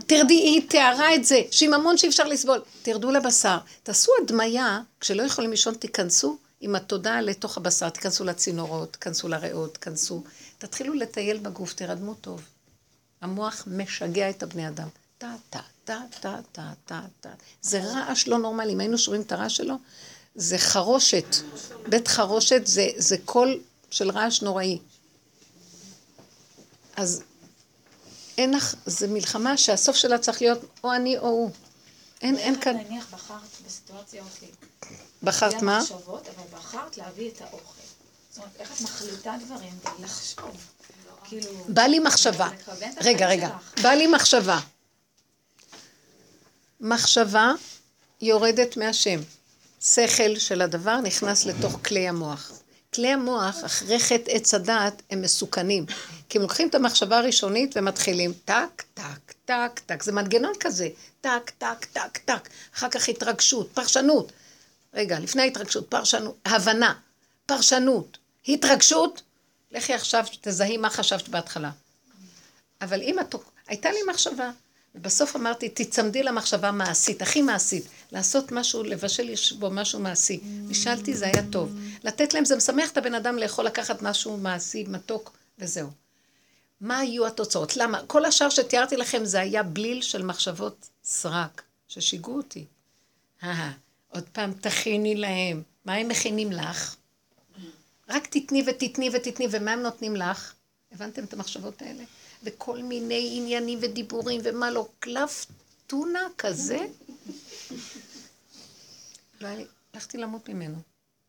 תרדי, היא תיארה את זה, שיממון שאי אפשר לסבול. תרדו לבשר. תעשו הדמיה, כשלא יכולים לישון, תיכנסו עם התודעה לתוך הבשר, תיכנסו לצינורות, תיכנסו לריאות, תיכנסו. תתחילו לטייל בגוף, תרדמו טוב. המוח משגע את הבני אדם. טה, טה, טה, טה, טה, טה, טה. זה רעש לא נורמלי. אם היינו שומעים את הרעש שלו, זה חרושת. בית חרושת זה קול של רעש נוראי. אז אין לך, זה מלחמה שהסוף שלה צריך להיות או אני או הוא. אין, אין כאן. נניח בחרת בסיטואציה, אוקיי. בחרת מה? אבל בחרת להביא את האוכל. זאת אומרת, איך את מחליטה דברים ולחשוב. כאילו... בא לי מחשבה. רגע, רגע. בא לי מחשבה. מחשבה יורדת מהשם. שכל של הדבר נכנס לתוך כלי המוח. כלי המוח, אחרי חטא עץ הדעת, הם מסוכנים. כי הם לוקחים את המחשבה הראשונית ומתחילים טק, טק, טק, טק. זה מנגנון כזה. טק, טק, טק, טק. אחר כך התרגשות, פרשנות. רגע, לפני ההתרגשות, פרשנות, הבנה, פרשנות, התרגשות. לכי עכשיו, תזהי מה חשבת בהתחלה. אבל אם את... הייתה לי מחשבה, ובסוף אמרתי, תצמדי למחשבה מעשית, הכי מעשית, לעשות משהו, לבשל יש בו משהו מעשי. ושאלתי, זה היה טוב. לתת להם, זה משמח את הבן אדם לאכול לקחת משהו מעשי, מתוק, וזהו. מה היו התוצאות? למה? כל השאר שתיארתי לכם זה היה בליל של מחשבות סרק, ששיגעו אותי. עוד פעם תכיני להם. מה הם מכינים לך? רק תתני ותתני ותתני, ומה הם נותנים לך? הבנתם את המחשבות האלה? וכל מיני עניינים ודיבורים ומה לא, קלף טונה כזה. לא היה לי, הלכתי למות ממנו,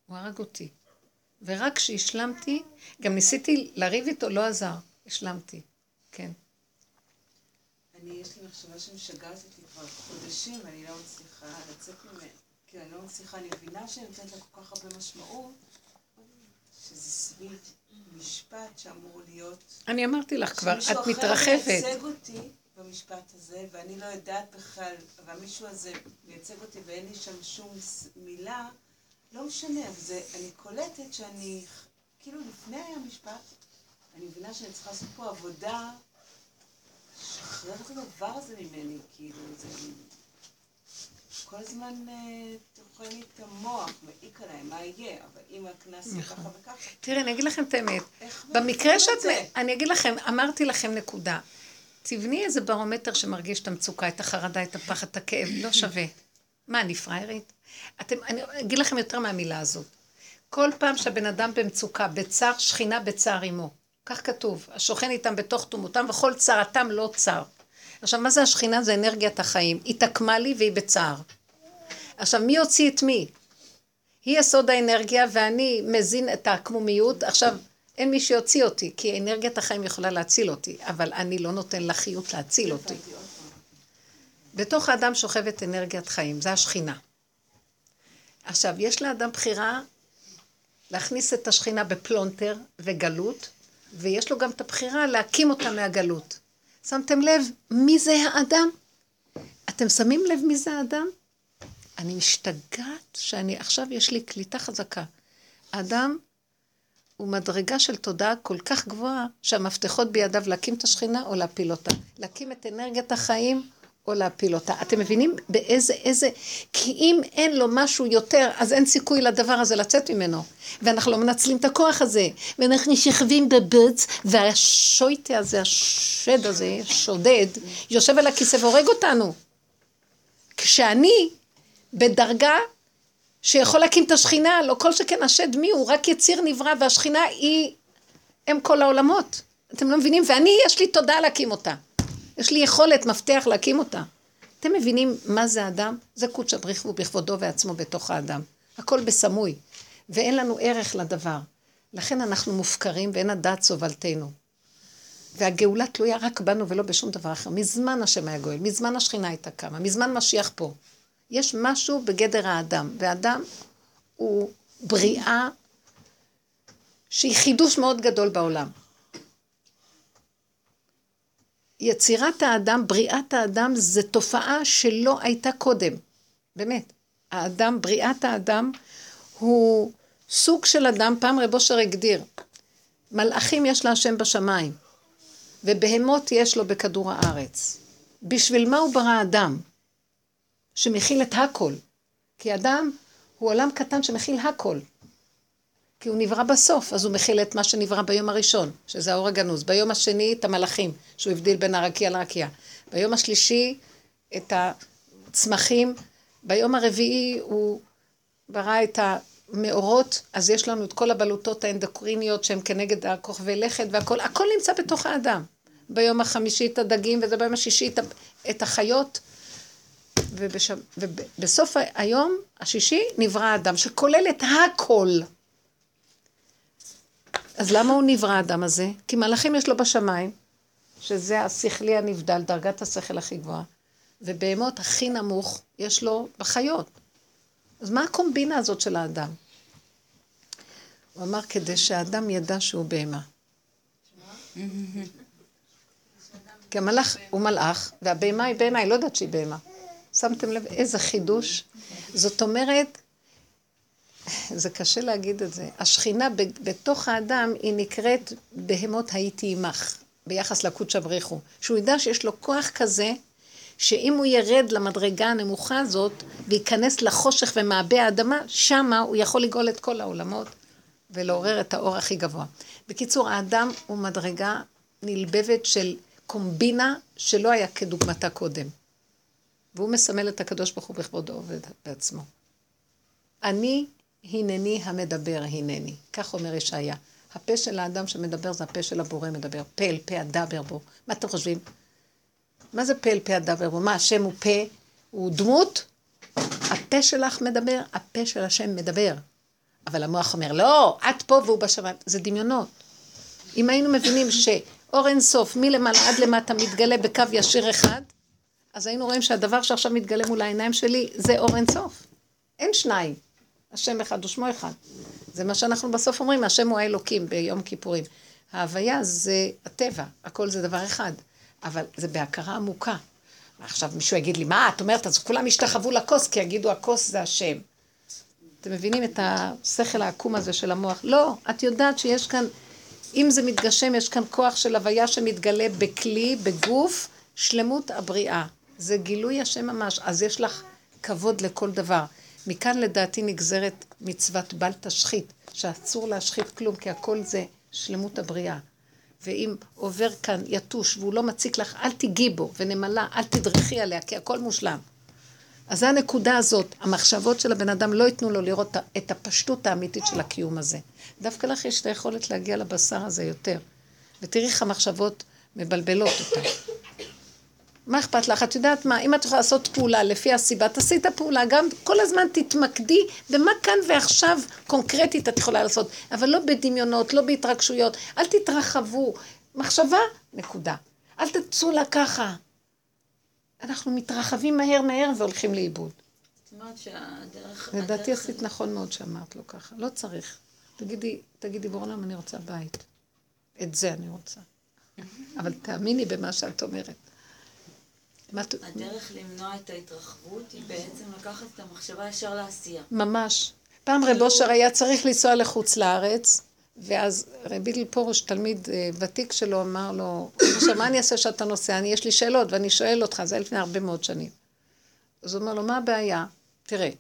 הוא הרג אותי. ורק כשהשלמתי, גם ניסיתי לריב איתו, לא עזר, השלמתי, כן. אני, יש לי מחשבה שמשגעת אותי כבר חודשים, ואני לא מצליחה לצאת ממנה. כי אני לא מצליחה, אני מבינה שאני נותנת לה כל כך הרבה משמעות, שזה סביב משפט שאמור להיות... אני אמרתי לך כבר, שמישהו את אחר מתרחבת. מייצג אותי במשפט הזה, ואני לא יודעת בכלל, והמישהו הזה מייצג אותי ואין לי שם שום מילה, לא משנה, אבל אני קולטת שאני, כאילו לפני המשפט, אני מבינה שאני צריכה לעשות פה עבודה, לשחרר את הדבר הזה ממני, כאילו, זה... כל הזמן אה, טוחן לי את המוח, מעיק עליי, מה יהיה, אבל אם הקנס יהיה נכון. ככה וככה, תראי, אני אגיד לכם את האמת. במקרה שאת... אני אגיד לכם, אמרתי לכם נקודה. תבני איזה ברומטר שמרגיש את המצוקה, את החרדה, את הפחד, את הכאב, לא שווה. מה, אני פראיירית? אתם, אני אגיד לכם יותר מהמילה הזאת. כל פעם שהבן אדם במצוקה, בצער, שכינה בצער עמו. כך כתוב, השוכן איתם בתוך תומותם, וכל צרתם לא צר. עכשיו, מה זה השכינה? זה אנרגיית החיים. היא תקמה לי והיא בצער. עכשיו, מי הוציא את מי? היא יסוד האנרגיה ואני מזין את העקמומיות. עכשיו, אין מי שיוציא אותי, כי אנרגיית החיים יכולה להציל אותי, אבל אני לא נותן לחיות להציל אותי. בתוך האדם שוכבת אנרגיית חיים, זה השכינה. עכשיו, יש לאדם בחירה להכניס את השכינה בפלונטר וגלות, ויש לו גם את הבחירה להקים אותה מהגלות. שמתם לב מי זה האדם? אתם שמים לב מי זה האדם? אני משתגעת שאני, עכשיו יש לי קליטה חזקה. האדם הוא מדרגה של תודעה כל כך גבוהה, שהמפתחות בידיו להקים את השכינה או להפיל אותה. להקים את אנרגיית החיים או להפיל אותה. אתם מבינים באיזה, איזה... כי אם אין לו משהו יותר, אז אין סיכוי לדבר הזה לצאת ממנו. ואנחנו לא מנצלים את הכוח הזה. ואנחנו שכבים בבוץ, והשויטה הזה, השד הזה, שודד, יושב על הכיסא והורג אותנו. כשאני בדרגה שיכול להקים את השכינה, לא כל שכן השד מי הוא, רק יציר נברא, והשכינה היא אם כל העולמות. אתם לא מבינים? ואני, יש לי תודה להקים אותה. יש לי יכולת, מפתח להקים אותה. אתם מבינים מה זה אדם? זה קודש הבריך הוא בכבודו ועצמו בתוך האדם. הכל בסמוי, ואין לנו ערך לדבר. לכן אנחנו מופקרים ואין הדעת סובלתנו. והגאולה תלויה רק בנו ולא בשום דבר אחר. מזמן השם היה גואל, מזמן השכינה הייתה קמה, מזמן משיח פה. יש משהו בגדר האדם, והאדם הוא בריאה שהיא חידוש מאוד גדול בעולם. יצירת האדם, בריאת האדם, זה תופעה שלא הייתה קודם. באמת. האדם, בריאת האדם, הוא סוג של אדם, פעם רב אושר הגדיר, מלאכים יש להשם בשמיים, ובהמות יש לו בכדור הארץ. בשביל מה הוא ברא אדם? שמכיל את הכל. כי אדם הוא עולם קטן שמכיל הכל. כי הוא נברא בסוף, אז הוא מכיל את מה שנברא ביום הראשון, שזה האור הגנוז. ביום השני את המלאכים, שהוא הבדיל בין הרקיע לרקיע. ביום השלישי את הצמחים. ביום הרביעי הוא ברא את המאורות, אז יש לנו את כל הבלוטות האנדוקריניות שהן כנגד הכוכבי לכת והכל, הכל נמצא בתוך האדם. ביום החמישי את הדגים, וזה ביום השישי את, החיות. ובש... ובסוף היום השישי נברא האדם, שכולל את הכל. אז למה הוא נברא האדם הזה? כי מלאכים יש לו בשמיים, שזה השכלי הנבדל, דרגת השכל הכי גבוהה, ובהמות הכי נמוך יש לו בחיות. אז מה הקומבינה הזאת של האדם? הוא אמר, כדי שהאדם ידע שהוא בהמה. כי המלאך הוא מלאך, והבהמה היא בהמה, היא לא יודעת שהיא בהמה. שמתם לב איזה חידוש? זאת אומרת, זה קשה להגיד את זה. השכינה בתוך האדם היא נקראת בהמות הייתי עמך, ביחס לקודשא בריחו. שהוא ידע שיש לו כוח כזה, שאם הוא ירד למדרגה הנמוכה הזאת, וייכנס לחושך ומעבה האדמה, שמה הוא יכול לגאול את כל העולמות ולעורר את האור הכי גבוה. בקיצור, האדם הוא מדרגה נלבבת של קומבינה שלא היה כדוגמתה קודם. והוא מסמל את הקדוש ברוך הוא בכבודו ובעצמו. אני הנני המדבר הנני, כך אומר ישעיה. הפה של האדם שמדבר זה הפה של הבורא מדבר. פה אל פה הדבר בו. מה אתם חושבים? מה זה פה אל פה הדבר בו? מה, השם הוא פה? הוא דמות? הפה שלך מדבר, הפה של השם מדבר. אבל המוח אומר, לא, את פה והוא בשמיים. זה דמיונות. אם היינו מבינים שאור אין סוף, מלמעלה עד למטה, מתגלה בקו ישיר אחד, אז היינו רואים שהדבר שעכשיו מתגלה מול העיניים שלי, זה אור אין סוף. אין שניים. השם אחד ושמו אחד. זה מה שאנחנו בסוף אומרים, השם הוא האלוקים ביום כיפורים. ההוויה זה הטבע, הכל זה דבר אחד, אבל זה בהכרה עמוקה. עכשיו מישהו יגיד לי, מה, את אומרת, אז כולם ישתחוו לכוס, כי יגידו, הכוס זה השם. אתם מבינים את השכל העקום הזה של המוח? לא, את יודעת שיש כאן, אם זה מתגשם, יש כאן כוח של הוויה שמתגלה בכלי, בגוף, שלמות הבריאה. זה גילוי השם ממש, אז יש לך כבוד לכל דבר. מכאן לדעתי נגזרת מצוות בל תשחית, שאסור להשחית כלום, כי הכל זה שלמות הבריאה. ואם עובר כאן יתוש והוא לא מציק לך, אל תיגעי בו, ונמלה, אל תדרכי עליה, כי הכל מושלם. אז זה הנקודה הזאת, המחשבות של הבן אדם לא ייתנו לו לראות את הפשטות האמיתית של הקיום הזה. דווקא לך יש את היכולת להגיע לבשר הזה יותר. ותראי איך המחשבות מבלבלות אותה. מה אכפת לך? את יודעת מה, אם את יכולה לעשות פעולה לפי הסיבה, תעשי את הפעולה. גם כל הזמן תתמקדי במה כאן ועכשיו קונקרטית את יכולה לעשות, אבל לא בדמיונות, לא בהתרגשויות. אל תתרחבו. מחשבה, נקודה. אל תצאו לה ככה. אנחנו מתרחבים מהר מהר והולכים לאיבוד. אומרת שהדרך... לדעתי עשית נכון מאוד שאמרת לו ככה. לא צריך. תגידי, תגידי, בורלם, אני רוצה בית. את זה אני רוצה. אבל תאמיני במה שאת אומרת. הדרך למנוע את ההתרחבות היא בעצם לקחת את המחשבה ישר לעשייה. ממש. פעם רב אושר היה צריך לנסוע לחוץ לארץ, ואז רבי גיל פרוש, תלמיד אה, ותיק שלו, אמר לו, עכשיו, מה אני אעשה שאתה נוסע? אני, יש לי שאלות, ואני שואל אותך, זה היה לפני הרבה מאוד שנים. אז הוא אומר לו, מה הבעיה? תראה,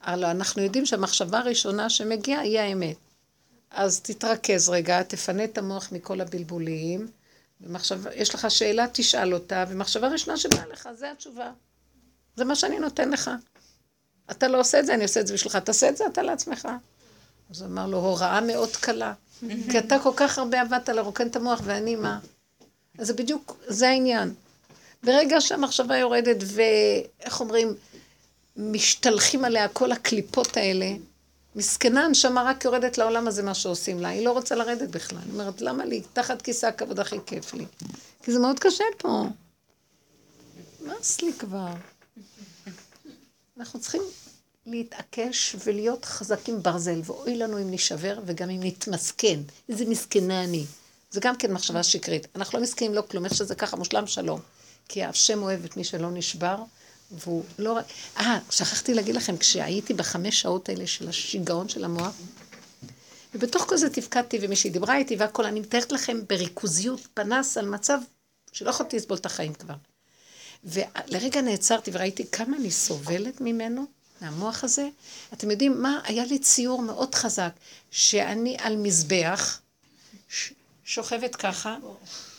הלוא אנחנו יודעים שהמחשבה הראשונה שמגיעה היא האמת. אז תתרכז רגע, תפנה את המוח מכל הבלבולים, ומחשבה, יש לך שאלה, תשאל אותה, ומחשבה ראשונה שבאה לך, זה התשובה. זה מה שאני נותן לך. אתה לא עושה את זה, אני עושה את זה בשבילך, תעשה את זה אתה לעצמך. אז הוא אמר לו, הוראה מאוד קלה. כי אתה כל כך הרבה עבדת לרוקן את המוח, ואני מה? אז זה בדיוק, זה העניין. ברגע שהמחשבה יורדת, ואיך אומרים, משתלחים עליה כל הקליפות האלה, מסכנה הנשמה רק יורדת לעולם הזה מה שעושים לה, היא לא רוצה לרדת בכלל. היא אומרת, למה לי? תחת כיסא הכבוד הכי כיף לי. כי זה מאוד קשה פה. נמאס לי כבר. אנחנו צריכים להתעקש ולהיות חזקים ברזל, ואוי לנו אם נשבר וגם אם נתמסכן. איזה מסכנה אני. זה גם כן מחשבה שקרית. אנחנו לא מסכנים, לא כלום, איך שזה ככה, מושלם שלום. כי השם אוהב את מי שלא נשבר, והוא לא... רק- אה, שכחתי להגיד לכם, כשהייתי בחמש שעות האלה של השיגעון של המוח, ובתוך כל זה תפקדתי, ומישהי דיברה איתי והכל, אני מתארת לכם בריכוזיות פנס על מצב שלא יכולתי לסבול את החיים כבר. ולרגע נעצרתי וראיתי כמה אני סובלת ממנו, מהמוח הזה. אתם יודעים מה? היה לי ציור מאוד חזק, שאני על מזבח, שוכבת ככה,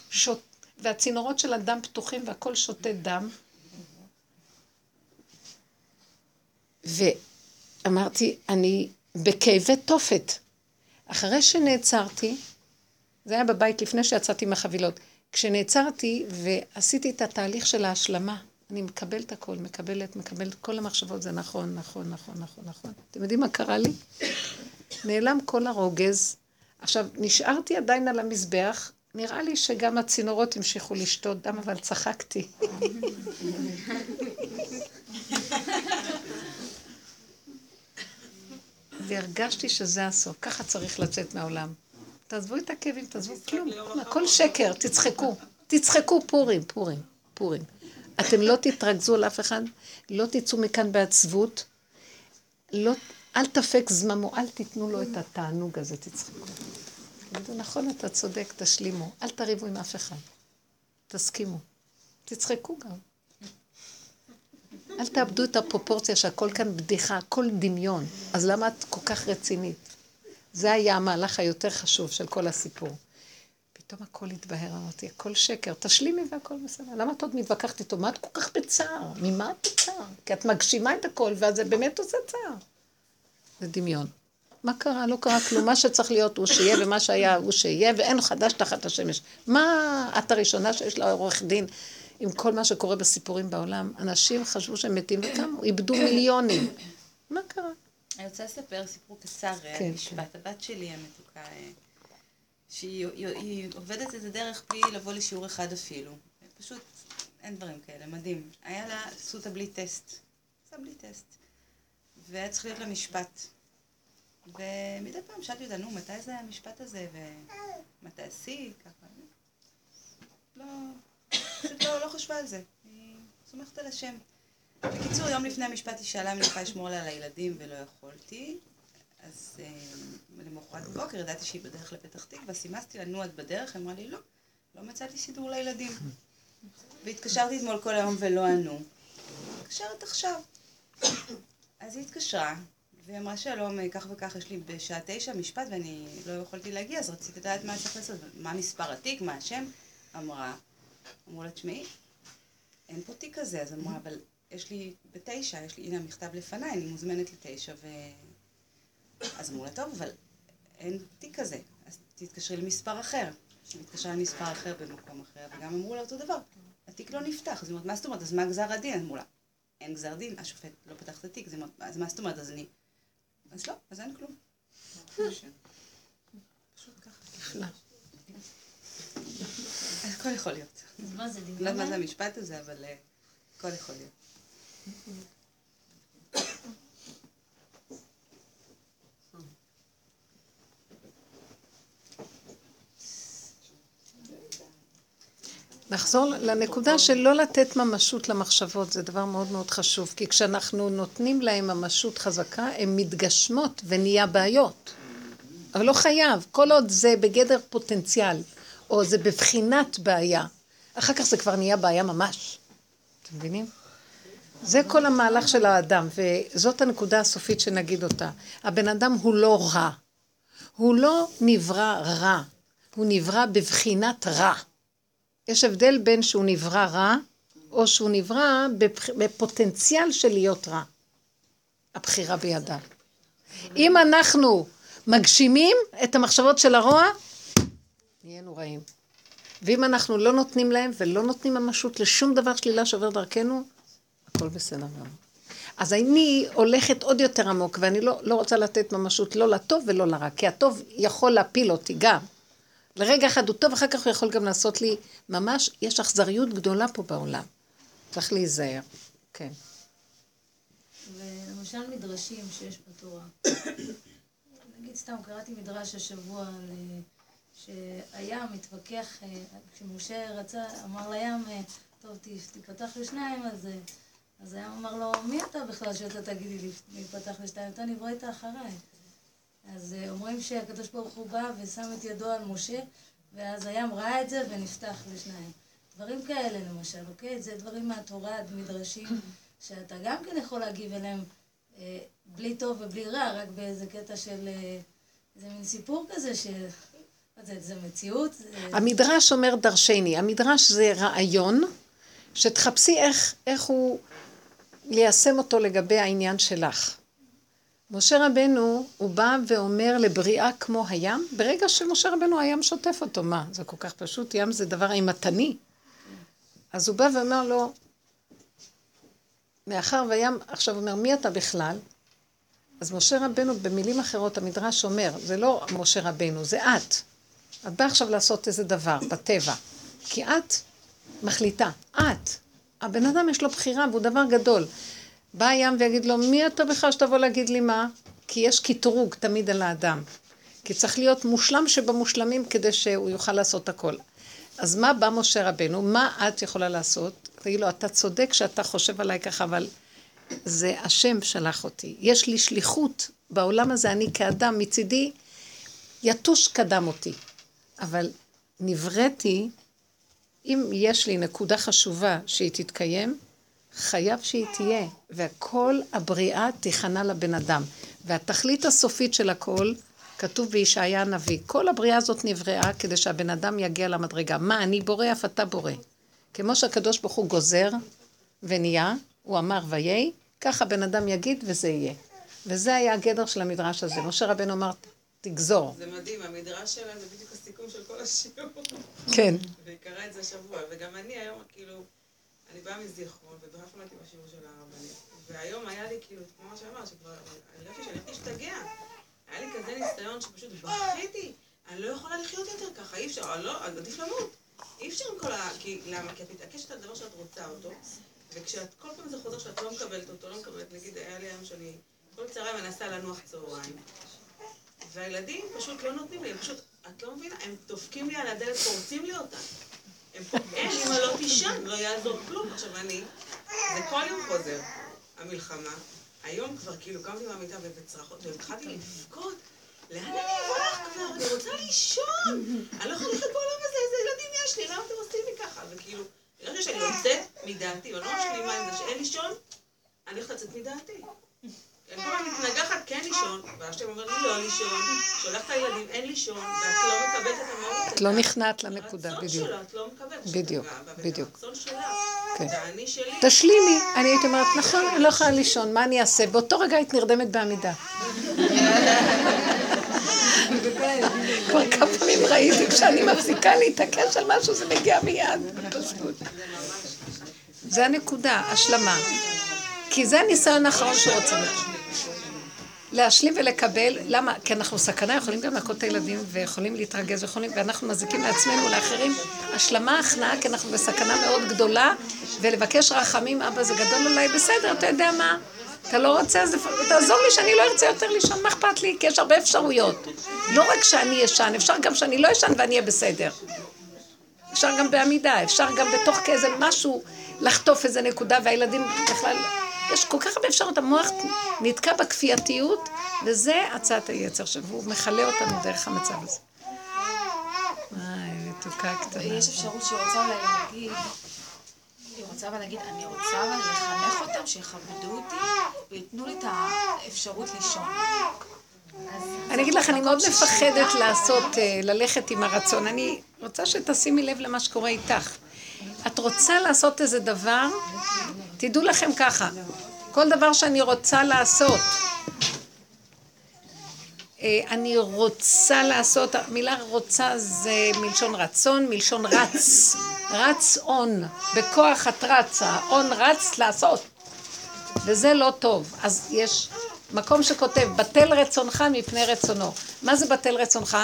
שוט... והצינורות של הדם פתוחים והכל שותה דם. ואמרתי, אני בכאבי תופת. אחרי שנעצרתי, זה היה בבית לפני שיצאתי מהחבילות, כשנעצרתי ועשיתי את התהליך של ההשלמה, אני מקבלת הכל, מקבלת, מקבלת, כל המחשבות זה נכון, נכון, נכון, נכון, נכון. אתם יודעים מה קרה לי? נעלם כל הרוגז. עכשיו, נשארתי עדיין על המזבח, נראה לי שגם הצינורות המשיכו לשתות דם, אבל צחקתי. והרגשתי שזה הסוף, ככה צריך לצאת מהעולם. תעזבו את הכאבים, תעזבו כלום, הכל שקר, תצחקו. תצחקו פורים, פורים, פורים. אתם לא תתרכזו על אף אחד, לא תצאו מכאן בעצבות, לא, אל תפק זממו, אל תיתנו לו את התענוג הזה, תצחקו. תגידו, נכון, אתה צודק, תשלימו, אל תריבו עם אף אחד. תסכימו. תצחקו גם. אל תאבדו את הפרופורציה שהכל כאן בדיחה, הכל דמיון. אז למה את כל כך רצינית? זה היה המהלך היותר חשוב של כל הסיפור. פתאום הכל התבהר, אמרתי, הכל שקר, תשלימי והכל בסדר. למה את עוד מתווכחת איתו? מה את כל כך בצער? ממה את בצער? כי את מגשימה את הכל, ואז זה באמת עושה צער. זה דמיון. מה קרה? לא קרה כלום. מה שצריך להיות הוא שיהיה, ומה שהיה הוא שיהיה, ואין חדש תחת השמש. מה את הראשונה שיש לה עורך דין עם כל מה שקורה בסיפורים בעולם? אנשים חשבו שהם מתים וקמו, איבדו מיליונים. מה קרה? אני רוצה לספר סיפור קצר על כן, משפט. הבת שלי המתוקה, אה, שהיא היא- היא עובדת את הדרך בלי לבוא לשיעור אחד אפילו. פשוט אין דברים כאלה, מדהים. היה לה סוטה בלי טסט. עשה בלי טסט. והיה צריך להיות לה משפט. ומדי פעם שאלתי אותה, נו, מתי זה המשפט הזה, ומתי עשי, ככה. לא, פשוט לא, לא חשבה על זה. היא סומכת על השם. בקיצור, יום לפני המשפט היא שאלה אם אני יכולה לשמור לה על הילדים ולא יכולתי. אז אה, למחרת בבוקר ידעתי שהיא בדרך לפתח תקווה, סימסתי לה, נו, את בדרך? היא אמרה לי, לא, לא מצאתי סידור לילדים. והתקשרתי אתמול כל היום ולא ענו. מתקשרת עכשיו. אז היא התקשרה, והיא אמרה שלום, כך וכך, יש לי בשעה תשע משפט ואני לא יכולתי להגיע, אז רציתי לדעת מה צריך לעשות, מה מספר התיק, מה השם. אמרה, אמרו לה, תשמעי, אין פה תיק כזה, אז אמרה, אבל יש לי בתשע, יש לי, הנה המכתב לפניי, אני מוזמנת לתשע, ו... אז אמרו לה, טוב, אבל אין תיק כזה, אז תתקשרי למספר אחר. היא התקשרה למספר אחר במקום אחר, וגם אמרו לה אותו דבר, התיק לא נפתח, אז היא אומרת, מה זאת אומרת, אז מה גזר הדין? אמרו לה, אין גזר דין, השופט לא פתח את התיק, אז מה זאת אומרת, אז אני... אז לא, אז אין כלום. נפלא. אז הכל יכול להיות. אז מה זה, לא יודעת מה דמיון? זה המשפט הזה, אבל אה, הכל יכול להיות. נחזור לנקודה של לא לתת ממשות למחשבות, זה דבר מאוד מאוד חשוב, כי כשאנחנו נותנים להם ממשות חזקה, הן מתגשמות ונהיה בעיות. אבל לא חייב, כל עוד זה בגדר פוטנציאל, או זה בבחינת בעיה, אחר כך זה כבר נהיה בעיה ממש. אתם מבינים? זה כל המהלך של האדם, וזאת הנקודה הסופית שנגיד אותה. הבן אדם הוא לא רע. הוא לא נברא רע, הוא נברא בבחינת רע. יש הבדל בין שהוא נברא רע, או שהוא נברא בפוטנציאל של להיות רע. הבחירה בידיו. אם אנחנו מגשימים את המחשבות של הרוע, נהיינו רעים. ואם אנחנו לא נותנים להם ולא נותנים ממשות לשום דבר שלילה שעובר דרכנו, הכל בסדר גמור. אז אני הולכת עוד יותר עמוק, ואני לא, לא רוצה לתת ממשות לא לטוב ולא לרע, כי הטוב יכול להפיל אותי גם. לרגע אחד הוא טוב, אחר כך הוא יכול גם לעשות לי, ממש, יש אכזריות גדולה פה בעולם. צריך להיזהר, כן. ולמשל מדרשים שיש בתורה. נגיד סתם, קראתי מדרש השבוע על... שהים מתווכח, אה, כשמשה רצה, אמר לים, אה, טוב, תיפתח לשניים, אז, אה, אז הים אמר לו, מי אתה בכלל שאתה תגידי לי להיפתח לשניים? אתה נבראת אחריי. אז אומרים שהקדוש ברוך הוא בא ושם את ידו על משה, ואז הים ראה את זה ונפתח לשניים. דברים כאלה למשל, אוקיי? זה דברים מהתורה, מדרשים, שאתה גם כן יכול להגיב אליהם אה, בלי טוב ובלי רע, רק באיזה קטע של... אה, זה מין סיפור כזה ש... זה, זה מציאות? זה... המדרש אומר דרשני, המדרש זה רעיון, שתחפשי איך, איך הוא ליישם אותו לגבי העניין שלך. משה רבנו, הוא בא ואומר לבריאה כמו הים, ברגע שמשה רבנו הים שוטף אותו, מה, זה כל כך פשוט, ים זה דבר אימתני. אז הוא בא ואומר לו, מאחר והים עכשיו אומר, מי אתה בכלל? אז משה רבנו, במילים אחרות, המדרש אומר, זה לא משה רבנו, זה את. את באה עכשיו לעשות איזה דבר בטבע, כי את מחליטה, את. הבן אדם יש לו בחירה והוא דבר גדול. בא הים ויגיד לו, מי אתה בכלל שתבוא להגיד לי מה? כי יש קטרוג תמיד על האדם. כי צריך להיות מושלם שבמושלמים כדי שהוא יוכל לעשות הכל. אז מה בא משה רבנו? מה את יכולה לעשות? תגיד לו, אתה צודק שאתה חושב עליי ככה, אבל זה השם שלח אותי. יש לי שליחות בעולם הזה, אני כאדם מצידי, יתוש קדם אותי. אבל נבראתי, אם יש לי נקודה חשובה שהיא תתקיים, חייב שהיא תהיה, וכל הבריאה תיכנע לבן אדם. והתכלית הסופית של הכל, כתוב בישעיה הנביא, כל הבריאה הזאת נבראה כדי שהבן אדם יגיע למדרגה. מה, אני בורא, אף אתה בורא. כמו שהקדוש ברוך הוא גוזר ונהיה, הוא אמר ויהי, ככה בן אדם יגיד וזה יהיה. וזה היה הגדר של המדרש הזה. משה רבנו אמר, תגזור. זה מדהים, המדרש שלה זה בדיוק הסיכום של כל השיעור. כן. והיא קראה את זה השבוע, וגם אני היום, כאילו, אני באה מזיכרון, ובכלל למדתי בשיעור של הרבנית, והיום היה לי, כאילו, כמו מה שאמרת, שכבר, הרגשתי שאני הולכת להשתגע. היה לי כזה ניסיון שפשוט בכיתי, אני לא יכולה לחיות יותר ככה, אי אפשר, אני לא, עדיף למות. אי אפשר עם כל ה... כי, למה? כי את מתעקשת על דבר שאת רוצה אותו, וכשאת כל פעם זה חוזר שאת לא מקבלת אותו, לא מקבלת, נגיד, היה לי היום שאני כל צהריים מנסה לנוח צהריים, והילדים פשוט לא נותנים לי, הם פשוט, את לא מבינה, הם דופקים לי על הדלת, פורצים לי אותה. הם פה, אין, אמא לא תישן, לא יעזור כלום. עכשיו אני, זה כל יום חוזר, המלחמה. היום כבר כאילו קמתי מהמיטה ובצרחות, והתחלתי לבכות. לאן אני אברח כבר? אני רוצה לישון! אני לא יכולה ללכת בעולם הזה, איזה ילדים יש לי, למה אתם עושים לי ככה? וכאילו, ברגע שאני יוצאת מדעתי, ואני לא משלימה עם זה שאין לישון, אני הולכת לצאת מדעתי. כל הזמן מתנגחת כן לישון, והשם אומר לי לא לישון, שולח את הילדים, אין לישון, ואת לא מקבלת את המהות. את לא נכנעת לנקודה, בדיוק. את לא מקבלת. בדיוק, בדיוק. כן. תשלימי. אני הייתי אומרת, נכון, אני לא יכולה לישון, מה אני אעשה? באותו רגע היית נרדמת בעמידה. כבר כמה פעמים ראיתי, כשאני מפסיקה להתעקש על משהו, זה מגיע מיד. זה הנקודה, השלמה. כי זה הניסיון האחרון שרוצים. להשלים ולקבל, למה? כי אנחנו סכנה, יכולים גם להכות את הילדים ויכולים להתרגז ויכולים, ואנחנו מזיקים לעצמנו, לאחרים. השלמה, הכנעה, כי אנחנו בסכנה מאוד גדולה, ולבקש רחמים, אבא זה גדול עליי, בסדר, אתה יודע מה? אתה לא רוצה, אז תעזור לי שאני לא ארצה יותר לישון, מה אכפת לי? כי יש הרבה אפשרויות. לא רק שאני ישן, אפשר גם שאני לא ישן ואני אהיה בסדר. אפשר גם בעמידה, אפשר גם בתוך כאיזה משהו לחטוף איזה נקודה, והילדים בכלל... יש כל כך הרבה אפשרות, המוח נתקע בכפייתיות, וזה הצעת היצר שלו, והוא מכלה אותנו דרך המצב הזה. וואי, מתוקה קטנה. יש אפשרות שהיא רוצה אולי להגיד, היא רוצה אבל להגיד, אני רוצה אבל לחנך אותם, שיכבדו אותי, וייתנו לי את האפשרות לישון. אני אגיד לך, אני מאוד מפחדת לעשות, אה, ללכת עם הרצון. אני רוצה שתשימי לב למה שקורה איתך. את רוצה לעשות איזה דבר, תדעו לכם ככה, כל דבר שאני רוצה לעשות, אה, אני רוצה לעשות, המילה רוצה זה מלשון רצון, מלשון רץ, רץ און, בכוח את רצה, און רץ לעשות, וזה לא טוב. אז יש מקום שכותב, בטל רצונך מפני רצונו. מה זה בטל רצונך?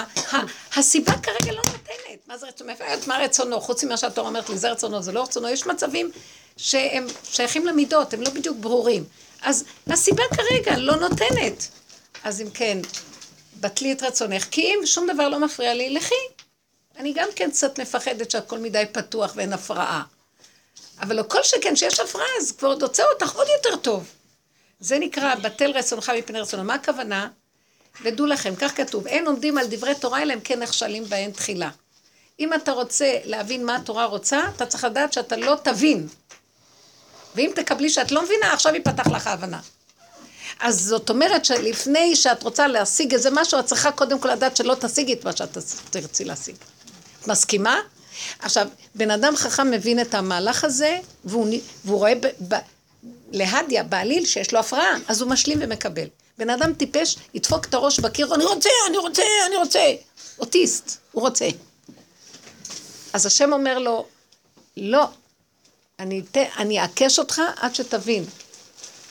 הסיבה כרגע לא נותנת. מה זה רצונו? מה רצונו? חוץ ממה שהתורה אומרת לי, זה רצונו, זה לא רצונו. יש מצבים שהם שייכים למידות, הם לא בדיוק ברורים. אז הסיבה כרגע לא נותנת. אז אם כן, בטלי את רצונך, כי אם שום דבר לא מפריע לי, לכי. אני גם כן קצת מפחדת שהכל מדי פתוח ואין הפרעה. אבל לא כל שכן שיש הפרעה, אז כבר הוצא אותך עוד יותר טוב. זה נקרא בטל רצונך מפני רצונו. מה הכוונה? ודעו לכם, כך כתוב, אין עומדים על דברי תורה אלא אם כן נכשלים בהן תחילה. אם אתה רוצה להבין מה התורה רוצה, אתה צריך לדעת שאתה לא תבין. ואם תקבלי שאת לא מבינה, עכשיו ייפתח לך ההבנה. אז זאת אומרת שלפני שאת רוצה להשיג איזה משהו, את צריכה קודם כל לדעת שלא תשיגי את מה שאת תרצי להשיג. את מסכימה? עכשיו, בן אדם חכם מבין את המהלך הזה, והוא, והוא רואה ב, ב, להדיה, בעליל, שיש לו הפרעה, אז הוא משלים ומקבל. בן אדם טיפש, ידפוק את הראש בקיר, אני רוצה, אני רוצה, אני רוצה. אוטיסט, הוא רוצה. אז השם אומר לו, לא, אני, ת, אני אעקש אותך עד שתבין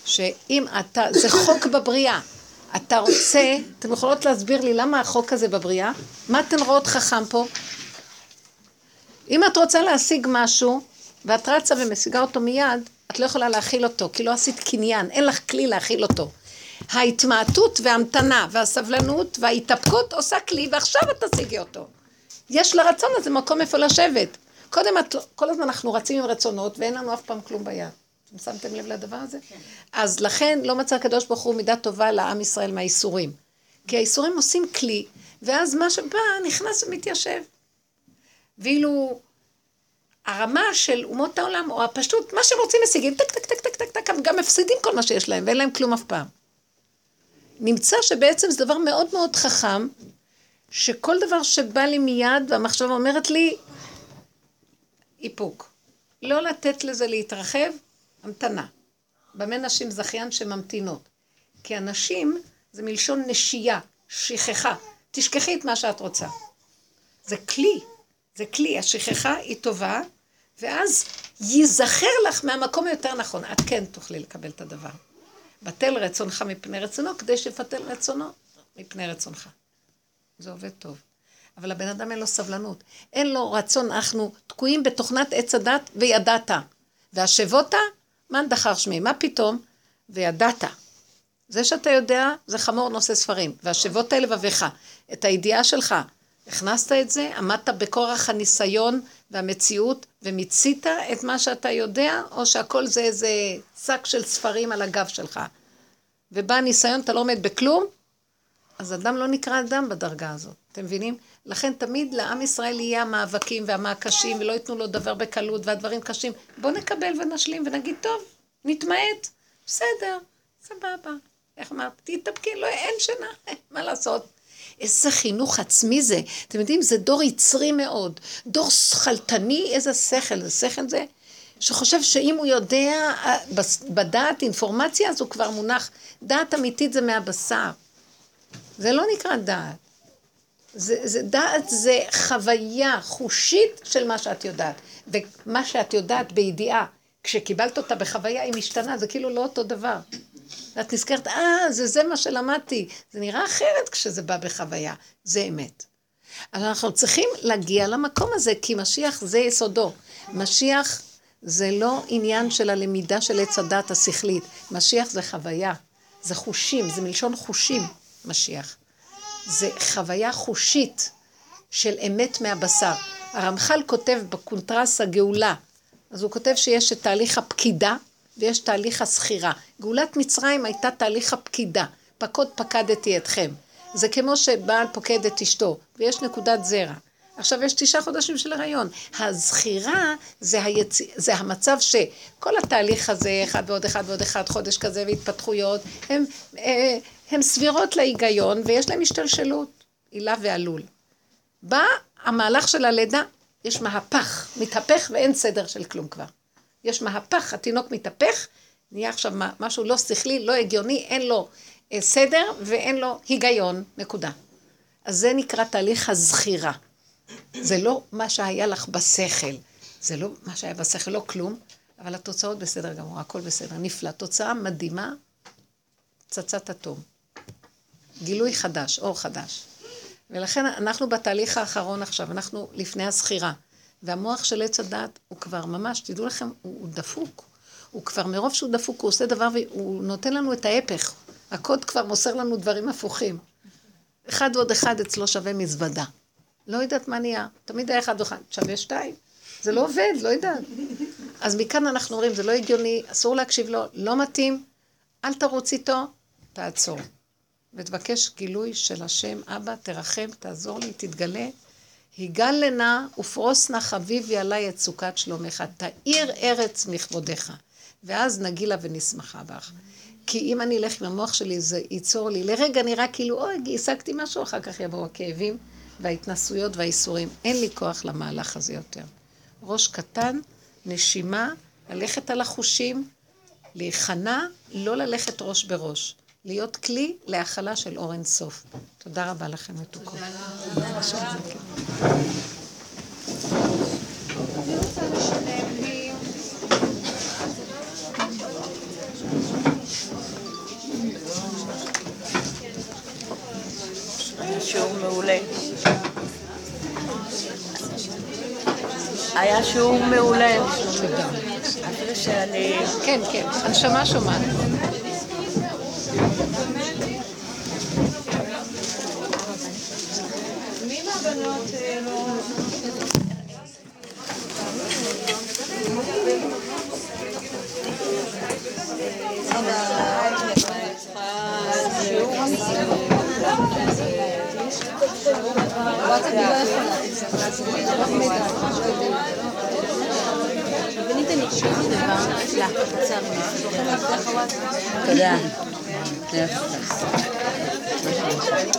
שאם אתה, זה חוק בבריאה. אתה רוצה, אתם יכולות להסביר לי למה החוק הזה בבריאה? מה אתן רואות חכם פה? אם את רוצה להשיג משהו, ואת רצה ומשיגה אותו מיד, את לא יכולה להכיל אותו, כי לא עשית קניין, אין לך כלי להכיל אותו. ההתמעטות וההמתנה והסבלנות וההתאפקות עושה כלי, ועכשיו את תשיגי אותו. יש לרצון הזה מקום איפה לשבת. קודם, את, כל הזמן אנחנו רצים עם רצונות, ואין לנו אף פעם כלום ביד. אתם שמתם לב לדבר הזה? כן. אז לכן לא מצא הקדוש ברוך הוא מידה טובה לעם ישראל מהייסורים. כי הייסורים עושים כלי, ואז מה שבא נכנס ומתיישב. ואילו הרמה של אומות העולם, או הפשוט, מה שהם רוצים משיגים, טק, טק, טק, טק, טק, טק, הם גם מפסידים כל מה שיש להם, ואין להם כלום אף פעם. נמצא שבעצם זה דבר מאוד מאוד חכם, שכל דבר שבא לי מיד, והמחשבה אומרת לי, איפוק. לא לתת לזה להתרחב, המתנה. במה נשים זכיין שממתינות? כי הנשים זה מלשון נשייה, שכחה. תשכחי את מה שאת רוצה. זה כלי, זה כלי, השכחה היא טובה, ואז ייזכר לך מהמקום היותר נכון. את כן תוכלי לקבל את הדבר. בטל רצונך מפני רצונו, כדי שפטל רצונו מפני רצונך. זה עובד טוב. אבל הבן אדם אין לו סבלנות. אין לו רצון, אנחנו תקועים בתוכנת עץ הדת וידעת. והשבותה, מאן דחר שמי, מה פתאום? וידעת. זה שאתה יודע, זה חמור נושא ספרים. והשבות אל לבביך, את הידיעה שלך, הכנסת את זה, עמדת בכורח הניסיון והמציאות, ומיצית את מה שאתה יודע, או שהכל זה איזה שק של ספרים על הגב שלך. ובא הניסיון, אתה לא עומד בכלום, אז אדם לא נקרא אדם בדרגה הזאת. אתם מבינים? לכן תמיד לעם ישראל יהיה המאבקים והמעקשים, ולא ייתנו לו דבר בקלות והדברים קשים. בואו נקבל ונשלים ונגיד, טוב, נתמעט, בסדר, סבבה. איך אמרת? תתאפקי, לא, אין שינה, מה לעשות? איזה חינוך עצמי זה. אתם יודעים, זה דור יצרי מאוד. דור שכלתני, איזה שכל. זה שכל זה שחושב שאם הוא יודע אה, בדעת אינפורמציה, אז הוא כבר מונח. דעת אמיתית זה מהבשר. זה לא נקרא דעת. זה, זה דעת זה חוויה חושית של מה שאת יודעת. ומה שאת יודעת בידיעה, כשקיבלת אותה בחוויה, היא משתנה, זה כאילו לא אותו דבר. ואת נזכרת, אה, זה זה מה שלמדתי. זה נראה אחרת כשזה בא בחוויה. זה אמת. אז אנחנו צריכים להגיע למקום הזה, כי משיח זה יסודו. משיח זה לא עניין של הלמידה של עץ הדת השכלית. משיח זה חוויה, זה חושים, זה מלשון חושים, משיח. זה חוויה חושית של אמת מהבשר. הרמח"ל כותב בקונטרס הגאולה, אז הוא כותב שיש את תהליך הפקידה ויש תהליך הסחירה. גאולת מצרים הייתה תהליך הפקידה, פקוד פקדתי אתכם. זה כמו שבעל פוקד את אשתו, ויש נקודת זרע. עכשיו יש תשעה חודשים של הריון. הזכירה זה, היצ... זה המצב שכל התהליך הזה, אחד ועוד אחד ועוד אחד, חודש כזה והתפתחויות, הם, אה, הם סבירות להיגיון ויש להם השתלשלות, הילה ועלול. בא המהלך של הלידה, יש מהפך, מתהפך ואין סדר של כלום כבר. יש מהפך, התינוק מתהפך, נהיה עכשיו משהו לא שכלי, לא הגיוני, אין לו אה, סדר ואין לו היגיון, נקודה. אז זה נקרא תהליך הזכירה. זה לא מה שהיה לך בשכל, זה לא מה שהיה בשכל, לא כלום, אבל התוצאות בסדר גמור, הכל בסדר, נפלא. תוצאה מדהימה, פצצת אטום. גילוי חדש, אור חדש. ולכן אנחנו בתהליך האחרון עכשיו, אנחנו לפני הזכירה. והמוח של עץ הדת הוא כבר ממש, תדעו לכם, הוא, הוא דפוק. הוא כבר, מרוב שהוא דפוק, הוא עושה דבר והוא נותן לנו את ההפך. הקוד כבר מוסר לנו דברים הפוכים. אחד ועוד אחד אצלו שווה מזוודה. לא יודעת מה נהיה. תמיד היה אחד ואחד, שווה שתיים. זה לא עובד, לא יודעת. אז מכאן אנחנו אומרים, זה לא הגיוני, אסור להקשיב לו, לא מתאים, אל תרוץ איתו, תעצור. ותבקש גילוי של השם, אבא, תרחם, תעזור לי, תתגלה. היגל לנה ופרוס נא חביבי עלי את סוכת שלומך, תאיר ארץ מכבודך. ואז נגילה ונשמחה בך. כי אם אני אלך עם המוח שלי, זה ייצור לי, לרגע נראה כאילו, אוי, השגתי משהו, אחר כך יבואו הכאבים וההתנסויות והאיסורים. אין לי כוח למהלך הזה יותר. ראש קטן, נשימה, ללכת על החושים, להיכנע, לא ללכת ראש בראש. להיות כלי להכלה של אור אין סוף. תודה רבה לכם, מתוקות. שיעור מעולה. היה שיעור מעולה. אפילו שאני... כן, כן, הנשמה שומעת. מי מהבנות אה, לא... תודה.